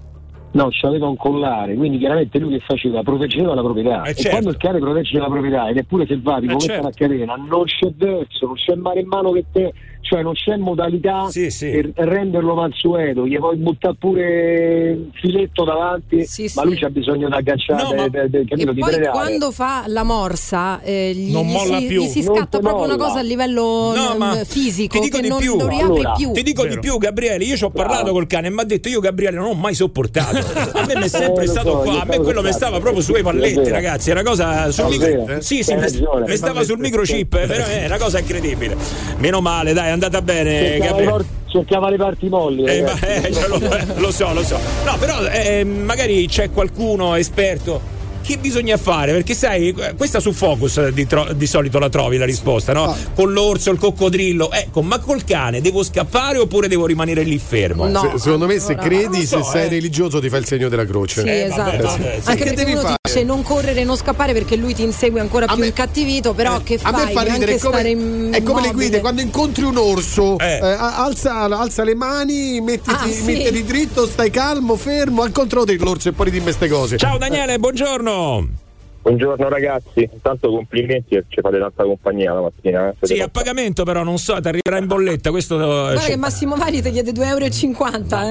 Speaker 31: No, c'aveva un collare, quindi chiaramente lui che faceva? Proteggeva la proprietà.
Speaker 2: Eh,
Speaker 31: e
Speaker 2: certo.
Speaker 31: quando il cane protegge la proprietà ed è pure selvatico,
Speaker 2: Eh,
Speaker 31: come
Speaker 2: certo.
Speaker 31: una catena, non c'è verso, non c'è mare in mano che te. Cioè non c'è modalità per renderlo mansueto, gli puoi buttare pure un filetto davanti, ma lui c'ha bisogno di agganciare, de- de- capito,
Speaker 3: E
Speaker 31: di
Speaker 3: poi quando fa la morsa eh, gli,
Speaker 1: Non
Speaker 3: gli
Speaker 1: molla
Speaker 3: si,
Speaker 1: più.
Speaker 3: gli si
Speaker 1: Non
Speaker 3: scatta proprio una
Speaker 1: molla.
Speaker 3: cosa a livello
Speaker 1: No,
Speaker 3: mm,
Speaker 1: ma
Speaker 3: fisico
Speaker 1: ti dico
Speaker 3: che
Speaker 1: di
Speaker 3: non
Speaker 1: più.
Speaker 3: lo riapre più.
Speaker 1: Ti dico di più, Gabriele. Io ci ho parlato col cane e mi ha detto: Io, Gabriele, non ho mai sopportato. A me mi è sempre
Speaker 31: Eh,
Speaker 1: stato
Speaker 31: so,
Speaker 1: qua. A me quello mi
Speaker 31: sopportato.
Speaker 1: stava proprio sulle palletti,
Speaker 31: vero.
Speaker 1: ragazzi. È una cosa sul micro. Sì, sì, mi, stava sul microchip. però è una cosa incredibile. Meno male, dai, è andata bene,
Speaker 31: cercava, le
Speaker 1: Gabriele.
Speaker 31: cercava le parti molli.
Speaker 1: Eh, ma, eh, lo, lo so, lo so. No, però eh, magari c'è qualcuno esperto. Che bisogna fare? Perché sai, questa su Focus eh, di, tro- di solito la trovi la risposta, no? Con l'orso, il coccodrillo. Ecco, ma col cane devo scappare oppure devo rimanere lì fermo?
Speaker 4: Se- secondo me, se credi,
Speaker 1: so,
Speaker 4: se sei
Speaker 1: eh.
Speaker 4: religioso, ti fa il segno della croce.
Speaker 3: Sì, esatto.
Speaker 4: Eh, sì.
Speaker 3: Anche
Speaker 4: Che
Speaker 3: perché
Speaker 4: devi
Speaker 3: uno
Speaker 4: fare?
Speaker 3: ti dice non correre, non scappare perché lui ti insegue ancora più incattivito, però che
Speaker 4: A
Speaker 3: fai?
Speaker 4: me fa ridere, è come, è come le guide, quando incontri un orso, eh, a- alza, alza le mani, mettiti,
Speaker 3: Ah, sì.
Speaker 4: mettiti dritto, stai calmo, fermo, al controllo dell'orso e poi dimmi queste cose.
Speaker 1: Ciao Daniele, buongiorno. Shalom.
Speaker 45: Buongiorno ragazzi, intanto complimenti e ci fate tanta compagnia la mattina. Eh?
Speaker 1: Sì, a pagamento però non so, ti arriverà in bolletta. Questo
Speaker 3: Guarda
Speaker 1: cioè,
Speaker 3: che Massimo Vari ti chiede 2,50 euro.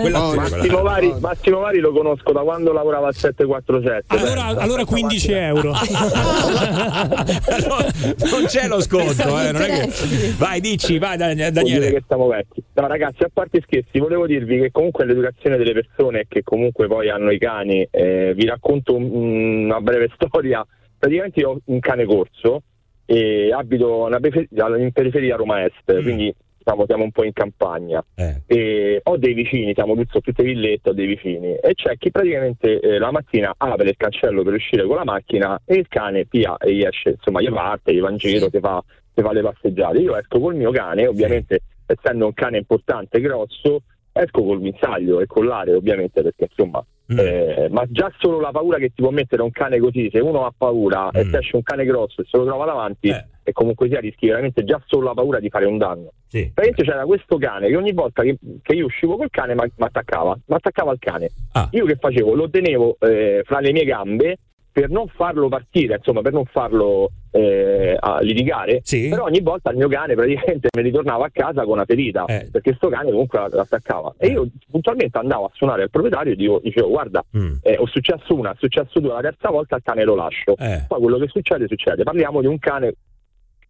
Speaker 3: Eh.
Speaker 45: No, Massimo, Vari, Massimo Vari lo conosco da quando lavorava al 747.
Speaker 2: Allora, allora 15 euro.
Speaker 1: non c'è lo sconto, eh, non è che... Vai, dici, vai Daniele.
Speaker 45: che siamo vecchi. No, ragazzi, a parte scherzi, volevo dirvi che comunque l'educazione delle persone che comunque poi hanno i cani, eh, vi racconto un- una breve storia. Praticamente io ho un cane corso e abito in periferia Roma Est, quindi diciamo, siamo un po' in campagna. E ho dei vicini, siamo sono tutte villette, ho dei vicini. E c'è chi praticamente eh, la mattina apre il cancello per uscire con la macchina e il cane via e gli esce, insomma, gli parte, gli va in giro, si fa, fa le passeggiate. Io esco col mio cane, ovviamente essendo un cane importante, grosso, esco col guinzaglio e con l'aria, ovviamente, perché insomma. Eh, ma già solo la paura che ti può mettere un cane così, se uno ha paura e se esce un cane grosso e se lo trova davanti, e comunque sia rischi veramente già solo la paura di fare un danno. Praticamente c'era questo cane che ogni volta che, che io uscivo col cane mi attaccava, mi attaccava al cane. Io che facevo? Lo tenevo eh, fra le mie gambe per non farlo partire, insomma, per non farlo eh, a litigare, però ogni volta il mio cane praticamente mi ritornava a casa con una ferita, perché sto cane comunque la- l'attaccava. E io puntualmente andavo a suonare al proprietario e dico, dicevo, guarda, eh, ho successo una, è successo due, la terza volta il cane lo lascio. Poi quello che succede, succede. Parliamo di un cane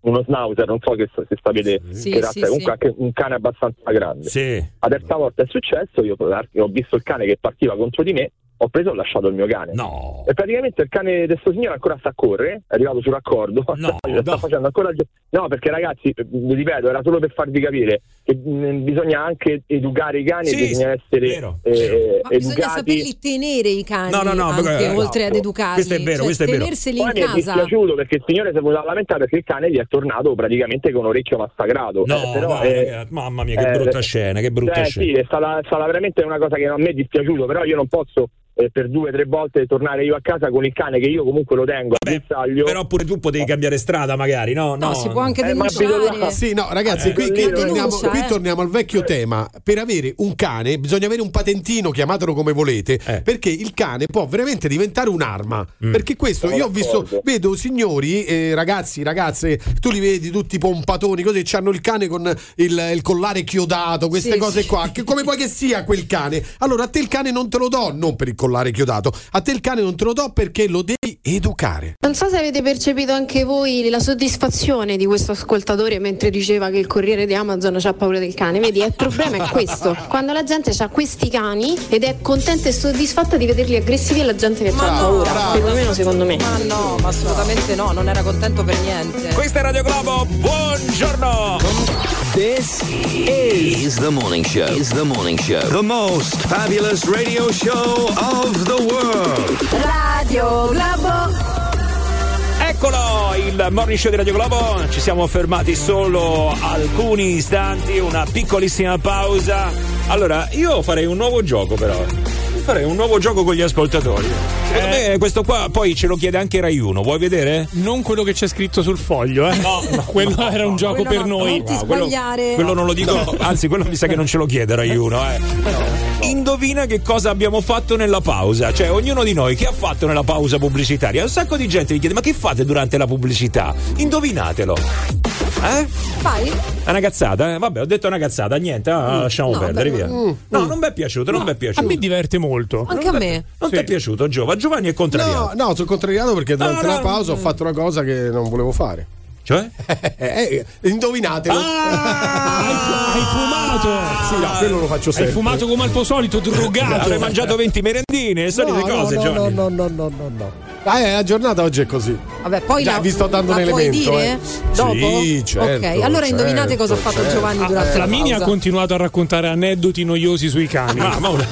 Speaker 46: uno schnauzer, non so che, se sapete
Speaker 3: Sì,
Speaker 46: che razza
Speaker 3: sì,
Speaker 46: comunque
Speaker 3: sì.
Speaker 46: anche un cane abbastanza grande.
Speaker 1: Sì.
Speaker 46: La terza volta è successo, io ho visto il cane che partiva contro di me, ho preso e ho lasciato il mio cane.
Speaker 1: No.
Speaker 46: E praticamente il cane di questo signore ancora sta a correre, è arrivato sul raccordo,
Speaker 1: No,
Speaker 46: sta, sta facendo ancora No, perché ragazzi, eh, vi ripeto, era solo per farvi capire che mh, bisogna anche educare i cani,
Speaker 1: Sì,
Speaker 46: bisogna essere
Speaker 1: vero,
Speaker 46: eh,
Speaker 3: Ma bisogna
Speaker 46: educati.
Speaker 3: saperli tenere i cani
Speaker 1: No, no, no,
Speaker 3: anche
Speaker 1: perché-
Speaker 3: oltre ad
Speaker 46: esatto.
Speaker 3: educarli.
Speaker 1: Questo è vero,
Speaker 3: Cioè,
Speaker 1: questo è vero.
Speaker 3: tenerseli in
Speaker 46: Poi mi è
Speaker 3: casa.
Speaker 46: dispiaciuto perché il signore si è venuto a lamentare perché il cane gli è tornato praticamente con orecchio massacrato.
Speaker 1: No,
Speaker 46: Eh, però,
Speaker 1: dai,
Speaker 46: eh,
Speaker 1: mamma mia, che
Speaker 46: eh,
Speaker 1: brutta scena, che brutta
Speaker 46: eh,
Speaker 1: scena.
Speaker 46: Sì, è stata, è stata veramente una cosa che a me è dispiaciuto, però io non posso eh, per due o tre volte tornare io a casa con il cane che io comunque lo tengo a bersaglio.
Speaker 1: Però pure tu potevi cambiare strada, magari, no?
Speaker 3: No, si può anche
Speaker 46: Eh, ma
Speaker 3: denunciare.
Speaker 4: Sì, no, ragazzi,
Speaker 46: Eh,
Speaker 4: qui, qui
Speaker 46: denuncia,
Speaker 4: torniamo,
Speaker 3: eh.
Speaker 4: qui torniamo al vecchio tema. Per avere un cane bisogna avere un patentino, chiamatelo come volete,
Speaker 1: Eh.
Speaker 4: perché il cane può veramente diventare un'arma.
Speaker 1: Mm.
Speaker 4: Perché questo,
Speaker 46: Sono
Speaker 4: io ho visto,
Speaker 46: d'accordo.
Speaker 4: vedo signori, eh, ragazzi, ragazze, tu li vedi tutti pompatoni, così, hanno il cane con il, il collare chiodato, queste
Speaker 3: Sì,
Speaker 4: cose
Speaker 3: sì.
Speaker 4: qua. Che come vuoi che sia quel cane? Allora a te il cane non te lo do, non per il collare chiodato, a te il cane non te lo do perché lo devi educare.
Speaker 47: Non so se avete percepito anche voi la soddisfazione di questo ascoltatore mentre diceva che il corriere di Amazon ha paura del cane. Vedi, il problema è questo. Quando la gente ha questi cani ed è contenta e soddisfatta di vederli aggressivi e la gente ne ha paura. Perlomeno secondo me.
Speaker 3: Ma no, ma assolutamente no, non era contento per niente.
Speaker 1: Questa è Radio Globo, buongiorno!
Speaker 48: This is the morning show. Is the morning show. The most fabulous radio show of the world.
Speaker 21: Radio Globo.
Speaker 1: Eccolo il morning show di Radio Globo. Ci siamo fermati solo alcuni istanti, una piccolissima pausa. Allora, io farei un nuovo gioco, però. Farei un nuovo gioco con gli ascoltatori. Secondo me questo qua poi ce lo chiede anche Rai 1. Vuoi vedere?
Speaker 2: Non quello che c'è scritto sul foglio, eh?
Speaker 1: No, no,
Speaker 2: quello
Speaker 1: no,
Speaker 2: era un
Speaker 1: no,
Speaker 2: gioco per
Speaker 3: no,
Speaker 2: noi.
Speaker 3: non ti
Speaker 1: Ah, quello-
Speaker 3: sbagliare.
Speaker 1: Quello non lo dico, anzi, quello mi sa che non ce lo chiede Rai 1. Eh. Indovina che cosa abbiamo fatto nella pausa. Cioè, ognuno di noi che ha fatto nella pausa pubblicitaria. Un sacco di gente mi chiede: ma che fate durante la pubblicità? Indovinatelo. Eh?
Speaker 3: Fai?
Speaker 1: È una cazzata? Eh? Vabbè, ho detto una cazzata, niente, ah, lasciamo
Speaker 3: No,
Speaker 1: perdere,
Speaker 3: vabbè,
Speaker 1: via.
Speaker 3: mm,
Speaker 1: No, non mi è piaciuto, non mi è
Speaker 2: A
Speaker 1: piaciuto.
Speaker 2: me diverte molto.
Speaker 3: Anche a me.
Speaker 1: Non ti è piaciuto, Giova? Giovanni è contrariato.
Speaker 4: No, no, sono contrariato perché durante
Speaker 1: No,
Speaker 4: la
Speaker 1: no,
Speaker 4: pausa ho fatto una cosa che non volevo fare.
Speaker 1: Cioè?
Speaker 4: Eh, eh, indovinatelo.
Speaker 2: Ah, Hai fumato!
Speaker 4: Sì, no, quello lo faccio
Speaker 2: Hai
Speaker 4: sempre.
Speaker 2: fumato come al tuo solito, drogato.
Speaker 1: Avrei mangiato 20 merendine, le solite
Speaker 4: No, no,
Speaker 1: cose,
Speaker 4: no,
Speaker 1: Giovanni.
Speaker 4: No, no, no, no, no. Ah, eh, la giornata oggi è così.
Speaker 3: Vabbè, poi
Speaker 4: Già,
Speaker 3: la,
Speaker 4: vi sto dando
Speaker 3: la
Speaker 4: un
Speaker 3: puoi
Speaker 4: elemento,
Speaker 3: dire?
Speaker 4: eh.
Speaker 3: Dopo?
Speaker 4: Sì, certo,
Speaker 3: Ok, allora indovinate
Speaker 4: certo,
Speaker 3: cosa ha fatto
Speaker 4: certo.
Speaker 3: Giovanni
Speaker 4: Ah,
Speaker 3: durante
Speaker 4: eh,
Speaker 3: la
Speaker 2: Flaminia ha
Speaker 3: pausa.
Speaker 2: continuato a raccontare aneddoti noiosi sui cani.
Speaker 1: Ah, ma una-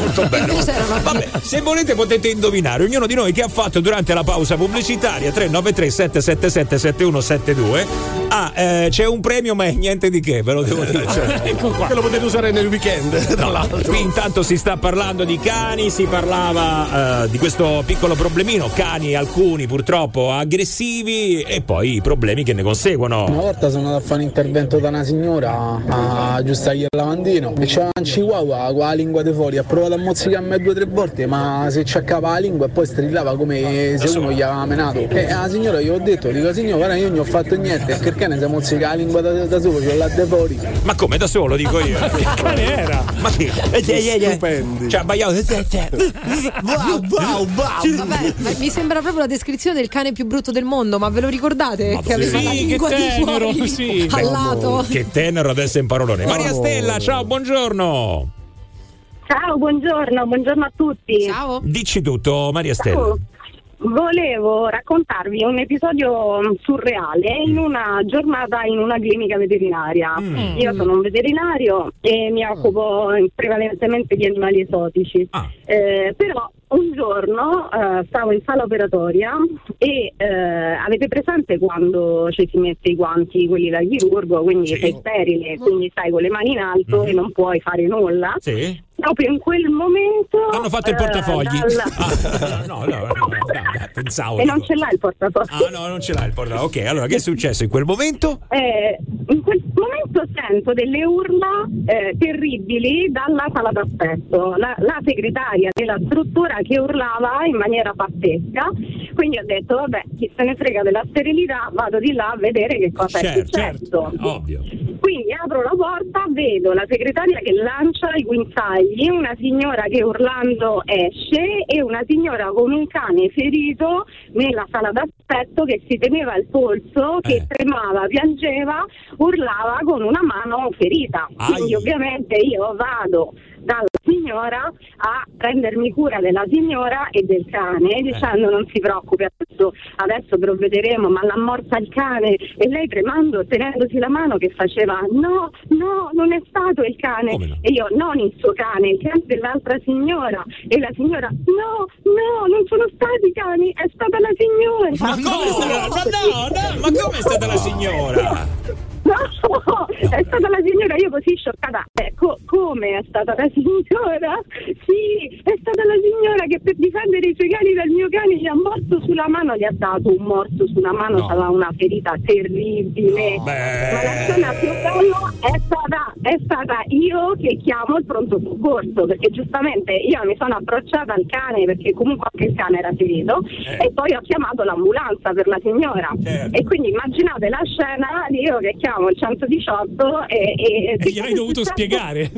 Speaker 1: molto
Speaker 3: erano-
Speaker 1: Vabbè, se volete potete indovinare ognuno di noi che ha fatto durante la pausa pubblicitaria 393 777 7172. Ah, eh, c'è un premio, ma è niente di che, ve lo devo dire. Cioè,
Speaker 2: ecco qua.
Speaker 4: Che lo potete usare nel weekend, tra l'altro.
Speaker 1: Qui intanto si sta parlando di cani, si parlava eh, di questo piccolo problemino, cani alcuni purtroppo aggressivi e poi i problemi che ne
Speaker 43: Una
Speaker 1: conseguono.
Speaker 43: volta sono andato a fare un intervento da una signora a aggiustargli il lavandino e c'era un chihuahua con la lingua di fuori, ha provato a mozzicarmi due o tre volte ma si acciaccava la lingua e poi strillava come se uno gli aveva menato. E alla signora gli ho detto, dico signora guarda io non ho fatto niente, perché cane si mozzica la lingua da, da solo, c'ho la de fuori.
Speaker 1: Ma come da solo dico io?
Speaker 2: Che cane era?
Speaker 1: Ma che?
Speaker 4: Stupendi.
Speaker 1: Cioè, abbaiato.
Speaker 4: Wow, wow, wow.
Speaker 3: Vabbè, mi sembra proprio la descrizione del cane più brutto del mondo, ma ve lo ricordate? che aveva
Speaker 2: sì,
Speaker 3: la
Speaker 2: che
Speaker 3: lingua di
Speaker 2: tenero,
Speaker 3: fuori
Speaker 2: sì.
Speaker 3: al lato.
Speaker 1: Che tenero adesso in parolone. Maria Stella, ciao, buongiorno.
Speaker 49: Ciao, buongiorno, buongiorno a tutti.
Speaker 3: Ciao.
Speaker 1: Dici tutto, Maria Stella.
Speaker 49: Ciao. Volevo raccontarvi un episodio mm, surreale in una giornata in una clinica veterinaria.
Speaker 1: Mm.
Speaker 49: Io sono un veterinario e mi occupo prevalentemente di animali esotici.
Speaker 1: Ah.
Speaker 49: Eh, però un giorno eh, stavo in sala operatoria e eh, avete presente quando ci si mette i guanti, quelli da chirurgo, quindi
Speaker 1: Sì.
Speaker 49: sei sterile, quindi stai con le mani in alto
Speaker 1: Mhm.
Speaker 49: e non puoi fare nulla.
Speaker 1: Sì?
Speaker 49: Proprio in quel momento
Speaker 1: Hanno fatto il
Speaker 49: eh,
Speaker 1: portafogli.
Speaker 49: dalla-
Speaker 1: Ah, no, no, no, no, pensavo.
Speaker 49: e non ce l'ha il portafoglio.
Speaker 1: Ah, no, non ce l'ha il portafogli. Ok, allora che è successo in quel momento?
Speaker 49: Eh, in quel momento sento delle urla eh, terribili dalla sala d'aspetto. La, la segretaria della struttura che urlava in maniera pazzesca. Quindi ho detto, vabbè, chi se ne frega della sterilità, vado di là a vedere che cosa è
Speaker 1: Certo,
Speaker 49: successo.
Speaker 1: certo, ovvio.
Speaker 49: Quindi apro la porta, vedo la segretaria che lancia i guinzagli, una signora che urlando esce e una signora con un cane ferito nella sala d'aspetto che si teneva il polso, che tremava, piangeva, urlava con una mano ferita. Quindi ovviamente io vado dalla signora a prendermi cura della signora e del cane dicendo non si preoccupi adesso, adesso provvederemo ma l'ha morsa il cane. E lei tremando tenendosi la mano che faceva no no non è stato il cane. E io non il suo cane il cane dell'altra signora. E la signora no no non sono stati i cani è stata la signora.
Speaker 1: Ma no, ma no, no, ma come è stata la signora?
Speaker 49: No, è stata la signora, io così scioccata. Eh, co- come è stata la signora? Sì, è stata la signora che per difendere i suoi cani dal mio cane gli ha morso sulla mano, gli ha dato un morso sulla mano, aveva una ferita terribile. Ma la scena più bella è stata, è stata io che chiamo il pronto soccorso, perché giustamente io mi sono approcciata al cane, perché comunque anche il cane era ferito, e poi ho chiamato l'ambulanza per la signora. E quindi immaginate la scena di io che chiamo il 118 e, e,
Speaker 2: E gliel'hai dovuto spiegare.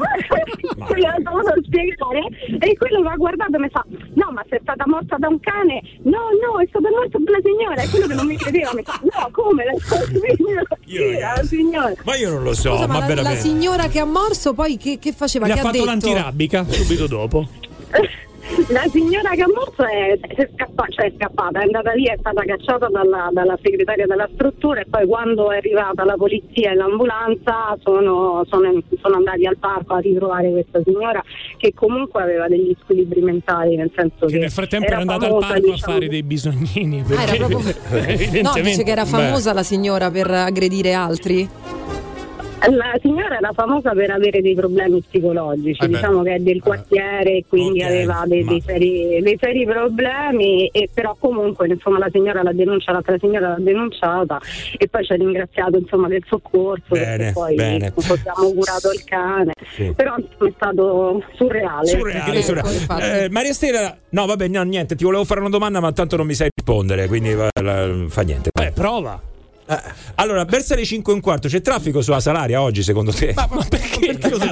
Speaker 49: Gliel'ho dovuto spiegare. E quello mi ha guardato e mi fa no ma sei stata morta da un cane? No no è stata morta dalla signora. E quello che non mi credeva mi fa no come? La signora Sì, la signora
Speaker 1: Ma io non lo so,
Speaker 3: Scusa,
Speaker 1: ma,
Speaker 3: ma la, la signora che ha morso poi che, che faceva?
Speaker 2: Ha
Speaker 3: che
Speaker 2: fatto
Speaker 3: detto?
Speaker 2: l'antirabbica subito dopo.
Speaker 49: La signora che ha morto è, è scappata, cioè è scappata, è andata via, è stata cacciata dalla, dalla segretaria della struttura e poi quando è arrivata la polizia e l'ambulanza sono, sono- sono andati al parco a ritrovare questa signora che comunque aveva degli squilibri mentali, nel senso che,
Speaker 2: Che nel frattempo era andata al parco a
Speaker 49: diciamo.
Speaker 2: fare dei bisognini.
Speaker 3: Ah,
Speaker 2: Perché,
Speaker 3: proprio- No, dice che era famosa la signora per aggredire altri.
Speaker 49: La signora era famosa per avere dei problemi psicologici,
Speaker 3: Eh
Speaker 49: diciamo che è del quartiere e quindi aveva dei, dei seri, dei seri problemi, e però comunque insomma, la signora l'ha denunciata, l'altra signora l'ha denunciata e poi ci ha ringraziato insomma, del soccorso
Speaker 1: Bene,
Speaker 49: perché poi
Speaker 1: bene.
Speaker 49: abbiamo curato il cane,
Speaker 1: Sì.
Speaker 49: però insomma, è stato surreale.
Speaker 1: Surreale, surreale. Eh, Maria Stella, no, vabbè, no, niente, ti volevo fare una domanda, ma tanto non mi sai rispondere, quindi va- la- fa niente. Beh,
Speaker 2: prova.
Speaker 1: Allora, verso le 5 e un quarto c'è traffico sulla Salaria oggi, secondo te? Ma, perché?
Speaker 49: Sulla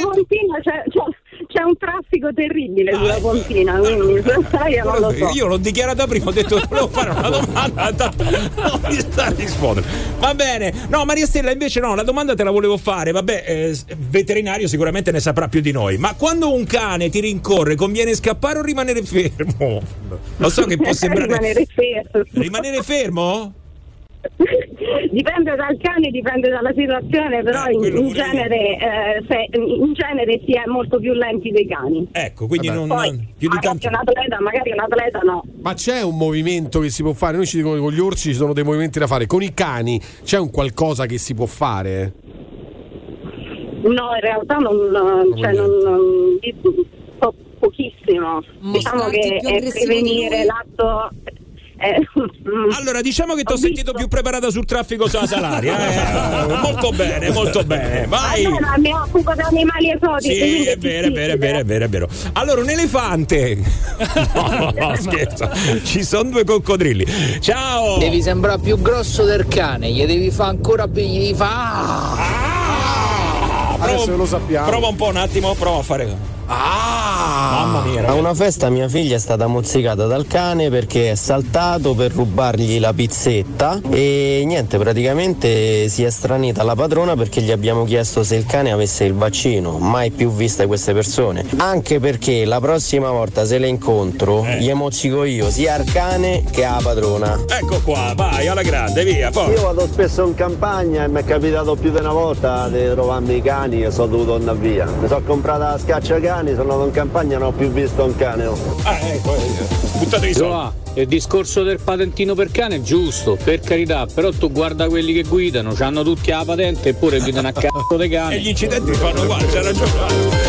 Speaker 49: Pontina c'è, c'è- c'è un traffico terribile sulla Pontina, quindi non lo so.
Speaker 1: Io l'ho dichiarata prima, ho detto volevo fare una domanda, tanto non mi sta a rispondere. Va bene, no, Maria Stella, invece no, la domanda te la volevo fare. Vabbè, eh, veterinario sicuramente ne saprà più di noi. Ma quando un cane ti rincorre, conviene scappare o rimanere fermo? Lo so che può sembrare.
Speaker 49: Rimanere fermo.
Speaker 1: Rimanere fermo?
Speaker 49: Dipende dal cane, dipende dalla situazione, però
Speaker 1: Eh,
Speaker 49: in, in genere, eh, se- in genere si è molto più lenti dei cani.
Speaker 1: Ecco, quindi non.
Speaker 49: Poi,
Speaker 1: più di tanto.
Speaker 49: un atleta, magari un atleta no.
Speaker 4: Ma c'è un movimento che si può fare? Noi ci dicono che con gli orsi ci sono dei movimenti da fare. Con i cani c'è un qualcosa che si può fare?
Speaker 49: No, in realtà non, cioè, non, non- pochissimo. Diciamo
Speaker 3: Mostrarti
Speaker 49: che è prevenire l'atto. Eh,
Speaker 1: Allora, diciamo che ti ho sentito più preparata sul traffico sulla Salaria. eh. Molto bene, molto bene. Vai.
Speaker 49: Allora, mi occupo di animali esotici.
Speaker 1: Sì, è vero, è vero, è vero, è vero, è vero. Allora, un elefante. No, no, scherzo. Ci sono due coccodrilli. Ciao.
Speaker 50: Devi sembrare più grosso del cane, gli devi fare ancora più, gli devi fare.
Speaker 4: Adesso lo sappiamo.
Speaker 1: Prova un po' un attimo, prova a fare.
Speaker 4: Ah!
Speaker 1: Mamma mia,
Speaker 51: A
Speaker 1: ragazzi.
Speaker 51: una festa mia figlia è stata mozzicata dal cane perché è saltato per rubargli la pizzetta e niente, praticamente si è stranita la padrona perché gli abbiamo chiesto se il cane avesse il vaccino, mai più viste queste persone. Anche perché la prossima volta se le incontro gli mozzico io sia al cane che alla padrona.
Speaker 1: Ecco qua, vai alla grande, via. Poi.
Speaker 52: Io vado spesso in campagna e mi è capitato più di una volta di trovarmi i cani e sono dovuto andare via. Mi sono comprata la scaccia cani, sono andato in campagna e non ho più visto un cane. oh.
Speaker 1: Ah, ecco, buttatevi
Speaker 50: Giova, il discorso del patentino per cane è giusto, per carità, però tu guarda quelli che guidano, hanno tutti la patente eppure guidano a cazzo dei cani.
Speaker 1: E gli incidenti fanno uguale, c'ha ragione.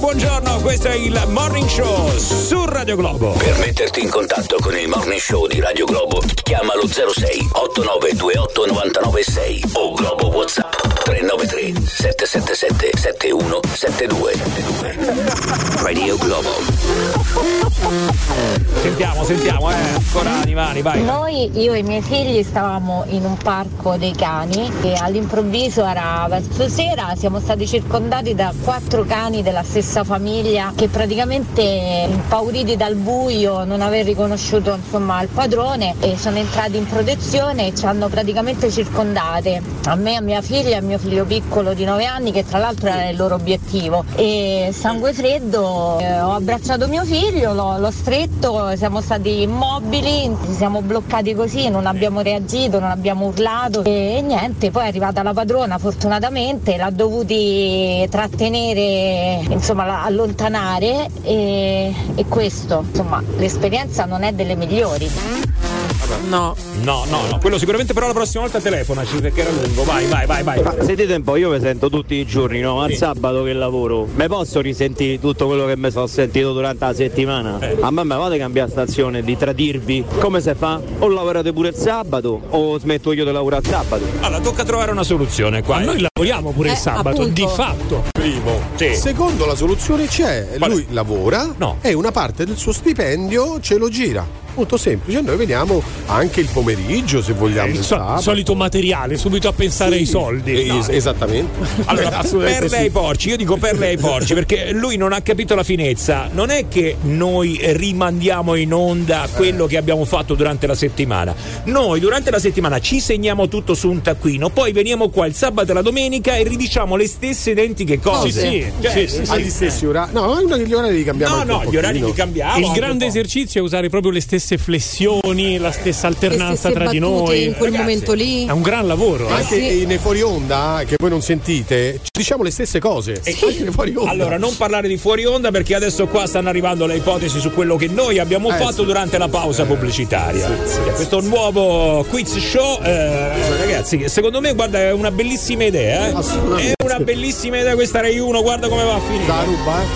Speaker 1: 9 11, buongiorno, questo è il Morning Show su Radio Globo.
Speaker 28: Per metterti in contatto con il Morning Show di Radio Globo, chiamalo 06 8928 996 o Globo WhatsApp 393 777 7172 Radio Globo.
Speaker 1: Sentiamo, sentiamo, eh. Ancora animali, vai.
Speaker 53: Noi, io e i miei figli, stavamo in un parco dei cani e all'improvviso era verso sera, siamo stati circondati da quattro cani della stessa famiglia che praticamente impauriti dal buio, non aver riconosciuto insomma il padrone e sono entrati in protezione e ci hanno praticamente circondate. A me, a mia figlia e a mio figlio piccolo di 9 anni che tra l'altro era il loro obiettivo. E sangue freddo, eh, ho abbracciato mio figlio, l'ho, l'ho stretto, siamo stati immobili, ci siamo bloccati così, non abbiamo reagito, non abbiamo urlato e, e niente, poi è arrivata la padrona fortunatamente, l'ha dovuti trattenere, insomma la- allontanare e, e questo, insomma l'esperienza non è delle migliori.
Speaker 3: No.
Speaker 1: No, no, no, quello sicuramente però la prossima volta telefonaci perché era lungo. Vai, vai, vai, vai.
Speaker 54: Ma sentite un po', io vi sento tutti i giorni, no? Al sabato che lavoro. Mi posso risentire tutto quello che mi sono sentito durante la settimana? A me mi fate cambiare stazione di tradirvi? Come si fa? O lavorate pure il sabato o smetto io di lavorare il sabato?
Speaker 1: Allora, tocca trovare una soluzione qua.
Speaker 2: Ma noi lavoriamo pure il sabato, di fatto.
Speaker 1: Primo, sì.
Speaker 4: Secondo la soluzione c'è, lui lavora
Speaker 1: No.
Speaker 4: e una parte del suo stipendio ce lo gira. Molto semplice, noi veniamo anche il pomeriggio se vogliamo.
Speaker 2: Il
Speaker 4: il
Speaker 2: so- solito materiale, subito a pensare ai soldi.
Speaker 4: Es- esattamente.
Speaker 1: Allora,
Speaker 4: Assolutamente
Speaker 1: perle
Speaker 4: sì.
Speaker 1: ai porci, io dico perle ai porci perché lui non ha capito la finezza. Non è che noi rimandiamo in onda quello che abbiamo fatto durante la settimana. Noi durante la settimana ci segniamo tutto su un taccuino, poi veniamo qua il sabato e la domenica e ridiciamo le stesse identiche cose.
Speaker 2: Sì, sì,
Speaker 1: Cioè,
Speaker 2: sì, sì, sì.
Speaker 4: Agli stessi orari. No, ma gli orari li cambiamo.
Speaker 1: No, no, gli orari li cambiamo.
Speaker 2: Il grande esercizio è usare proprio le stesse flessioni, la stessa alternanza tra di noi.
Speaker 3: in quel momento lì.
Speaker 2: È un gran lavoro. Eh.
Speaker 4: anche
Speaker 3: sì.
Speaker 4: nei fuori onda, che voi non sentite, ci diciamo le stesse cose. Anche nei fuori onda.
Speaker 1: Allora, non parlare di fuori onda perché adesso qua stanno arrivando le ipotesi su quello che noi abbiamo
Speaker 4: Eh,
Speaker 1: fatto
Speaker 4: sì.
Speaker 1: durante la pausa pubblicitaria. Cioè, Questo nuovo quiz show, eh, ragazzi, che secondo me, guarda, è una bellissima idea. eh. È una bellissima idea questa Rai 1, guarda come va a finire.
Speaker 4: La ruba, eh?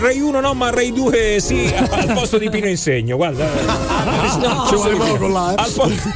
Speaker 1: Rai 1 no, ma Rai 2 sì, al posto di Pino Insegno, guarda.
Speaker 4: Ci vuole poco là, eh.
Speaker 1: Al posto.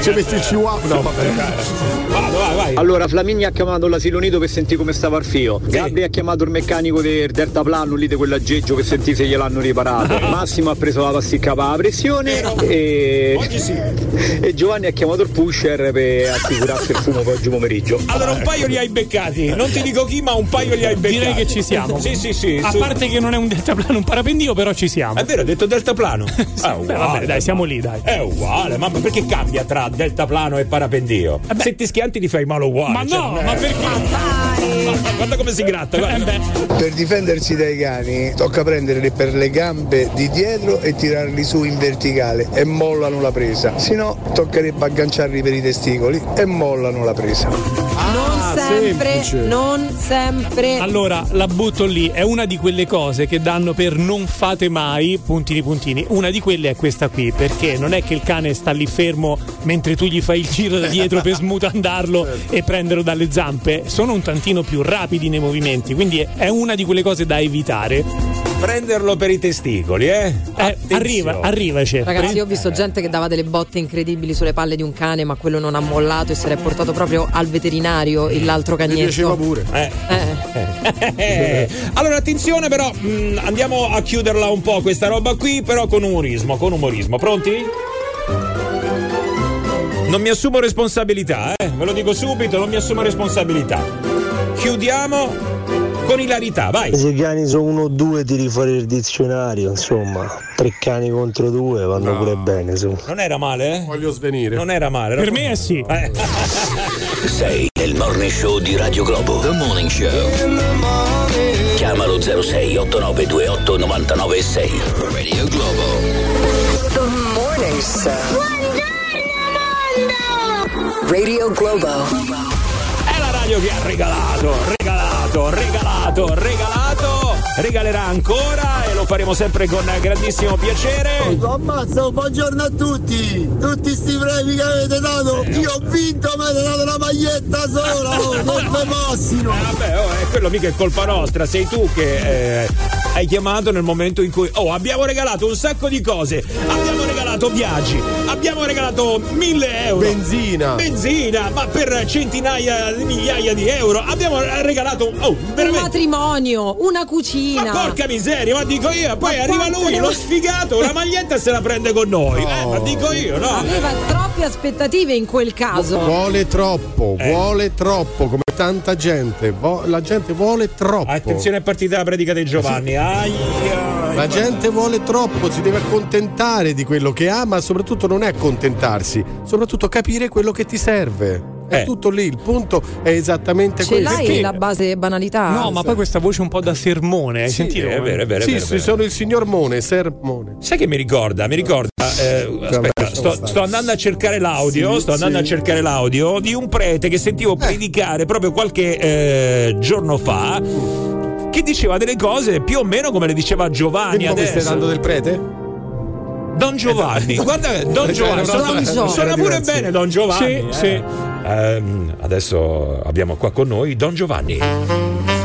Speaker 4: Ci metti il chihuahua. No, vabbè.
Speaker 1: Vai.
Speaker 54: Allora, Flaminia ha chiamato l'asilo nido per sentire come stava il fio. Gabri ha chiamato il meccanico del deltaplano lì di quell'aggeggio per sentire se gliel'hanno riparato. Massimo ha preso la pasticca per la pressione e... e Giovanni ha chiamato il pusher per assicurarsi il fumo per oggi pomeriggio.
Speaker 1: Allora un paio li hai beccati, non ti dico chi, ma un paio li hai beccati.
Speaker 2: Direi che ci siamo.
Speaker 1: Sì, sì, sì.
Speaker 2: A
Speaker 1: su-
Speaker 2: parte che non è un deltaplano, un parapendio, però ci siamo.
Speaker 1: È vero, ho detto deltaplano. È
Speaker 2: Beh,
Speaker 1: uguale.
Speaker 2: vabbè, dai, siamo lì, dai.
Speaker 1: È uguale, ma perché cambia tra deltaplano e parapendio? Se ti schianti ti fai male Carlo
Speaker 2: Watt.
Speaker 1: Ma
Speaker 2: no,
Speaker 1: cioè,
Speaker 2: ma perché?
Speaker 1: Ma Guarda come si gratta, guarda.
Speaker 55: Per difendersi dai cani tocca prenderli per le gambe di dietro e tirarli su in verticale e mollano la presa. Se no toccherebbe agganciarli per i testicoli e mollano la presa.
Speaker 3: non sempre, non sempre.
Speaker 2: Allora, la butto lì, è una di quelle cose che danno per non fate mai, puntini puntini. Una di quelle è questa qui, perché non è che il cane sta lì fermo mentre tu gli fai il giro da dietro per smutandarlo e prenderlo dalle zampe. Sono un tantino più rapidi nei movimenti, quindi è una di quelle cose da evitare.
Speaker 1: Prenderlo per i testicoli, eh?
Speaker 2: Eh, arriva, arrivaci.
Speaker 3: Ragazzi, io ho visto gente che dava delle botte incredibili sulle palle di un cane, ma quello non ha mollato e se l'è portato proprio al veterinario il l'altro cagnetto.
Speaker 4: pure.
Speaker 1: Eh.
Speaker 3: Eh.
Speaker 1: Eh, allora attenzione però, mh, andiamo a chiuderla un po' questa roba qui, però con umorismo, con umorismo. Pronti? Non mi assumo responsabilità, eh? Ve lo dico subito, non mi assumo responsabilità. Chiudiamo con ilarità, vai.
Speaker 51: Se i cani sono uno o due tiri fuori il dizionario, insomma, tre cani contro due vanno pure bene, su.
Speaker 1: Non era male, eh?
Speaker 4: Voglio svenire.
Speaker 1: Non era male.
Speaker 2: Per me è sì.
Speaker 1: Eh.
Speaker 28: Sei nel morning show di Radio Globo. The Morning Show. Chiamalo 06 8928 996. Radio Globo.
Speaker 21: The Morning Show. Radio Globo.
Speaker 1: Radio che ha regalato, regalato, regalato, regalato regalerà ancora e lo faremo sempre con grandissimo piacere.
Speaker 56: Ammazza, buongiorno a tutti! Tutti sti premi che avete dato! Io ho vinto, mi avete dato una maglietta sola! Oh, non me Massimo!
Speaker 1: Vabbè, oh, è quello mica è colpa nostra, sei tu che eh, hai chiamato nel momento in cui. Oh, abbiamo regalato un sacco di cose. Abbiamo regalato viaggi, abbiamo regalato mille euro.
Speaker 4: Benzina.
Speaker 1: Benzina, ma per centinaia di migliaia di euro. Abbiamo regalato. Oh,
Speaker 3: Un matrimonio, una cucina.
Speaker 1: Ma porca miseria, ma dico io, poi
Speaker 3: Ma
Speaker 1: arriva lui, lo sfigato, la maglietta se la prende con noi. Eh, ma dico io, no?
Speaker 3: Aveva troppe aspettative in quel caso.
Speaker 4: Vuole troppo,
Speaker 1: Eh.
Speaker 4: vuole troppo, come tanta gente. Vo- la gente vuole troppo.
Speaker 1: Attenzione è partita la predica dei Giovanni. Aia.
Speaker 4: La gente vuole troppo, si deve accontentare di quello che ha, ma soprattutto non è accontentarsi, soprattutto capire quello che ti serve. È tutto lì, il punto è esattamente
Speaker 3: Ce
Speaker 4: questo.
Speaker 3: l'hai la base banalità?
Speaker 2: No, ma poi questa voce un po' da sermone, hai
Speaker 1: Sì,
Speaker 2: sentito?
Speaker 1: è vero, è vero, è
Speaker 4: Sì,
Speaker 1: vero, è
Speaker 4: sì,
Speaker 1: vero.
Speaker 4: sono il signor Mone, Sermone.
Speaker 1: Sai che mi ricorda? Mi ricorda. eh, aspetta, sto, sto andando a cercare l'audio.
Speaker 4: Sì,
Speaker 1: sto andando
Speaker 4: sì.
Speaker 1: a cercare l'audio di un prete che sentivo predicare proprio qualche eh, giorno fa. Che diceva delle cose più o meno come le diceva Giovanni adesso.
Speaker 4: stai dando del prete?
Speaker 1: Don Giovanni, guarda, Don
Speaker 4: Perché
Speaker 1: Giovanni,
Speaker 4: altro-
Speaker 1: suona, suona pure bene Don Giovanni.
Speaker 2: Sì,
Speaker 1: eh. Ehm, adesso abbiamo qua con noi Don Giovanni.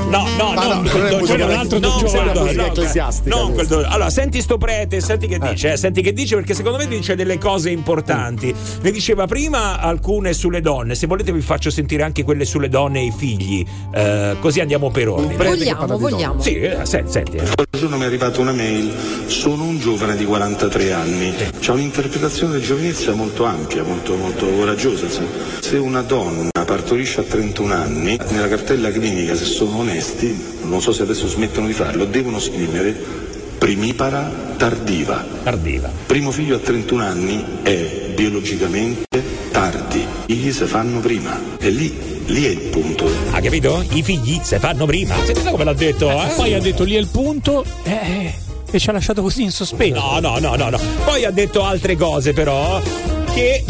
Speaker 1: No, no,
Speaker 4: Ma
Speaker 1: no,
Speaker 4: no, non è
Speaker 1: Don
Speaker 4: musica-
Speaker 1: Giovanni,
Speaker 4: un altro
Speaker 1: non
Speaker 4: musica
Speaker 1: no,
Speaker 4: ecclesiastica
Speaker 1: non quel Allora, senti sto prete, senti che dice, eh, senti che dice perché secondo me dice delle cose importanti. Ne diceva prima alcune sulle donne, se volete vi faccio sentire anche quelle sulle donne e i figli, eh, così andiamo per ordine.
Speaker 3: Vogliamo, vogliamo.
Speaker 1: Sì, eh, senti, senti. eh.
Speaker 57: L'altro giorno mi è arrivata una mail, sono un giovane di 43 anni, c'è un'interpretazione del giovinezza molto ampia, molto, molto coraggiosa. Se una donna partorisce a 31 anni, nella cartella clinica, se sono onesti, non so se adesso smettono di farlo, devono scrivere primipara tardiva.
Speaker 1: Tardiva.
Speaker 57: Primo figlio a 31 anni è biologicamente tardi, i figli si fanno prima, e lì, lì è il punto.
Speaker 1: Ha capito? I figli se fanno prima. Sentite come l'ha detto, eh?
Speaker 2: Poi ha detto lì è il punto eh, e ci ha lasciato così in sospeso.
Speaker 1: No, no, no, no, no. Poi ha detto altre cose, però, che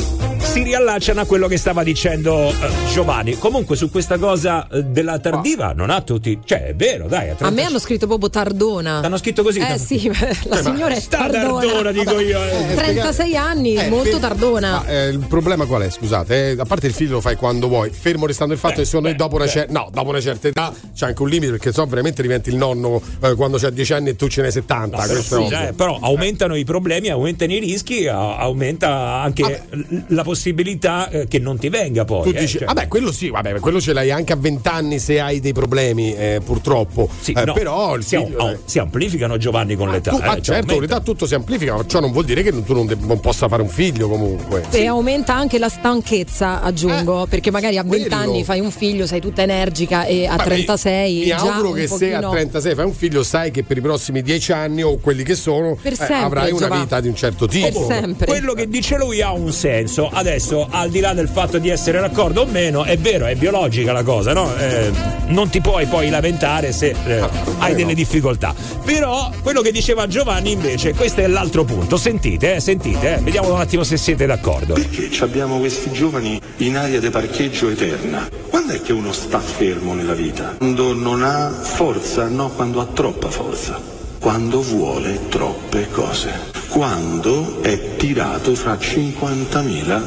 Speaker 1: si riallacciano a quello che stava dicendo eh, Giovanni. Comunque, su questa cosa eh, della tardiva, non ha tutti. Cioè, è vero, dai.
Speaker 3: A me hanno scritto proprio Tardona.
Speaker 1: Hanno scritto così?
Speaker 3: Eh sì, la signora è
Speaker 1: sta
Speaker 3: Tardona.
Speaker 1: Tardona, dico io. eh.
Speaker 3: 36 anni,
Speaker 4: Eh,
Speaker 3: molto
Speaker 4: per-
Speaker 3: Tardona.
Speaker 4: Ma, eh, il problema qual è? Scusate, eh, a parte il figlio lo fai quando vuoi, fermo restando il fatto che secondo me dopo una, cer- no, dopo una certa età c'è anche un limite perché so veramente diventi il nonno eh, quando c'hai 10 anni e tu ce n'hai 70.
Speaker 1: Però,
Speaker 4: questo è
Speaker 1: sì, eh, però aumentano i problemi, aumentano i rischi, a- aumenta anche l- la possibilità eh, che non ti venga poi.
Speaker 4: Tu
Speaker 1: eh,
Speaker 4: dici,
Speaker 1: cioè.
Speaker 4: vabbè, quello sì, vabbè, quello ce l'hai anche a 20 anni se hai dei problemi, eh, purtroppo.
Speaker 1: Sì,
Speaker 4: Eh,
Speaker 1: no,
Speaker 4: però il
Speaker 1: si,
Speaker 4: figlio,
Speaker 1: am-
Speaker 4: eh,
Speaker 1: si amplificano Giovanni con l'età.
Speaker 4: tu-
Speaker 1: eh,
Speaker 4: ah,
Speaker 1: cioè,
Speaker 4: certo, in
Speaker 1: aumenta.
Speaker 4: realtà tutto si amplifica, ma ciò non vuol dire che tu non, de- non possa fare un figlio comunque.
Speaker 3: E aumenta anche la stanchezza, aggiungo, perché magari a 20
Speaker 4: Eh, quello.
Speaker 3: anni fai un figlio, sei tutta energica e a
Speaker 4: Vabbè,
Speaker 3: 36
Speaker 4: mi
Speaker 3: già
Speaker 4: auguro che se a
Speaker 3: pochino-
Speaker 4: 36 fai un figlio sai che per i prossimi 10 anni o quelli che sono eh,
Speaker 3: sempre,
Speaker 4: avrai una
Speaker 3: Giovanni.
Speaker 4: vita di un certo tipo
Speaker 3: Per sempre.
Speaker 1: Quello che dice lui ha un senso. Adesso, al di là del fatto di essere d'accordo o meno, è vero, è biologica la cosa, no? Eh, non ti puoi poi lamentare se eh, hai delle difficoltà. Però, quello che diceva Giovanni, invece, questo è l'altro punto. Sentite, eh, sentite, eh. vediamo un attimo se siete d'accordo.
Speaker 57: Perché ci abbiamo questi giovani in area di parcheggio eterna. Quando è che uno sta fermo nella vita? Quando non ha forza? No, quando ha troppa forza. Quando vuole troppe cose. Quando è tirato fra 50.000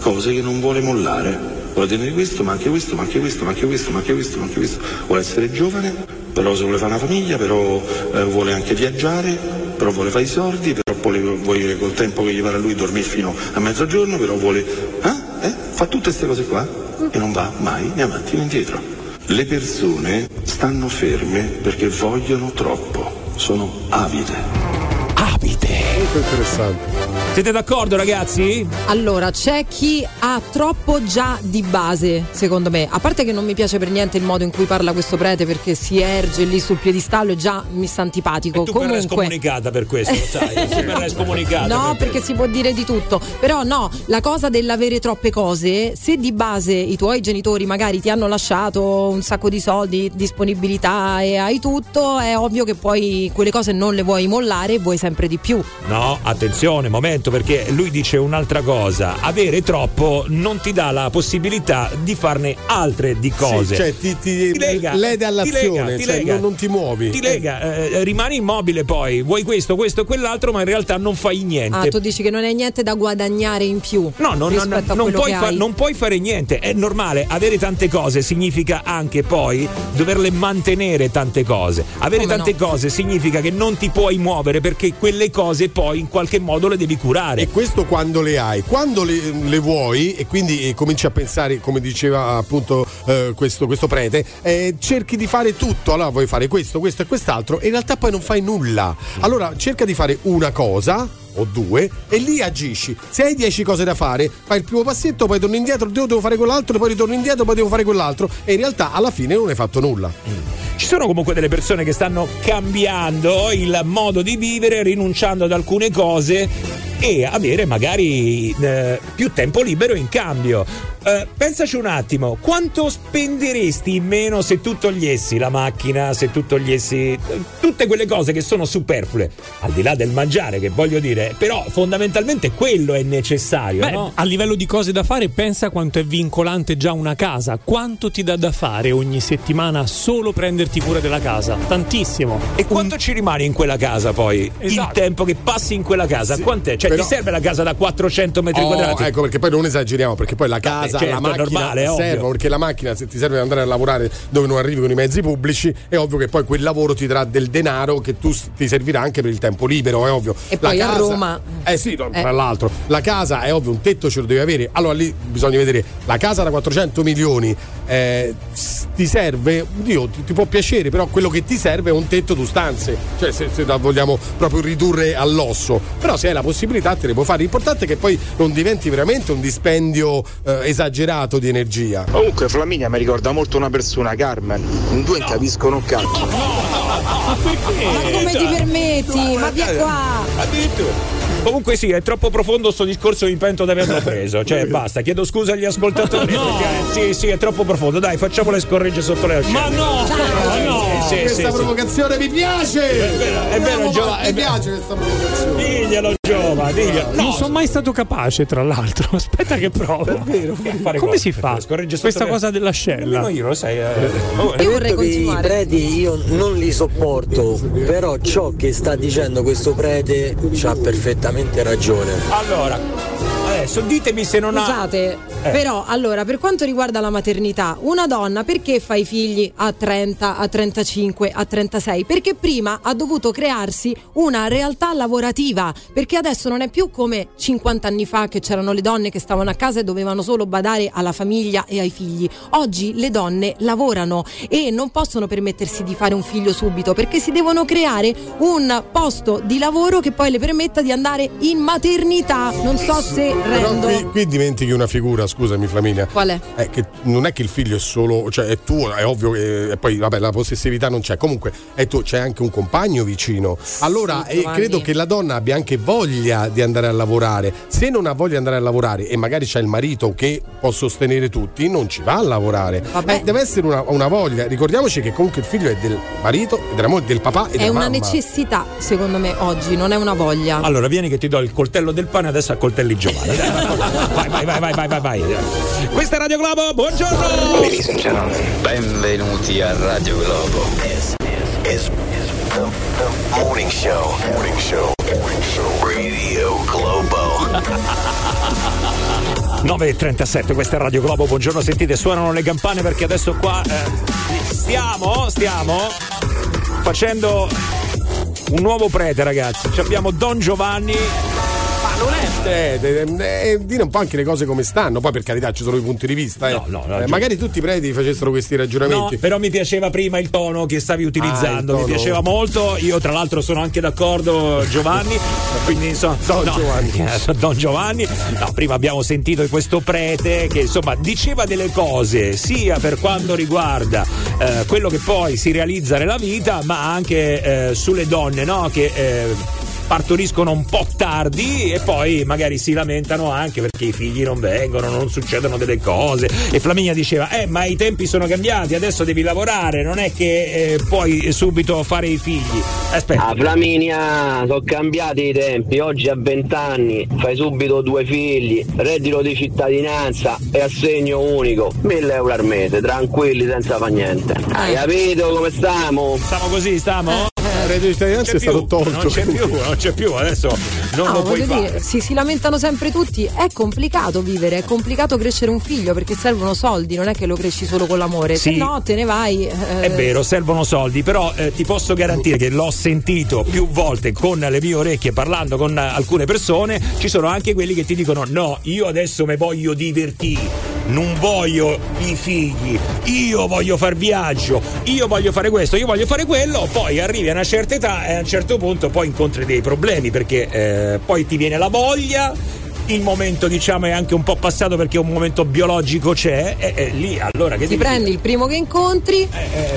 Speaker 57: cose che non vuole mollare. Vuole tenere questo, ma anche questo, ma anche questo, ma anche questo, ma anche questo, ma anche questo. Vuole essere giovane, però se vuole fare una famiglia, però eh, vuole anche viaggiare, però vuole fare i soldi, però vuole, vuole col tempo che gli pare a lui dormire fino a mezzogiorno, però vuole... Eh? Eh? Fa tutte queste cose qua e non va mai né avanti né indietro. Le persone stanno ferme perché vogliono troppo, sono avide.
Speaker 4: molto interessante
Speaker 1: Siete d'accordo, ragazzi?
Speaker 3: Allora, c'è chi ha troppo già di base, secondo me. A parte che non mi piace per niente il modo in cui parla questo prete perché si erge lì sul piedistallo e già mi sta antipatico.
Speaker 1: Tu verrai
Speaker 3: Comunque.
Speaker 1: scomunicata per questo, lo sai? Tu verrai scomunicata.
Speaker 3: No,
Speaker 1: per
Speaker 3: perché si può dire di tutto. Però no, la cosa dell'avere troppe cose, se di base i tuoi genitori magari ti hanno lasciato un sacco di soldi, disponibilità e hai tutto, è ovvio che poi quelle cose non le vuoi mollare e vuoi sempre di più.
Speaker 1: No, attenzione, momento. Detto perché lui dice un'altra cosa. Avere troppo non ti dà la possibilità di farne altre di cose.
Speaker 4: Sì, cioè ti, ti,
Speaker 1: lega,
Speaker 4: lede
Speaker 1: ti
Speaker 4: all'azione,
Speaker 1: lega, ti
Speaker 4: cioè
Speaker 1: lega.
Speaker 4: non, non ti muovi.
Speaker 1: Ti lega, eh, rimani immobile poi, vuoi questo, questo e quell'altro, ma in realtà non fai niente.
Speaker 3: Ah, tu dici che non hai niente da guadagnare in più.
Speaker 1: No, no, no, no,
Speaker 3: rispetto a
Speaker 1: non,
Speaker 3: quello
Speaker 1: puoi fa- non puoi fare niente. È normale, avere tante cose significa anche poi doverle mantenere tante cose. Avere
Speaker 3: Come
Speaker 1: tante
Speaker 3: no?
Speaker 1: cose significa che non ti puoi muovere perché quelle cose poi in qualche modo le devi curare.
Speaker 4: E questo quando le hai, quando le, le vuoi e quindi eh, cominci a pensare, come diceva appunto eh, questo, questo prete, eh, cerchi di fare tutto, allora vuoi fare questo, questo e quest'altro e in realtà poi non fai nulla. Allora cerca di fare una cosa o due e lì agisci. Se hai dieci cose da fare, fai il primo passetto, poi torni indietro, devo, fare quell'altro, poi ritorno indietro, poi devo fare quell'altro e in realtà alla fine non hai fatto nulla.
Speaker 1: Ci sono comunque delle persone che stanno cambiando il modo di vivere, rinunciando ad alcune cose e avere magari eh, più tempo libero in cambio. Eh, pensaci un attimo, quanto spenderesti in meno se tu togliessi la macchina, se tu togliessi eh, tutte quelle cose che sono superflue, al di là del mangiare, che voglio dire, però fondamentalmente quello è necessario,
Speaker 2: Beh,
Speaker 1: no?
Speaker 2: a livello di cose da fare, pensa quanto è vincolante già una casa. Quanto ti dà da fare ogni settimana solo prenderti cura della casa? Tantissimo.
Speaker 1: E quanto ci rimani in quella casa poi? Il
Speaker 2: Esatto.
Speaker 1: tempo che passi in quella casa,
Speaker 4: Sì,
Speaker 1: quant'è? Cioè,
Speaker 4: però-
Speaker 1: ti serve la casa da 400 metri
Speaker 4: Oh,
Speaker 1: quadrati?
Speaker 4: ecco perché poi non esageriamo perché poi la casa,
Speaker 1: certo,
Speaker 4: la macchina
Speaker 1: normale,
Speaker 4: serve
Speaker 1: ovvio.
Speaker 4: perché la macchina se ti serve ad andare a lavorare dove non arrivi con i mezzi pubblici è ovvio che poi quel lavoro ti darà del denaro che tu ti servirà anche per il tempo libero è ovvio
Speaker 3: E
Speaker 4: La
Speaker 3: poi a
Speaker 4: casa-
Speaker 3: Roma.
Speaker 4: eh sì no,
Speaker 3: Eh.
Speaker 4: tra l'altro la casa è ovvio un tetto ce lo devi avere allora lì bisogna vedere la casa da 400 milioni eh, ti serve Dio ti, ti può piacere però quello che ti serve è un tetto tu stanze cioè se, se la vogliamo proprio ridurre all'osso però se hai la possibilità te ne puoi fare l'importante è che poi non diventi veramente un dispendio eh, esagerato di energia
Speaker 58: Comunque Flaminia mi ricorda molto una persona, Carmen. In due non capiscono un cazzo.
Speaker 3: Ma come ti permetti? Ma via qua!
Speaker 1: Addirittura. Comunque sì, è troppo profondo sto discorso, mi pento di averlo preso. Cioè, basta, chiedo scusa agli ascoltatori. perché, sì, sì, è troppo profondo. Dai, facciamo le scorregge sotto le ascelle.
Speaker 2: Ma no!
Speaker 1: Sì,
Speaker 2: no!
Speaker 1: Sì,
Speaker 4: questa
Speaker 1: sì.
Speaker 4: provocazione mi piace
Speaker 1: È vero, è vero, Giova-
Speaker 4: mi piace questa provocazione
Speaker 1: Diglielo, Giova, diglielo.
Speaker 2: Non sono mai stato capace, tra l'altro. Aspetta che provo.
Speaker 1: Davvero? Fare
Speaker 2: Come
Speaker 1: cosa?
Speaker 2: si fa? Questa
Speaker 1: le-
Speaker 2: cosa dell'ascella.
Speaker 1: Nemmeno io lo sai. eh. Oh,
Speaker 3: Io vorrei
Speaker 59: Detto che i
Speaker 3: continuare.
Speaker 59: preti io non li sopporto, però ciò che sta dicendo questo prete c'ha perfettamente ragione.
Speaker 1: Allora, adesso ditemi se non ha.
Speaker 3: Scusate,
Speaker 1: Eh.
Speaker 3: però allora per quanto riguarda la maternità, una donna perché fa i figli a 30, a 35, a 36? Perché prima ha dovuto crearsi una realtà lavorativa, perché adesso non è più come 50 anni fa che c'erano le donne che stavano a casa e dovevano solo badare alla famiglia e ai figli. Oggi le donne lavorano e non possono permettersi di fare un figlio subito perché si devono creare un posto di lavoro che poi le permetta di andare in maternità. Non so se
Speaker 4: Però qui, qui dimentichi una figura, scusami Flaminia.
Speaker 3: Qual è?
Speaker 4: È che non è che il figlio è solo, cioè è tuo, è ovvio che e poi vabbè la possessività non c'è, comunque è tuo, c'è anche un compagno vicino. Allora
Speaker 3: Sì,
Speaker 4: eh, credo che la donna abbia anche voglia di andare a lavorare. Se non ha voglia di andare a lavorare e magari c'è il marito che può sostenere tutti, non ci va a lavorare.
Speaker 3: Vabbè.
Speaker 4: Eh, deve essere una, una voglia. Ricordiamoci che comunque il figlio è del marito, della moglie, del papà e
Speaker 3: È
Speaker 4: della
Speaker 3: una
Speaker 4: mamma.
Speaker 3: necessità, secondo me, oggi, non è una voglia.
Speaker 1: Allora, vieni che ti do il coltello del pane, adesso accoltelli Giovanni. Vai, vai, vai, vai, vai, vai, vai. Questa è Radio Globo, buongiorno!
Speaker 48: Ladies and gentlemen, benvenuti a Radio Globo. This is the morning show. Morning show. Morning show. Radio Globo.
Speaker 1: 9.37, questa è Radio Globo, buongiorno, sentite, suonano le campane perché adesso qua eh, stiamo, stiamo facendo un nuovo prete ragazzi, Ci abbiamo Don Giovanni,
Speaker 4: non è eh, eh, dire un po' anche le cose come stanno, poi per carità ci sono i punti di vista. eh.
Speaker 1: No, no, no,
Speaker 4: Eh, magari tutti i preti facessero questi
Speaker 1: No,
Speaker 4: ragionamenti.
Speaker 1: però mi piaceva prima il tono che stavi utilizzando,
Speaker 4: Ah,
Speaker 1: mi piaceva molto. Io, tra l'altro, sono anche d'accordo, Giovanni. quindi, insomma,
Speaker 4: Don
Speaker 1: no,
Speaker 4: Giovanni.
Speaker 1: Don Giovanni. No, prima abbiamo sentito questo prete che insomma diceva delle cose sia per quanto riguarda eh, quello che poi si realizza nella vita, ma anche eh, sulle donne, no? Che. Eh, partoriscono un po' tardi e poi magari si lamentano anche perché i figli non vengono, non succedono delle cose. E Flaminia diceva: Eh, ma i tempi sono cambiati, adesso devi lavorare, non è che eh, puoi subito fare i figli. Aspetta.
Speaker 60: A Flaminia sono cambiati i tempi, oggi a 20 anni fai subito due figli, reddito di cittadinanza e assegno unico, 1000 euro al mese, tranquilli senza fa niente. Hai capito come stiamo?
Speaker 1: Stiamo così, stiamo?
Speaker 4: Reddito di cittadinanza è stato tolto.
Speaker 1: Non c'è più, non c'è più, adesso non
Speaker 3: No,
Speaker 1: lo puoi
Speaker 3: voglio
Speaker 1: fare.
Speaker 3: dire, si, si lamentano sempre tutti, è complicato vivere, è complicato crescere un figlio perché servono soldi, non è che lo cresci solo con l'amore,
Speaker 1: Sì.
Speaker 3: se no te ne vai. eh,
Speaker 1: È vero, servono soldi, però eh, ti posso garantire che l'ho sentito più volte con le mie orecchie parlando con alcune persone, ci sono anche quelli che ti dicono no, io adesso mi voglio divertire. Non voglio i figli, io voglio far viaggio, io voglio fare questo, io voglio fare quello, poi arrivi a una certa età e a un certo punto poi incontri dei problemi perché eh, poi ti viene la voglia, il momento diciamo è anche un po' passato perché un momento biologico c'è e, e lì allora che
Speaker 3: ti prendi il primo che incontri,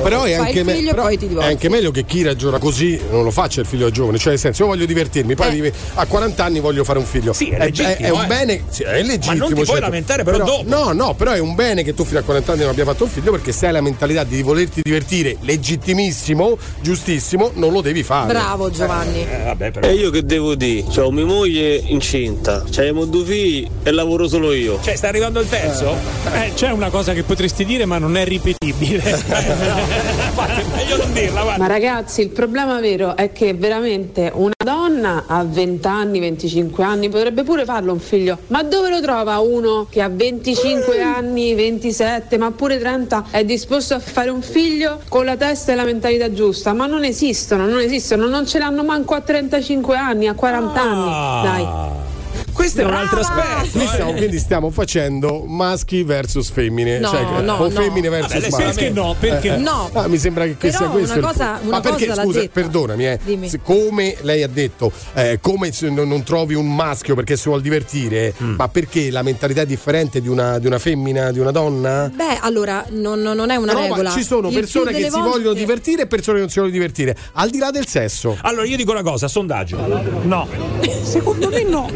Speaker 4: Però è anche, me-
Speaker 3: figlio
Speaker 4: però
Speaker 3: poi ti
Speaker 4: è anche meglio che chi ragiona così non lo faccia il figlio giovane. Cioè, nel senso, io voglio divertirmi, poi arrivi a 40 anni voglio fare un figlio.
Speaker 1: Sì, è legittimo,
Speaker 4: un
Speaker 1: eh.
Speaker 4: bene, sì, è legittimo.
Speaker 1: Ma non ti puoi
Speaker 4: certo.
Speaker 1: lamentare però dopo.
Speaker 4: No, no, però è un bene che tu fino a 40 anni non abbia fatto un figlio perché se hai la mentalità di volerti divertire, legittimissimo, giustissimo, non lo devi fare.
Speaker 3: Bravo Giovanni.
Speaker 1: vabbè,
Speaker 61: E io che devo dire? C'ho mia moglie incinta, c'abbiamo due figli e lavoro solo io.
Speaker 1: Cioè, sta arrivando il terzo?
Speaker 2: Eh, c'è una cosa che potresti dire, ma non è ripetibile.
Speaker 1: meglio non dirla,
Speaker 62: Ma ragazzi, il problema vero è che veramente una donna a 20 anni, 25 anni potrebbe pure farlo un figlio, ma dove lo trova uno che a 25 anni, 27, ma pure 30 è disposto a fare un figlio con la testa e la mentalità giusta? Ma non esistono, non esistono, non ce l'hanno manco a 35 anni, a 40 anni. Dai.
Speaker 1: Questo è un altro aspetto.
Speaker 4: Qui stiamo- quindi stiamo facendo maschi versus femmine.
Speaker 3: No,
Speaker 4: cioè,
Speaker 3: no,
Speaker 4: o
Speaker 3: no.
Speaker 4: femmine versus maschi.
Speaker 1: perché
Speaker 2: no? Perché
Speaker 4: Eh, eh.
Speaker 3: no?
Speaker 4: Ah, mi sembra che
Speaker 3: Però
Speaker 4: sia questo.
Speaker 3: una cosa- una
Speaker 4: Ma perché,
Speaker 3: cosa
Speaker 4: scusa,
Speaker 3: detta.
Speaker 4: perdonami, eh, come lei ha detto, eh, come se non, trovi un maschio perché si vuol divertire,
Speaker 1: Mm.
Speaker 4: ma perché la mentalità è differente di una, di una femmina, di una donna?
Speaker 3: Beh, allora, non, non è una
Speaker 4: No, ma
Speaker 3: regola.
Speaker 4: ci sono
Speaker 3: Il
Speaker 4: persone che si
Speaker 3: volte-
Speaker 4: vogliono divertire e persone che non si vogliono divertire, al di là del sesso.
Speaker 1: Allora, io dico una cosa, sondaggio.
Speaker 2: No. Secondo me no.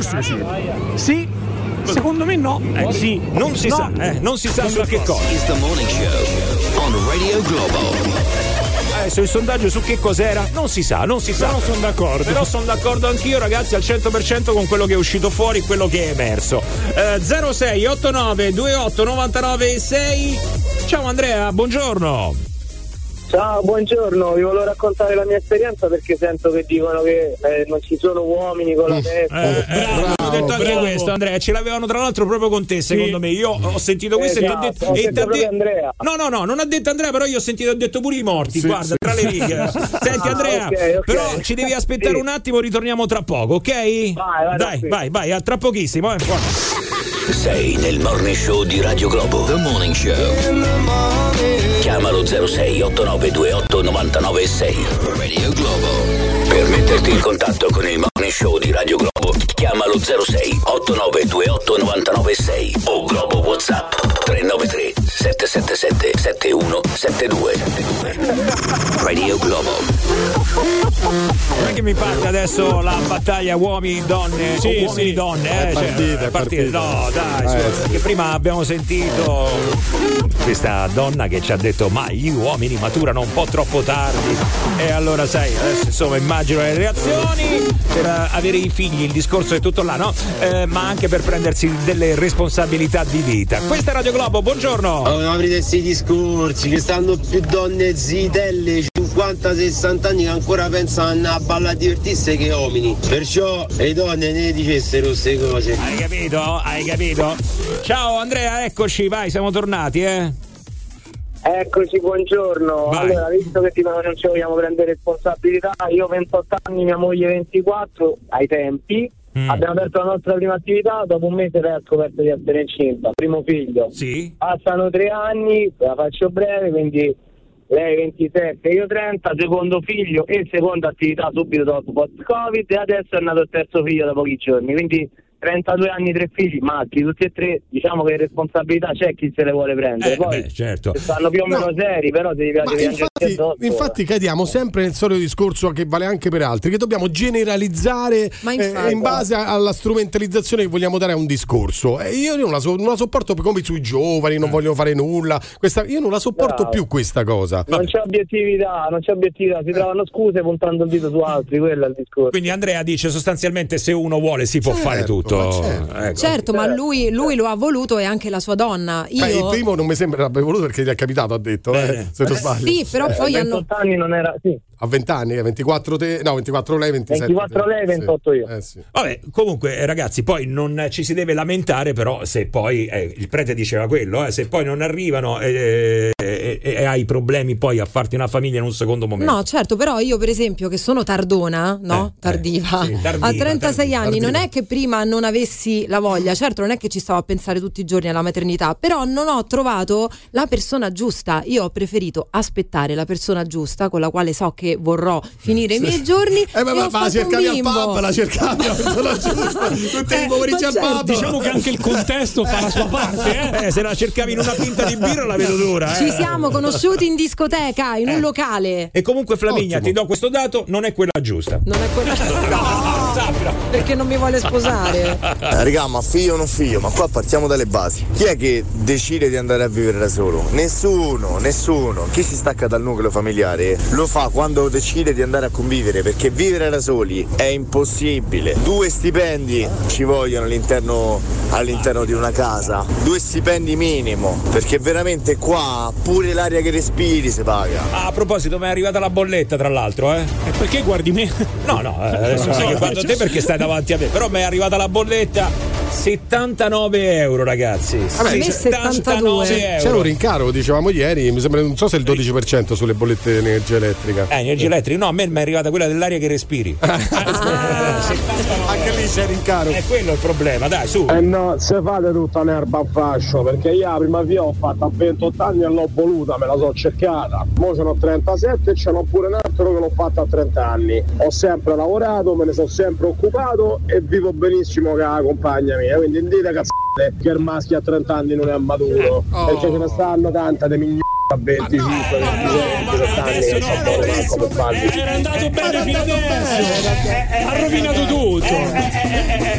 Speaker 1: Sì.
Speaker 2: Sì. Secondo me no.
Speaker 1: Eh, sì, non si
Speaker 2: No.
Speaker 1: sa, eh, non si sa su che cosa.
Speaker 28: It's the morning show on Radio Globo.
Speaker 1: Adesso il sondaggio su che cos'era? Non si sa, non si sa.
Speaker 2: Però sono d'accordo.
Speaker 1: Però sono d'accordo anch'io, ragazzi, al 100% con quello che è uscito fuori, quello che è emerso. Eh, 06 89 28 99 6. Ciao Andrea, buongiorno.
Speaker 63: Ciao, buongiorno, vi volevo raccontare la mia esperienza perché sento che dicono che eh, non ci sono uomini con la testa.
Speaker 1: Eh, eh, ho detto anche questo, Andrea. Ce l'avevano tra l'altro proprio con te, secondo me. Io ho sentito questo e ti ho
Speaker 63: Esatto,
Speaker 1: detto.
Speaker 63: ho
Speaker 1: e de-
Speaker 63: Andrea.
Speaker 1: No, no, no, non ha detto Andrea, però io ho sentito, ho detto pure i morti.
Speaker 63: Sì,
Speaker 1: guarda,
Speaker 63: sì.
Speaker 1: tra le righe. Senti,
Speaker 63: Ah,
Speaker 1: Andrea,
Speaker 63: ok, ok.
Speaker 1: però ci devi aspettare
Speaker 63: Sì.
Speaker 1: un attimo, ritorniamo tra poco, ok?
Speaker 63: vai,
Speaker 1: Dai,
Speaker 63: tranquillo.
Speaker 1: vai, vai, a tra pochissimo. Eh. forza.
Speaker 28: Sei nel morning show di Radio Globo. The Morning Show. Chiamalo 06 8928 996. Radio Globo. Per metterti in contatto con il morning show di Radio Globo, chiamalo 06 8928 996 o Globo WhatsApp 393 777 7172. Radio Globo.
Speaker 1: Non è che mi parte adesso la battaglia uomini-donne
Speaker 2: Sì,
Speaker 1: o uomini-donne, eh?
Speaker 4: È
Speaker 1: cioè,
Speaker 4: partita, è
Speaker 1: partita.
Speaker 4: partita.
Speaker 1: No, dai, su,
Speaker 4: Eh, sì.
Speaker 1: perché prima abbiamo sentito questa donna che ci ha detto ma gli uomini maturano un po' troppo tardi e allora sai, adesso insomma immagino le reazioni per eh, avere i figli, il discorso è tutto là, no? Eh, ma anche per prendersi delle responsabilità di vita. Questa è Radio Globo, buongiorno.
Speaker 64: Oh, non aprite questi discorsi che stanno più donne zitelle 50-60 anni che ancora pensano a ballare a divertirsi che uomini. Perciò le donne ne dicessero queste cose.
Speaker 1: Hai capito? Hai capito? Ciao Andrea, eccoci, vai, siamo tornati, eh?
Speaker 63: Eccoci, buongiorno.
Speaker 1: Vai.
Speaker 63: Allora, visto che che non ci vogliamo prendere responsabilità, io ho 28 anni, mia moglie 24, ai tempi.
Speaker 1: Mm.
Speaker 63: Abbiamo aperto la nostra prima attività, dopo un mese lei ha scoperto di essere incinta, primo figlio.
Speaker 1: Sì.
Speaker 63: Passano tre anni, la faccio breve, quindi lei 27, io 30, secondo figlio e seconda attività subito dopo post-Covid e adesso è nato il terzo figlio da pochi giorni, quindi 32 anni, tre figli, maschi, tutti e tre, diciamo che responsabilità c'è chi se le vuole prendere.
Speaker 1: Eh,
Speaker 63: Poi
Speaker 1: beh, certo.
Speaker 63: stanno più o meno
Speaker 4: No.
Speaker 63: seri, però se gli piace piangere
Speaker 4: infatti, infatti cadiamo sempre nel solito discorso che vale anche per altri, che dobbiamo generalizzare
Speaker 3: Ma
Speaker 4: eh, in base alla strumentalizzazione che vogliamo dare a un discorso. E io non la, so- non la sopporto come sui giovani, non vogliono fare nulla. Questa- io non la sopporto
Speaker 63: Bravo.
Speaker 4: più questa cosa.
Speaker 63: Non c'è obiettività, non c'è obiettività, si trovano scuse puntando il dito su altri, quello è il discorso.
Speaker 1: Quindi Andrea dice sostanzialmente se uno vuole si può fare tutto. Ecco.
Speaker 3: Certo, ma lui, lui lo ha voluto e anche la sua donna. Io...
Speaker 4: Beh, il primo non mi sembra abbia voluto perché gli è capitato, ha detto, eh, se non sbaglio.
Speaker 3: Sì, però
Speaker 63: Eh,
Speaker 3: poi hanno.
Speaker 63: 28 anni non era. Sì.
Speaker 4: A 20 anni, eh, 24 te, no, 24 lei, 27
Speaker 63: 24
Speaker 4: te.
Speaker 63: lei, 28 io.
Speaker 4: Eh, sì.
Speaker 1: Vabbè, comunque, eh, ragazzi, poi non ci si deve lamentare, però, se poi eh, il prete diceva quello, eh, se poi non arrivano eh, eh, e hai problemi poi a farti una famiglia in un secondo momento.
Speaker 3: No, certo, però io per esempio che sono tardona, no? tardiva,
Speaker 1: sì, tardiva,
Speaker 3: a 36
Speaker 1: tardiva,
Speaker 3: anni,
Speaker 1: tardiva.
Speaker 3: non è che prima non avessi la voglia, certo non è che ci stavo a pensare tutti i giorni alla maternità, però non ho trovato la persona giusta, io ho preferito aspettare la persona giusta con la quale so che vorrò finire i miei giorni.
Speaker 4: Eh, ma,
Speaker 3: e
Speaker 4: ma, ma la cercavi al pub, la cercavi la persona giusta, tutti i pomeriggi al pub.
Speaker 2: Diciamo che anche il contesto fa la sua parte, eh?
Speaker 1: Eh, se la cercavi in una pinta di birra la vedo dura.
Speaker 3: Ci
Speaker 1: eh.
Speaker 3: siamo conosciuti in discoteca, in un locale.
Speaker 1: E comunque Flaminia, ti do questo dato, non è quella giusta.
Speaker 3: Non è quella. No, perché non mi vuole sposare.
Speaker 65: Eh, Raga, ma figlio o non figlio, ma qua partiamo dalle basi. Chi è che decide di andare a vivere da solo? Nessuno, nessuno. Chi si stacca dal nucleo familiare lo fa quando decide di andare a convivere, perché vivere da soli è impossibile. Due stipendi ci vogliono all'interno, all'interno di una casa, due stipendi minimo, perché veramente qua pure l'aria che respiri si paga.
Speaker 1: Ah, a proposito, mi è arrivata la bolletta, tra l'altro, eh?
Speaker 2: E perché guardi me?
Speaker 1: No, no, eh, adesso non è che guardo te perché stai davanti a me, però mi è arrivata la bolletta 79 euro, ragazzi.
Speaker 4: Vabbè, c'è-
Speaker 1: 79
Speaker 4: C'era un
Speaker 1: euro.
Speaker 4: rincaro, dicevamo ieri, mi sembra, non so se il 12% sulle bollette di energia elettrica.
Speaker 1: Eh, energia elettrica, no, a me mi è arrivata quella dell'aria che respiri.
Speaker 4: Anche lì c'è rincaro.
Speaker 1: È quello il problema, dai, su.
Speaker 66: Eh no, se fate tutta un'erba a fascio, perché io la prima via ho fatta a 28 anni e l'ho voluta, me la so cercata. Mo sono 37 e ce n'ho pure un altro che l'ho fatta a 30 anni. Ho sempre lavorato, me ne sono sempre occupato e vivo benissimo con la compagna mia. Quindi dite cazzate che il maschio a 30 anni non è matturo, perché ce ne stanno tante di migliori a 25, 26, 27 anni.
Speaker 2: Era andato bene fino adesso. Ha rovinato tutto.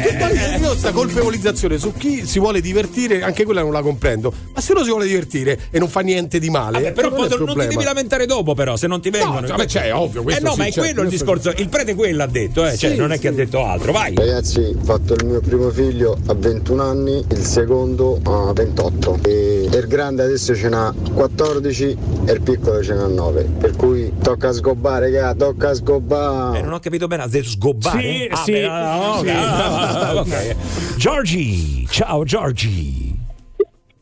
Speaker 4: Che poi io sta colpevolizzazione su chi si vuole divertire, anche quella non la comprendo. Ma se uno si vuole divertire e non fa niente di male,
Speaker 1: Vabbè, però
Speaker 4: non,
Speaker 1: poi
Speaker 4: il
Speaker 1: non ti devi lamentare dopo, però, se non ti vengono.
Speaker 4: vabbè, cioè, è ovvio,
Speaker 1: Eh no,
Speaker 4: sì,
Speaker 1: ma è
Speaker 4: certo,
Speaker 1: quello il discorso. Il prete quello ha detto, eh, cioè,
Speaker 4: Sì,
Speaker 1: non è che ha detto altro. Vai.
Speaker 65: Ragazzi, ho fatto il mio primo figlio a 21 anni, il secondo a 28. E il grande adesso ce n'ha 14 e il piccolo ce n'ha 9. Per cui tocca sgobbare, raga, tocca sgobbare.
Speaker 1: Eh, non ho capito bene, ha detto sgobbare?
Speaker 2: Sì,
Speaker 1: Ah,
Speaker 2: sì,
Speaker 1: beh, no,
Speaker 2: sì.
Speaker 1: ok, ah, ok. Giorgi, ciao Giorgi.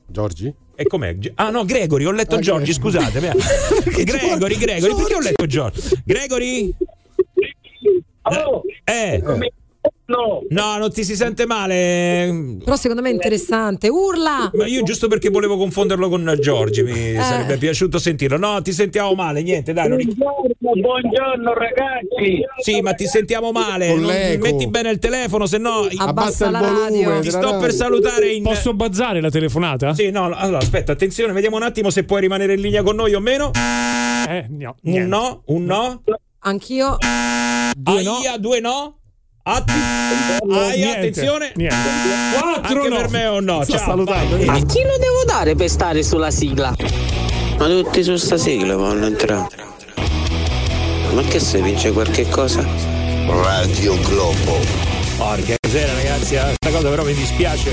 Speaker 4: Giorgi?
Speaker 1: E com'è? Ah no, Gregory, ho letto Giorgi, scusatemi. eh. Gregory, Gregory, perché ho letto Giorgi? Gregory? Eh.
Speaker 63: No.
Speaker 1: No, non ti si sente male.
Speaker 3: Però secondo me è interessante. Urla!
Speaker 1: Ma io giusto perché volevo confonderlo con Giorgi, mi sarebbe piaciuto sentirlo. No, ti sentiamo male, niente, dai. Non...
Speaker 63: Buongiorno, buongiorno ragazzi.
Speaker 1: Sì, ma ti sentiamo male. Non- metti bene il telefono, se no.
Speaker 3: Abbassa il la volume radio.
Speaker 1: Ti sto per salutare in.
Speaker 2: Posso bazzare la telefonata?
Speaker 1: Sì, no, allora aspetta, attenzione, vediamo un attimo se puoi rimanere in linea con noi o meno.
Speaker 2: Eh, no.
Speaker 1: Un no, un no.
Speaker 3: Anch'io.
Speaker 2: Due no.
Speaker 1: Aia, due no. Atti- Aia,
Speaker 2: Niente,
Speaker 1: attenzione.
Speaker 2: Niente. Quattro
Speaker 1: Anche
Speaker 2: no.
Speaker 1: per me un no.
Speaker 4: Sta
Speaker 1: Ciao.
Speaker 4: salutando.
Speaker 1: vai.
Speaker 67: A chi lo devo dare per stare sulla sigla?
Speaker 61: Ma tutti su sta sigla vanno entrare. Ma che se vince qualche cosa?
Speaker 65: Radio Globo.
Speaker 1: Porca miseria, ragazzi, questa cosa però mi dispiace.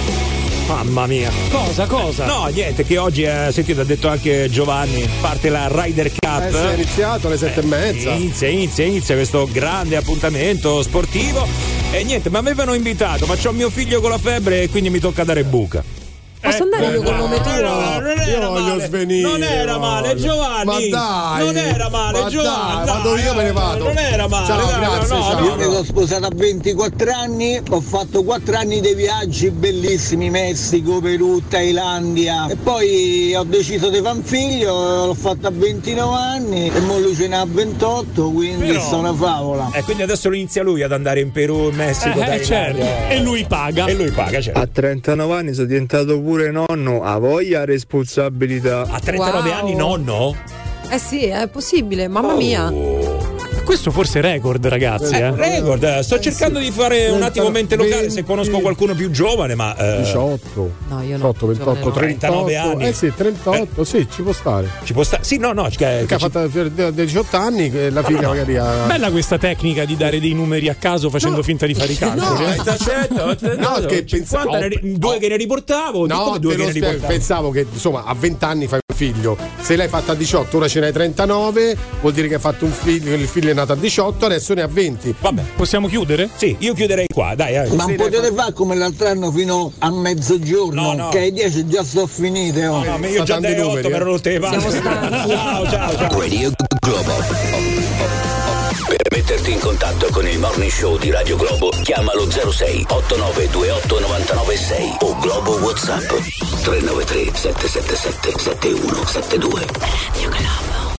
Speaker 1: Mamma mia.
Speaker 2: Cosa, cosa?
Speaker 1: No, niente, che oggi, eh, sentite, ha detto anche Giovanni, parte la Ryder Cup.
Speaker 4: Eh, è iniziato alle sette e mezza.
Speaker 1: Inizia, inizia, inizia questo grande appuntamento sportivo. E niente, mi avevano invitato, ma c'ho mio figlio con la febbre e quindi mi tocca dare buca.
Speaker 3: Posso andare io col nome tuo?
Speaker 1: No, non
Speaker 4: Io
Speaker 1: era
Speaker 4: voglio
Speaker 1: male.
Speaker 4: svenire.
Speaker 1: Non era male. Giovanni.
Speaker 4: Ma dai.
Speaker 1: Non era male,
Speaker 4: ma
Speaker 1: Giovanni.
Speaker 4: Dai, vado io, me ne
Speaker 1: eh,
Speaker 4: vado.
Speaker 1: Non era male.
Speaker 4: Ciao,
Speaker 1: dai,
Speaker 4: grazie,
Speaker 1: no,
Speaker 4: ciao.
Speaker 1: no,
Speaker 65: Io mi
Speaker 1: no.
Speaker 65: sono sposato a 24 anni, ho fatto 4 anni di viaggi bellissimi, Messico, Perù, Thailandia e poi ho deciso di fare un figlio, l'ho fatto a 29 anni e mo lui ce n'ha 28, quindi
Speaker 1: Però-
Speaker 65: sta una favola.
Speaker 1: E quindi adesso lo inizia lui ad andare in Perù, in Messico,
Speaker 2: Eh,
Speaker 1: Thailandia.
Speaker 2: certo. E lui paga.
Speaker 1: E lui paga, certo.
Speaker 66: A 39 anni sono diventato pure nonno, a voglia responsabilità.
Speaker 1: A 39
Speaker 3: Wow.
Speaker 1: anni nonno?
Speaker 3: Eh sì, è possibile, mamma mia.
Speaker 2: Questo forse è record, ragazzi.
Speaker 1: Eh,
Speaker 2: Eh,
Speaker 1: record, eh, sto cercando di fare un attimo mente locale se
Speaker 4: 20.
Speaker 1: conosco qualcuno più giovane, ma. eh,
Speaker 4: 18.
Speaker 3: No, io no.
Speaker 4: 18, 28,
Speaker 3: giovane
Speaker 1: 39
Speaker 4: 38.
Speaker 1: anni.
Speaker 4: Eh sì, 38, sì, ci può stare.
Speaker 1: Ci può stare? Sì, no, no. Che,
Speaker 4: Perché ha fatto eh, 18 anni, che la figlia magari ha.
Speaker 2: Bella questa tecnica di dare dei numeri a caso facendo finta di fare i calcoli. eh.
Speaker 4: No, che pensavo.
Speaker 1: due che ne riportavo,
Speaker 4: No,
Speaker 1: due che ne riportavo.
Speaker 4: pensavo che insomma a 20 anni fai un figlio. Se l'hai fatta a 18, ora ce n'hai 39, vuol dire che hai fatto un figlio, il figlio è nato a 18, adesso ne ha 20.
Speaker 1: Vabbè,
Speaker 2: possiamo chiudere?
Speaker 1: Sì, io chiuderei qua, dai. eh.
Speaker 68: Ma potete fare come l'altro anno fino a mezzogiorno,
Speaker 1: No, no.
Speaker 68: che ai 10 già sto finite. Oh.
Speaker 1: No, ma io già dai 8 per rotte le palle. Ciao, ciao, ciao.
Speaker 28: Radio Globo. Per metterti in contatto con il Morning Show di Radio Globo, chiamalo 06 8928 996 o Globo WhatsApp 393 777 7172. Radio Globo.